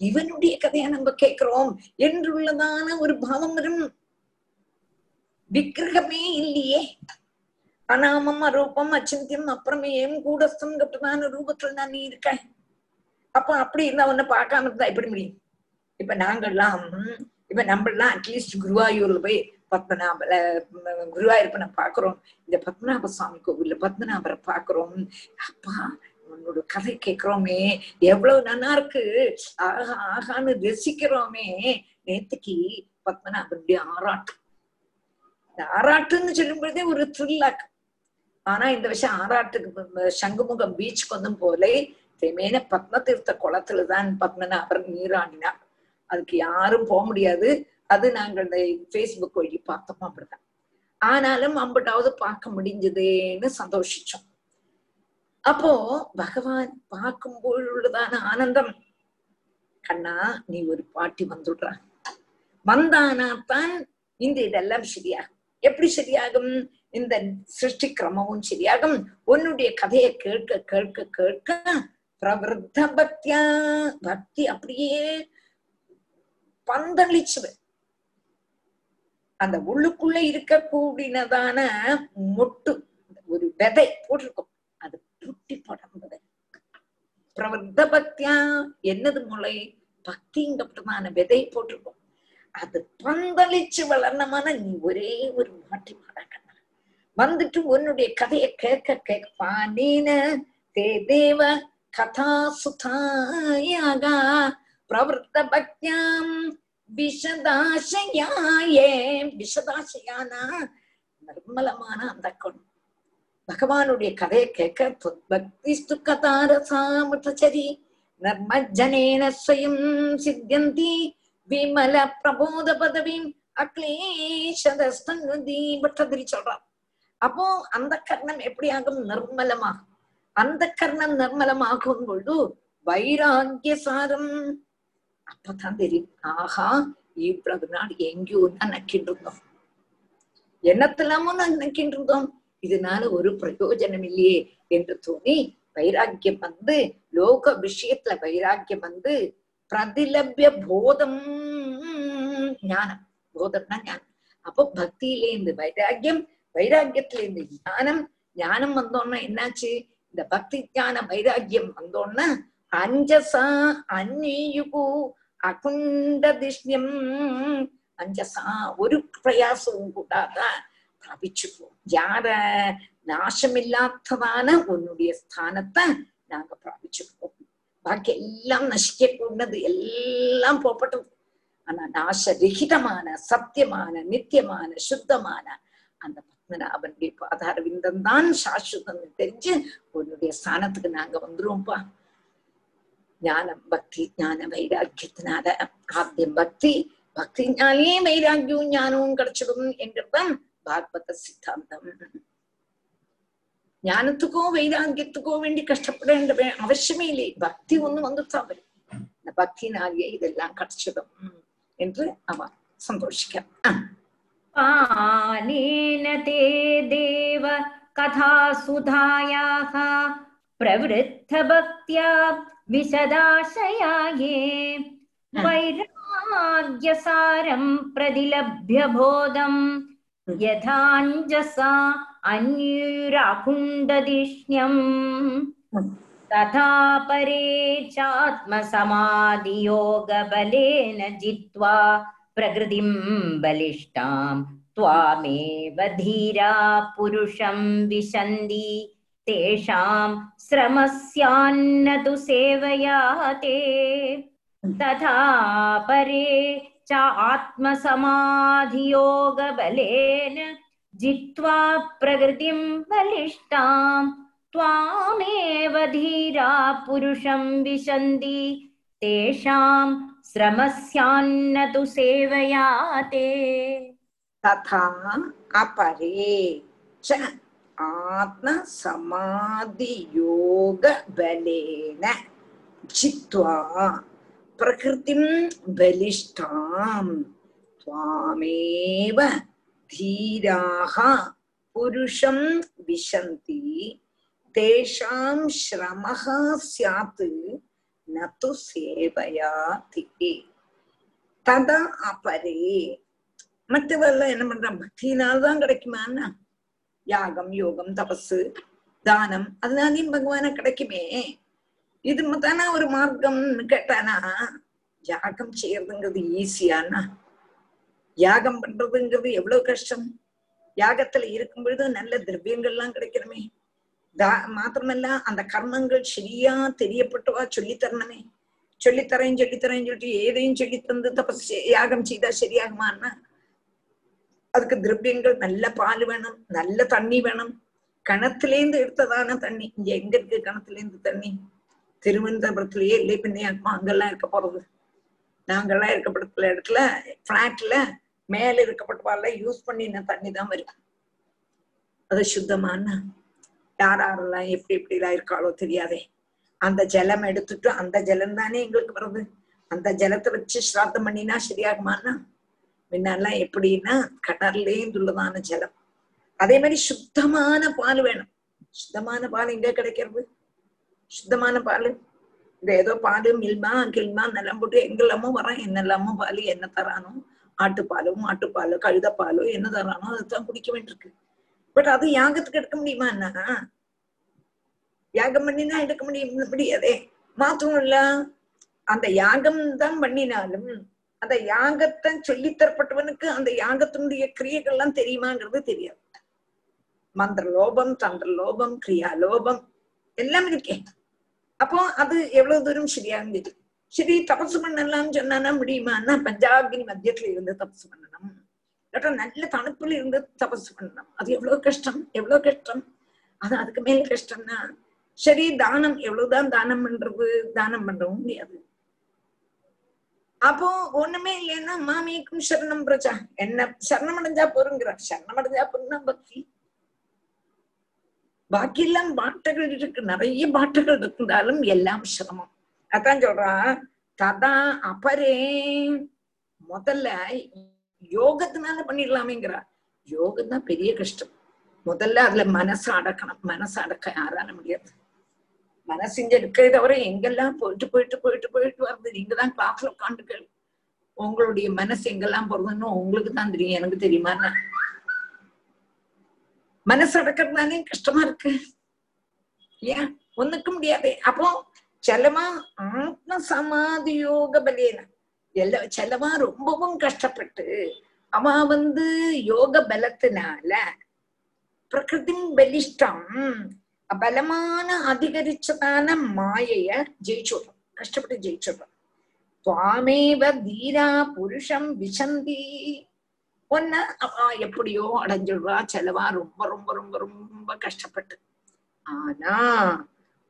இவனுடைய கதையை நம்ம கேட்கிறோம் என்றுள்ளதான ஒரு பாவம் வரும். விக்கிரகமே இல்லையே. அனாமம் அரூபம் அச்சிந்தியம் அப்புறமேயும் கூடஸ்தம் கட்டுமான ரூபத்துல நான் நீ இருக்க அப்ப அப்படி இருந்தா உன்னை பார்க்காம இருந்தா எப்படி முடியும்? இப்ப நாங்கெல்லாம் இப்ப நம்மளாம் அட்லீஸ்ட் குருவாயூர்ல போய் பத்மநாப குருவாயூர்ப்பனை பாக்குறோம் இந்த பத்மநாப சுவாமி கோவில்ல பத்மநாபரை பாக்குறோம் அப்பா உன்னோட கதை கேக்குறோமே எவ்வளவு நல்லா இருக்கு. ஆஹா ஆகான்னு ரசிக்கிறோமே. நேத்துக்கு பத்மநாபனுடைய ஆராட்டு இந்த ஆராட்டுன்னு சொல்லும் பொழுதே ஒரு த்ரில்லாக்கு ஆனா இந்த விஷயம் ஆறாட்டுக்கு சங்குமுகம் பீச்சுக்கு வந்தும் போலே தெமேன பத்மதீர்த்த குளத்துலதான் பத்மநாபர் நீராடினார். அதுக்கு யாரும் போக முடியாது. அது நாங்கள் இந்த பேஸ்புக் வழி பார்த்தோம் அப்படிதான் ஆனாலும் அம்பட்டாவது பார்க்க முடிஞ்சதேன்னு சந்தோஷிச்சோம். அப்போ பகவான் பார்க்கும் பொழுதான ஆனந்தம். கண்ணா நீ ஒரு பாட்டி வந்துடுற. வந்தானா தான் இந்த இதெல்லாம் சரியாகும். எப்படி சரியாகும்? இந்த சிருஷ்டி கிரமமும் சரியாகும். உன்னுடைய கதையை கேட்க கேட்க கேட்க பிரவருத்த பக்தியா பக்தி அப்படியே பந்தளிச்சுது. அந்த உள்ளுக்குள்ள இருக்கக்கூடியதான மொட்டு ஒரு விதை போட்டிருக்கும். அது புட்டி படர்ந்தது. பிரவர்த்த பக்தியா என்னது முளை பக்திங்கப்பட்டதான விதை போட்டிருக்கும். அது பந்தளிச்சு வளர்ந்தமான நீ ஒரே ஒரு மாட்டி மாடாக்கண்ண வந்துட்டு உன்னுடைய கதையை கேட்க கேட்பா நீன தே தேவ கதா சுதாயாக பிரவர்த்த பக்தியாம் விஷதாசையாயே. விஷதாசையானா? நிர்மலமான அந்த கொண் பகவானுடைய கதையை கேட்க பக்திஸ்து கதாரசாமுதரி நர்மஜனேன ஸ்வயம் சித்தியந்தி விமல பிரபோத பதவியும் அக்லேஷதஸ்தன் பட்டதிரி சொல்றான் அப்போ அந்த கர்ணம் எப்படி ஆகும் நிர்மலமாகும் அந்த கர்ணம் நிர்மலமாகும் பொழுது வைராகிய சாரம் அப்பதான் தெரியும். ஆஹா இவ்வளவு நாள் எங்கேயோ தான் நக்கிட்டு இருந்தோம் என்னத்தெல்லாமோ நான் நக்கிட்டு இருந்தோம் இதனால ஒரு பிரயோஜனம் இல்லையே என்று தோணி வைராக்கியம் வந்து லோக விஷயத்துல வைராக்கியம் வந்து பிரதிலபிய போதம் ஞானம். போதம்னா ஞானம். அப்போ பக்தியிலே இந்த வைராக்கியம் வைராக்கியத்துல இந்த ஞானம் ஞானம் வந்தோன்னா என்னாச்சு? இந்த பக்தி ஜான வைராக்கியம் வந்தோன்னா அஞ்சசா அந்நீயுகு அகுண்டதிஷ்யம் அஞ்சசா ஒரு பிரயாசமும் கூடாத தபிச்சுப்போம் யார நாசமில்லாததான உன்னுடைய ஸ்தானத்தை நாங்க பிராபிச்சுப்போம் பாக்கி எல்லாம் நசிக்க கூடது எல்லாம் போப்பட்டது ஆனா நாசரிகிதமான சத்தியமான நித்தியமான சுத்தமான அந்த ஆத்மனா அவனுடைய பாதார விந்தம் தான் சாஸ்வதம்னு தெரிஞ்சு உன்னுடைய ஸ்தானத்துக்கு நாங்க வந்துருவோம்ப்பா ஞானம் பக்தி ஞான வைராக்கியத்தினால ஆத்தியம் பக்தி. பக்தினாலே வைராக்கியமும் ஞானமும் கிடைச்சிடும் என்றதான் பாகவத சித்தாந்தம். ஞானத்துக்கோ வைராக்கியத்துக்கோ வேண்டி கஷ்டப்பட அவசியமே இல்லை. பக்தி ஒண்ணு வந்துதான் வரும் இந்த பக்தினாலேயே இதெல்லாம் கிடைச்சிடும். என்று அவன் சந்தோஷிக்க. पानेन ते देव कथासुधायाः प्रवृद्धभक्त्या विशदाशयाये वैराग्यसारं प्रतिलभ्य बोधम् यथाञ्जसा अन्युराकुण्डधिष्ण्यम् तथा परे चात्मसमाधियोगबलेन जित्वा प्रकृतिं बलिष्ठां, त्वामेव धीरा पुरुषं विशन्ति, तेषां श्रमस्यान्न तु सेवया ते तथा परे च आत्मसमाधियोगबलेन जित्वा प्रकृतिं बलिष्ठां, त्वामेव धीरा पुरुषं विशन्ति, तेषां श्रमस्यान्न तु सेवया ते तथा अपरे च आत्मसमाधियोगबलेन जित्वा प्रकृतिं बलिष्ठां त्वामेव धीराः पुरुषं विशन्ति तेषां श्रमः स्यात् நது சேவையாதி ததா அபரே மற்றவெல்லாம் என்ன பண்றான் பக்தினால்தான் கிடைக்குமான்னா யாகம் யோகம் தபசு தானம் அதனாலையும் பகவான கிடைக்குமே இது தானே ஒரு மார்க்கம்னு கேட்டானா யாகம் செய்யறதுங்கிறது ஈஸியானா யாகம் பண்றதுங்கிறது எவ்வளவு கஷ்டம் யாகத்துல இருக்கும் பொழுது நல்ல திரவியங்கள்லாம் கிடைக்கணுமே மாத்திரமல்ல அந்த கர்மங்கள் சரியா தெரியப்பட்டவா சொல்லித்தரணுமே சொல்லித்தரேன் சொல்லித்தரேன் சொல்லிட்டு ஏதையும் சொல்லி தந்து தபஸ் யாகம் செய்தா சரியாகுமான்னா அதுக்கு திரவியங்கள் நல்ல பால் வேணும் நல்ல தண்ணி வேணும். கணத்திலேந்து எடுத்ததான தண்ணி. இங்க எங்க இருக்கு கணத்திலேந்து தண்ணி? திருவனந்தபுரத்திலேயே இல்லை பின்னையாகுமா அங்கெல்லாம் இருக்க போறது. நாங்கெல்லாம் இருக்கப்பட்ட இடத்துல பிளாட்ல மேல இருக்கப்பட்ட யூஸ் பண்ணின தண்ணி தான் வரும். அது சுத்தமான யார் யாரெல்லாம் எப்படி எப்படி எல்லாம் இருக்காளோ தெரியாதே. அந்த ஜலம் எடுத்துட்டு அந்த ஜலம் தானே எங்களுக்கு வருது. அந்த ஜலத்தை வச்சு ஸ்ராத்தம் பண்ணினா சரியாகுமான்னா? முன்னெல்லாம் எப்படின்னா கடல்லேருந்து துள்ளதான ஜலம். அதே மாதிரி சுத்தமான பால் வேணும். சுத்தமான பால் எங்க கிடைக்கிறது? சுத்தமான பால். இந்த ஏதோ பால் மில்மா கில்மா நிலம் போட்டு எங்கெல்லாமோ வரான் என்னெல்லாமோ பால் என்ன தரானோ? ஆட்டுப்பாலோ மாட்டுப்பாலோ கழுதப்பாலோ என்ன தரானோ அதைத்தான் குடிக்க வேண்டியிருக்கு. பட் அது யாகத்துக்கு எடுக்க முடியுமாண்ணா யாகம் பண்ணினா எடுக்க முடியும் முடியாதே. மாத்திரம் இல்ல. அந்த யாகம் தான் பண்ணினாலும் அந்த யாகத்தை சொல்லித்தரப்பட்டவனுக்கு அந்த யாகத்தினுடைய கிரியைகள்லாம் தெரியுமாங்கிறது தெரியாது. மந்திர லோபம் தந்திர லோபம் கிரியா லோபம் எல்லாம் இருக்கே. அப்போ அது எவ்வளவு தூரம் சரியாகும் இது சரி தபசு பண்ணலாம்னு சொன்னானா முடியுமான்னா பஞ்சாகினி மத்தியத்துல இருந்து தபசு பண்ணணும். இல்லாட்டா நல்ல தணுப்புல இருந்து தபஸ் பண்ணணும். அது எவ்வளவு கஷ்டம்? எவ்வளவு கஷ்டம்? அது அதுக்கு மேல கஷ்டம்னா சரி தானம் எவ்வளவுதான் தானம் பண்றது தானம் பண்றவும் முடியாது. அப்போ ஒண்ணுமே இல்லைன்னா மாமிக்கும் சரணம் பிரஜா என்ன சரணம் அடைஞ்சா போருங்கிறார் சரணம் அடைஞ்சா போருன்னா பக்தி. பாக்கியெல்லாம் பாட்டுகள் இருக்கு. நிறைய பாட்டுகள் இருந்தாலும் எல்லாம் சிரமம். அதான் சொல்றா ததா அபரே முதல்ல யோகத்தினால பண்ணிடலாமேங்கிறார் யோகம் தான் பெரிய கஷ்டம். முதல்ல அதுல மனசு அடக்கணும். மனசு அடக்க யாரால முடியாது. மனசு இங்க இருக்கிறத தவிர எங்கெல்லாம் போயிட்டு போயிட்டு போயிட்டு போயிட்டு வருது? நீங்க தான் கிளாஸ்ல உட்காந்துக்கள் உங்களுடைய மனசு எங்கெல்லாம் போறதுன்னு உங்களுக்கு தான் தெரியும். எனக்கு தெரியுமா மனசு அடக்கிறதுனாலே கஷ்டமா இருக்கு. ஏன்? ஒண்ணுக்க முடியாது. அப்போ செலவா ஆத்ம சமாதி யோக பலேன. எல்லா செலவா ரொம்பவும் கஷ்டப்பட்டு அவ வந்து யோக பலத்தினால பிரகிருதி பலிஷ்டம் பலமான அதிகரிச்சதான மாயைய ஜெயிச்சுடுறோம். கஷ்டப்பட்டு ஜெயிச்சுடுறோம். துவாமேவ தீரா புருஷம் விசந்தி. ஒன்ன அவ எப்படியோ அடைஞ்சிடுவா செலவா ரொம்ப ரொம்ப ரொம்ப ரொம்ப கஷ்டப்பட்டு. ஆனா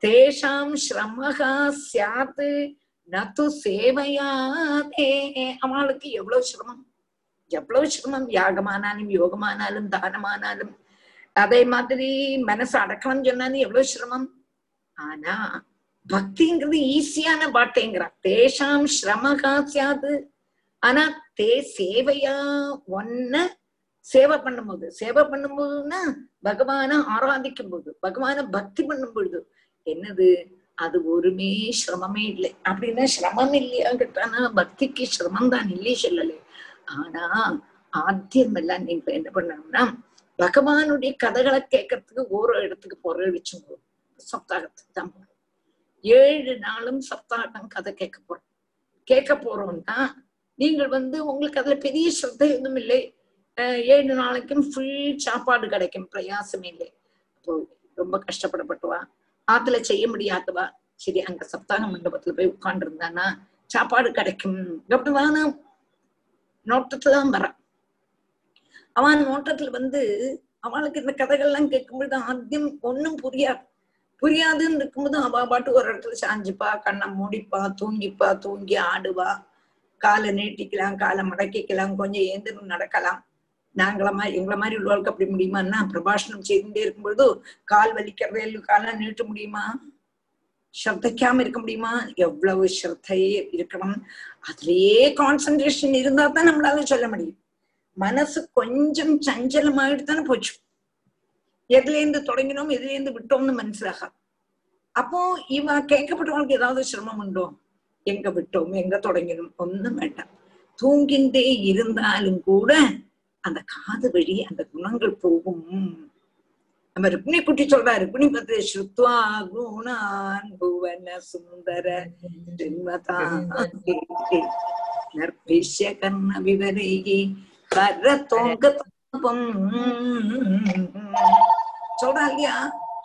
தேஷாம் ஸ்ரமகா சியாத்து நத்து சேவையாதே அவளுக்கு எவ்வளவு சிரமம்? எவ்வளவு சிரமம்? யாகமானாலும் யோகமானாலும் தானமானாலும். அதே மாதிரி மனசு அடக்கணும் சொன்னாலும் எவ்வளவு சிரமம்? ஆனா பக்திங்கிறது ஈஸியான வார்த்தைங்கிறா. தேஷாம் ஸ்ரமகா சியாது ஆனா தே சேவையா ஒன்ன சேவை பண்ணும்போது சேவை பண்ணும்போதுன்னா பகவான ஆராதிக்கும் போது பகவான பக்தி பண்ணும் பொழுது என்னது? அது ஒருமே சிரமமே இல்லை. அப்படின்னா சிரமம் இல்லையா கேட்டானா பக்திக்கு சிரமம் தான் இல்லையே சொல்லலை. ஆனா ஆத்தியம் எல்லாம் நீங்க என்ன பண்ணணும்னா பகவானுடைய கதைகளை கேட்கறதுக்கு ஒரு இடத்துக்கு போற வச்சுங்க சப்தாகத்துக்கு தான் போறோம். ஏழு நாளும் சப்தாகம் கதை கேட்க போறோம். கேட்க போறோம்னா நீங்கள் வந்து உங்களுக்கு அதுல பெரிய ஸ்ரத்தை எதுவும் இல்லை. ஏழு நாளைக்கும் ஃபுல் சாப்பாடு கிடைக்கும். பிரயாசமே இல்லை. அப்போ ரொம்ப கஷ்டப்படப்பட்டுவா ஆத்துல செய்ய முடியாதவா? சரி அங்க சப்தாக மண்டபத்துல போய் உட்கார்ந்து இருந்தானா சாப்பாடு கிடைக்கும். அப்படிதான நோட்டத்துல தான் வரான். அவன் நோட்டத்துல வந்து அவளுக்கு இந்த கதைகள்லாம் கேட்கும்போது ஆத்தியம் ஒன்னும் புரியாது. புரியாதுன்னு இருக்கும்போது அவ பாட்டு ஒரு இடத்துல சாஞ்சுப்பா கண்ணை மூடிப்பா தூங்கிப்பா தூங்கி ஆடுவா. காலை நீட்டிக்கலாம் காலை மடக்கிக்கலாம் கொஞ்சம் ஏந்திரம் நடக்கலாம். நாங்கள மாதிரி எங்களை மாதிரி உள்ளவர்களுக்கு அப்படி முடியுமான்னா பிரபாஷணம் செய்துட்டே இருக்கும்பொழுது கால் வலிக்கிறதே காலை நீட்ட முடியுமா? ஸ்ரத்தைக்காம இருக்க முடியுமா? எவ்வளவு ஸ்ரத்தையே இருக்கணும். அதுலயே கான்சென்ட்ரேஷன் இருந்தா தான் நம்மளால சொல்ல முடியும். மனசு கொஞ்சம் சஞ்சலமாயிட்டு தானே போச்சு. எதுல இருந்து தொடங்கினோம் எதுல இருந்து விட்டோம்னு மனசிலாகாது அப்போ இவ கேட்கப்பட்டவங்களுக்கு ஏதாவது சிரமம் உண்டோ? எங்க விட்டோம் எங்க தொடங்கினோம்? ஒண்ணும் வேண்டாம். தூங்கின்றே இருந்தாலும் கூட அந்த காது வழி அந்த குணங்கள் போகும். நம்ம ருக்மிணி குட்டி சொல்றா ருக்மிணி பத்து ஸ்ருத்வா குணான் புவன சுந்தர நர்பிஷ்ய கர்ண விவரையே கர தோங்க தாபம் சொல்றா இல்லையா?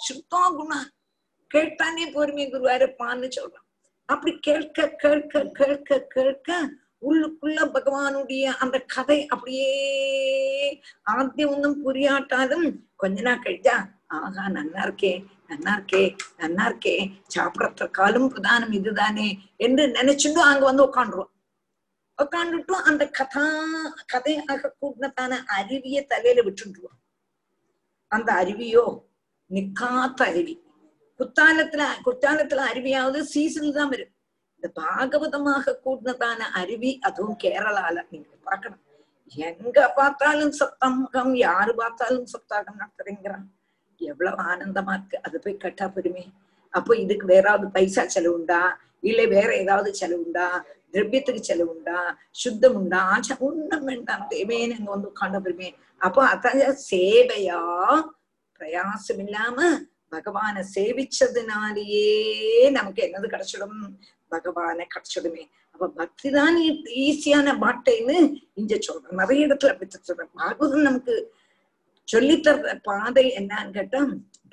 சுத்தா குணா கேட்டானே பொறுமை குருவாரப்பான்னு சொல்றான் அப்படி கேட்க கேட்க கேட்க கேட்க உள்ளுக்குள்ள பகவானுடைய அந்த கதை அப்படியே ஆத்தியம் ஒன்றும் புரியாட்டாலும் கொஞ்ச நாள் கழிச்சா ஆகா நல்லா இருக்கே நல்லா இருக்கே நல்லா இருக்கே சாப்பிடறதுக்காலும் பிரதானம் இதுதானே என்று நினைச்சுட்டு அங்க வந்து உட்காந்துருவோம் உட்காந்துட்டும் அந்த கதா கதையாக கூட்டினதான அருவிய தலையில விட்டுருவோம் அந்த அருவியோ நிக்காத்த அருவி. குத்தாலத்துல குத்தாலத்துல அருவியாவது சீசன் தான் வரும். இந்த பாகவதமாக கூடினதான அருவி அதுவும் கேரளால. நீங்க பாக்கணும் எங்க பார்த்தாலும் சப்தகம் யாரு பார்த்தாலும் சப்தாகம் நடத்துறீங்கிறான். எவ்வளவு ஆனந்தமா இருக்கு. அது போய் கட்டா பெருமே. அப்போ இதுக்கு வேற ஏதாவது பைசா செலவுண்டா இல்ல வேற ஏதாவது செலவுண்டா திரவியத்துக்கு செலவுண்டா சுத்தம் உண்டா? ஆச்சா ஒண்ணும் வேண்டாம். தேவைன்னு அங்க வந்து உட்காண்ட பெருமே. அப்போ அதான் சேவையா? பிரயாசம் இல்லாம பகவான சேவிச்சதுனாலேயே நமக்கு என்னது கிடைச்சிடும்? பகவான கிடைச்சிடுமே அப்ப பக்தி தான் ஈஸியான பாட்டைன்னு இங்க சொல்றேன். நிறைய இடத்துல அப்படி சொல்றேன். பாகவதம் நமக்கு சொல்லித்தர பாதை என்னன்னு கேட்டா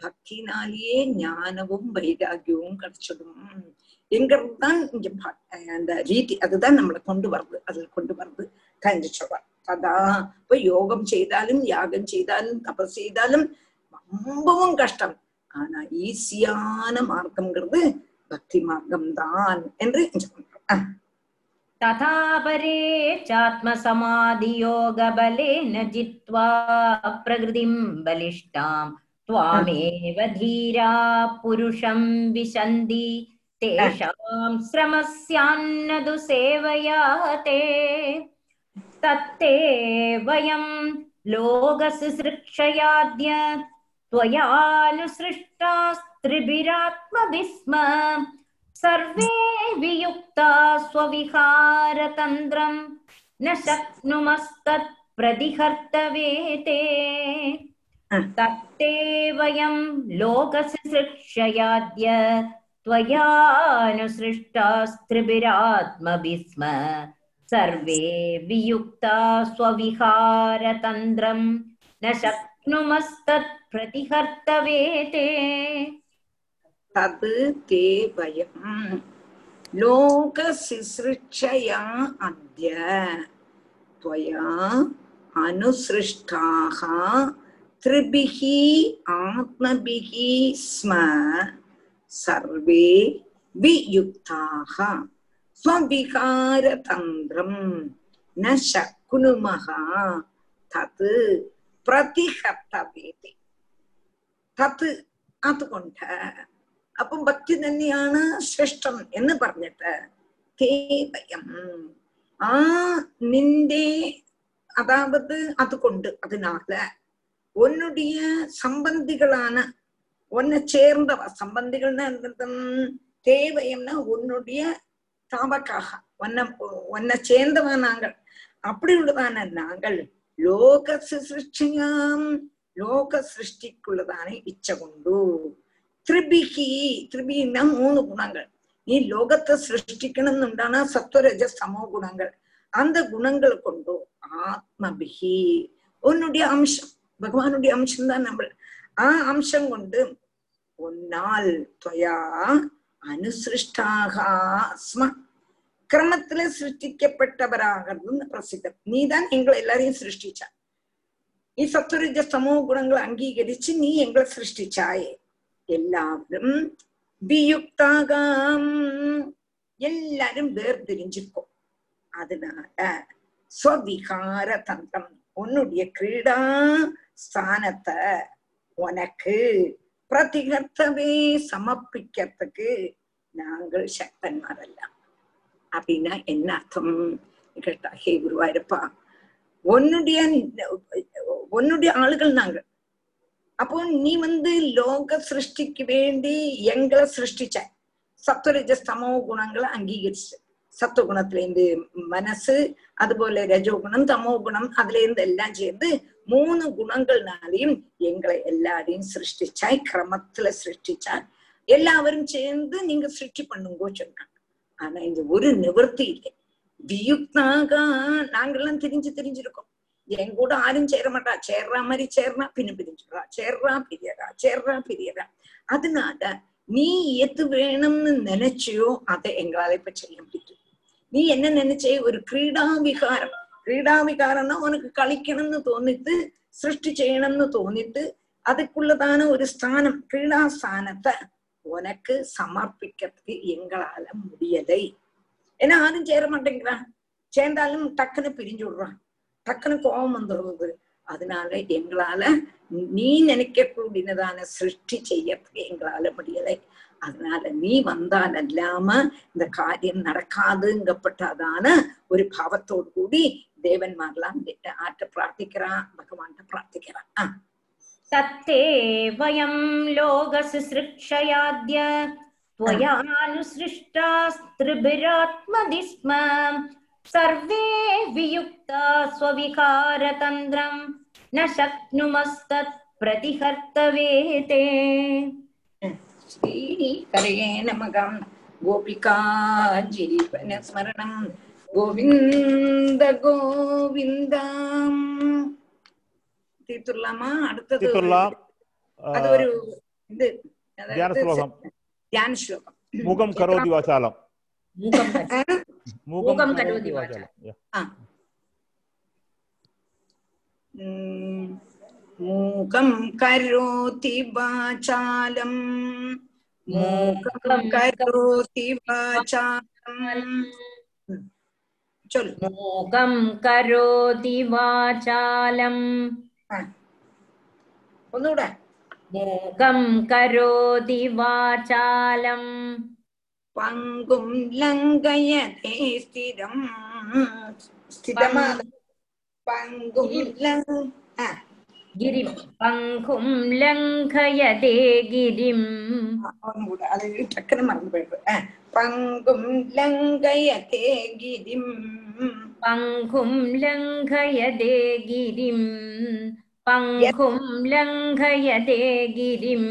பக்தினாலேயே ஞானமும் வைராகியமும் கிடைச்சிடும் எங்கிறது தான் இங்க அந்த ரீதி அதுதான் நம்மளை கொண்டு வருது அதுல கொண்டு வருது கஞ்சி சொல்றார் அதான் இப்ப யோகம் செய்தாலும் யாகம் செய்தாலும் தபஸ் செய்தாலும் ரொம்பவும் கஷ்டம். ஆனா ஈஸியான மார்க்கம்ங்கிறது பக்தி மார்க்கம் தான் என்று तथा परे चात्मसमाधियोगबलेन जित्वा प्रकृतिं बलिष्ठां त्वामेव धीरा पुरुषं विशन्ति तेषां श्रमस्यान्नदु सेवया ते तत्ते वयं लोकसृक्षयाद्य त्वयानुसृष्टास्त्रिभिरात्मभिः स्म सर्वे वियुक्ता स्वविहारतन्त्रं न शक्नुमस्तत्प्रतिहर्तवेते। तत्ते वयं लोकसृक्षयाद्य त्वयानुसृष्टास्त्रिभिरात्मभिः स्म सर्वे वियुक्ता स्वविहारतन्त्रं न शक्नुमस्तत्प्रतिहर्तवेते। தது தே வயம் லோக சிசிருட்சயம் அத்ய त्वया अनुसृष्टाः त्रिभिः आत्मभिः स्म सर्वे वियुक्ताः स्वविकारतन्त्रं न शक्नुमः तत् प्रतिहतवेति तत् அதுகொண்ட അപ്പം ഭക്തി തന്നെയാണ് ശ്രേഷ്ഠം എന്ന് പറഞ്ഞിട്ട് തേവയം ആ നിന്റെ அதாவது அது கொண்டு அதனால உன்னுடைய சம்பந்திகளான உன்னை சேர்ந்தவ சம்பந்திகள்னா என்னதும் தேவையம்னா உன்னுடைய தாவக்காக உன்னை உன்னை சேர்ந்தவ நாங்கள் அப்படி உள்ளதான நாங்கள் ലോക സൃഷ്ടിയാം ലോക സൃഷ്ടിക്കുള്ളതാണ് ഇച്ഛ കൊണ്ടു ത്രിബിഹി ത്രിബിന്ന മൂന്ന് ഗുണങ്ങൾ നീ ലോകത്തെ സൃഷ്ടിക്കണമെന്നുണ്ടാണ് സത്വരജ സമോ ഗുണങ്ങൾ அந்த குணங்களை கொண்டு ஆத்மபிகி உன்னுடைய அம்சம் பகவானுடைய அம்சம் தான் நம்ம ஆ அம்சம் கொண்டு ஒன்னால் துவயா அனுசிருஷ்டாக ஸ்ம கிரமத்துல சிருஷ்டிக்கப்பட்டவராகிறது பிரசித்தம் நீதான் எங்களை எல்லாரையும் சிருஷ்டிச்சா நீ சத்துரஜ சமூக குணங்களை அங்கீகரிச்சு நீ எங்களை சிருஷ்டிச்சாயே எல்லாரும் வியுக்தாகாம். எல்லாரும் வேர்திரிஞ்சிருக்கோம் அதனால ஸ்வவிகார தந்திரம் உன்னுடைய கிரீடா ஸ்தானத்தை உனக்கு பிரதிகர்த்தவே சமர்ப்பிக்கிறதுக்கு நாங்கள் சக்தன்மார் அல்ல. அப்படின்னா என்ன அர்த்தம்? கேட்டா ஹே குருவாயிருப்பா உன்னுடைய உன்னுடைய ஆளுகள் நாங்கள். அப்போ நீ வந்து லோக சிருஷ்டிக்கு வேண்டி எங்களை சிருஷ்டிச்ச. சத்வரஜ சமோ குணங்களை அங்கீகரிச்சு. சத்துவகுணத்துல இருந்து மனசு அதுபோல ரஜோ குணம் தமோ குணம் அதுல இருந்து எல்லாம் சேர்ந்து மூணு குணங்கள்னாலையும் எங்களை எல்லாரையும் சிருஷ்டிச்சாய் கிரமத்துல சிருஷ்டிச்சாய். எல்லாரும் சேர்ந்து நீங்க சிருஷ்டி பண்ணுங்கோ சொன்னாங்க. ஆனா இந்த ஒரு நிவர்த்தி இல்லை. வியுக்தாக நாங்கெல்லாம் தெரிஞ்சு தெரிஞ்சிருக்கோம். என் கூட ஆரும் சேர மாட்டா சேர்றா மாதிரி சேர்றா பின்ன பிரிஞ்சுடுறா சேர்றா பிரியறா சேர்றா பிரியறா அதனால நீ எது வேணும்னு நினைச்சியோ அதை எங்களால இப்ப செய்ய முடியும் நீ என்ன நினைச்சே ஒரு கிரீடா விகாரம் கிரீடா விகாரம்னா உனக்கு கழிக்கணும்னு தோணித்து சிருஷ்டி செய்யணும்னு தோணித்து அதுக்குள்ளதான ஒரு ஸ்தானம் கிரீடா ஸ்தானத்தை உனக்கு சமர்ப்பிக்கிறதுக்கு எங்களால முடியலை ஏன்னா ஆரும் சேர மாட்டேங்கிறான் சேர்ந்தாலும் டக்குன்னு பிரிஞ்சு விடுறான் டக்குன்னு கோபம் வந்துடுறது அதனால எங்களால நீ நினைக்க கூடினதான சிருஷ்டி செய்யறதுக்கு எங்களால முடியலை அதனால நீ வந்தால் அல்லாம இந்த காரியம் நடக்காதுங்கப்பட்டதான ஒரு பாவத்தோடு கூடி தேவன்மாரெல்லாம் ஆட்ட பிரார்த்திக்கிறான் பகவான்கிட்ட பிரார்த்திக்கிறான் ஆஹ் तत्ते वयं लोकसृक्षयाद्य त्वयानुसृष्टास्त्रिभिरात्मदि स्म सर्वे वियुक्ता स्वविकारतन्त्रं न शक्नुमस्तत् प्रतिहर्तवेते श्रीकरे नमगं गोपिका जीवनस्मरणं கோவிந்த கோவிந்தாம் தீர்த்துடலாமா அடுத்தது தீர்த்துடலாம். அது ஒரு இது அதாவது தியான ஸ்லோகம். தியான ஸ்லோகம் மூகம் கரோதி வாசாலம் मूकं மூகம் मूकं करोति वाचा मूकं करोति वाचालं मूकं करोति वाचालं मूकं करोति वाचालं ഒന്നുകൂടെ മൂകം കരോതി വാചാലം பங்கும் லங்கயதே ஸ்திரம். ஸ்திதமா பங்கும். கிரிம் பங்கும் லங்கயதே கிரிம். அது டக்குன்னு மறந்து போயிடுது பங்கும் லங்கயதே கிரிம். பங்கும் லங்கயதே கிரிம். பங்கும் லங்கயதே கிரிம்.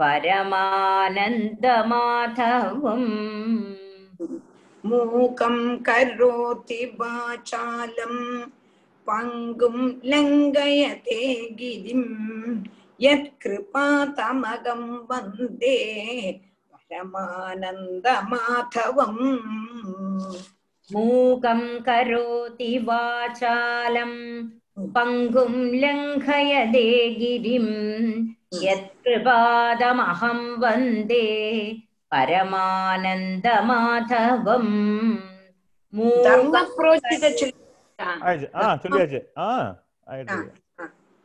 परमानन्दमाधवम् मूकं करोति वाचालं पङ्गुं लङ्घयते गिरिं यत्कृपातमगं वन्दे परमानन्दमाधवम् मूकं करोति वाचालं पङ्गुं लङ्घयते गिरिम् यत्कृपादमहं वन्दे பரமானந்தமாதவம்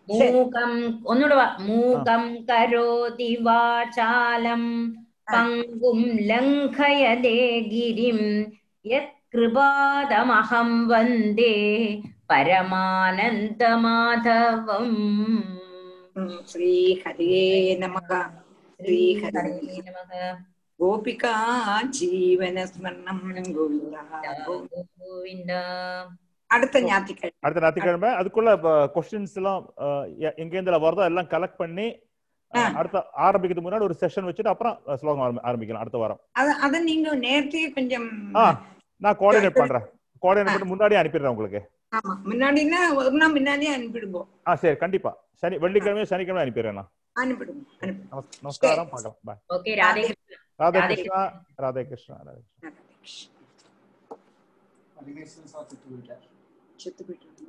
மூகம் ஒன்னுடவா மூகம் கரோதி வாசாலம் பங்கும் லங்கயதே கிரிம் யத் கிருபாதமகம் வந்தே பரமானந்த மாதவம் श्रीहरे नमः श्रीहरे नमः गोपिका அடுத்த ஞாயிற்றுக்கிழமை. அடுத்த ஞாயிற்றுக்கிழமை. அதுக்குள்ள கொஸ்டின்ஸ் எல்லாம் எங்க இருந்து வரதோ எல்லாம் கலெக்ட் பண்ணி அடுத்த ஆரம்பிக்கிறதுக்கு முன்னாடி ஒரு செஷன் வச்சுட்டு அப்புறம் ஸ்லோகம் ஆரம்பிக்கலாம் அடுத்த வாரம். அத நீங்க நேரத்தையே கொஞ்சம் நான் கோஆர்டினேட் பண்றேன். கோஆர்டினேட் பண்ணி முன்னாடியே அனுப்பிடுறேன் உங்களுக்கு. ஆமா. முன்னாடினா ஒரு முன்னாடியே அனுப்பிடுவோம். சரி கண்டிப்பா. சனி வெள்ளிக்கிழமை சனிக்கிழமை அனுப்பிடுறேன் நமஸ்காரம் பாய் ஓகே ராதே கிருஷ்ணா. ராதே கிருஷ்ணா ராதே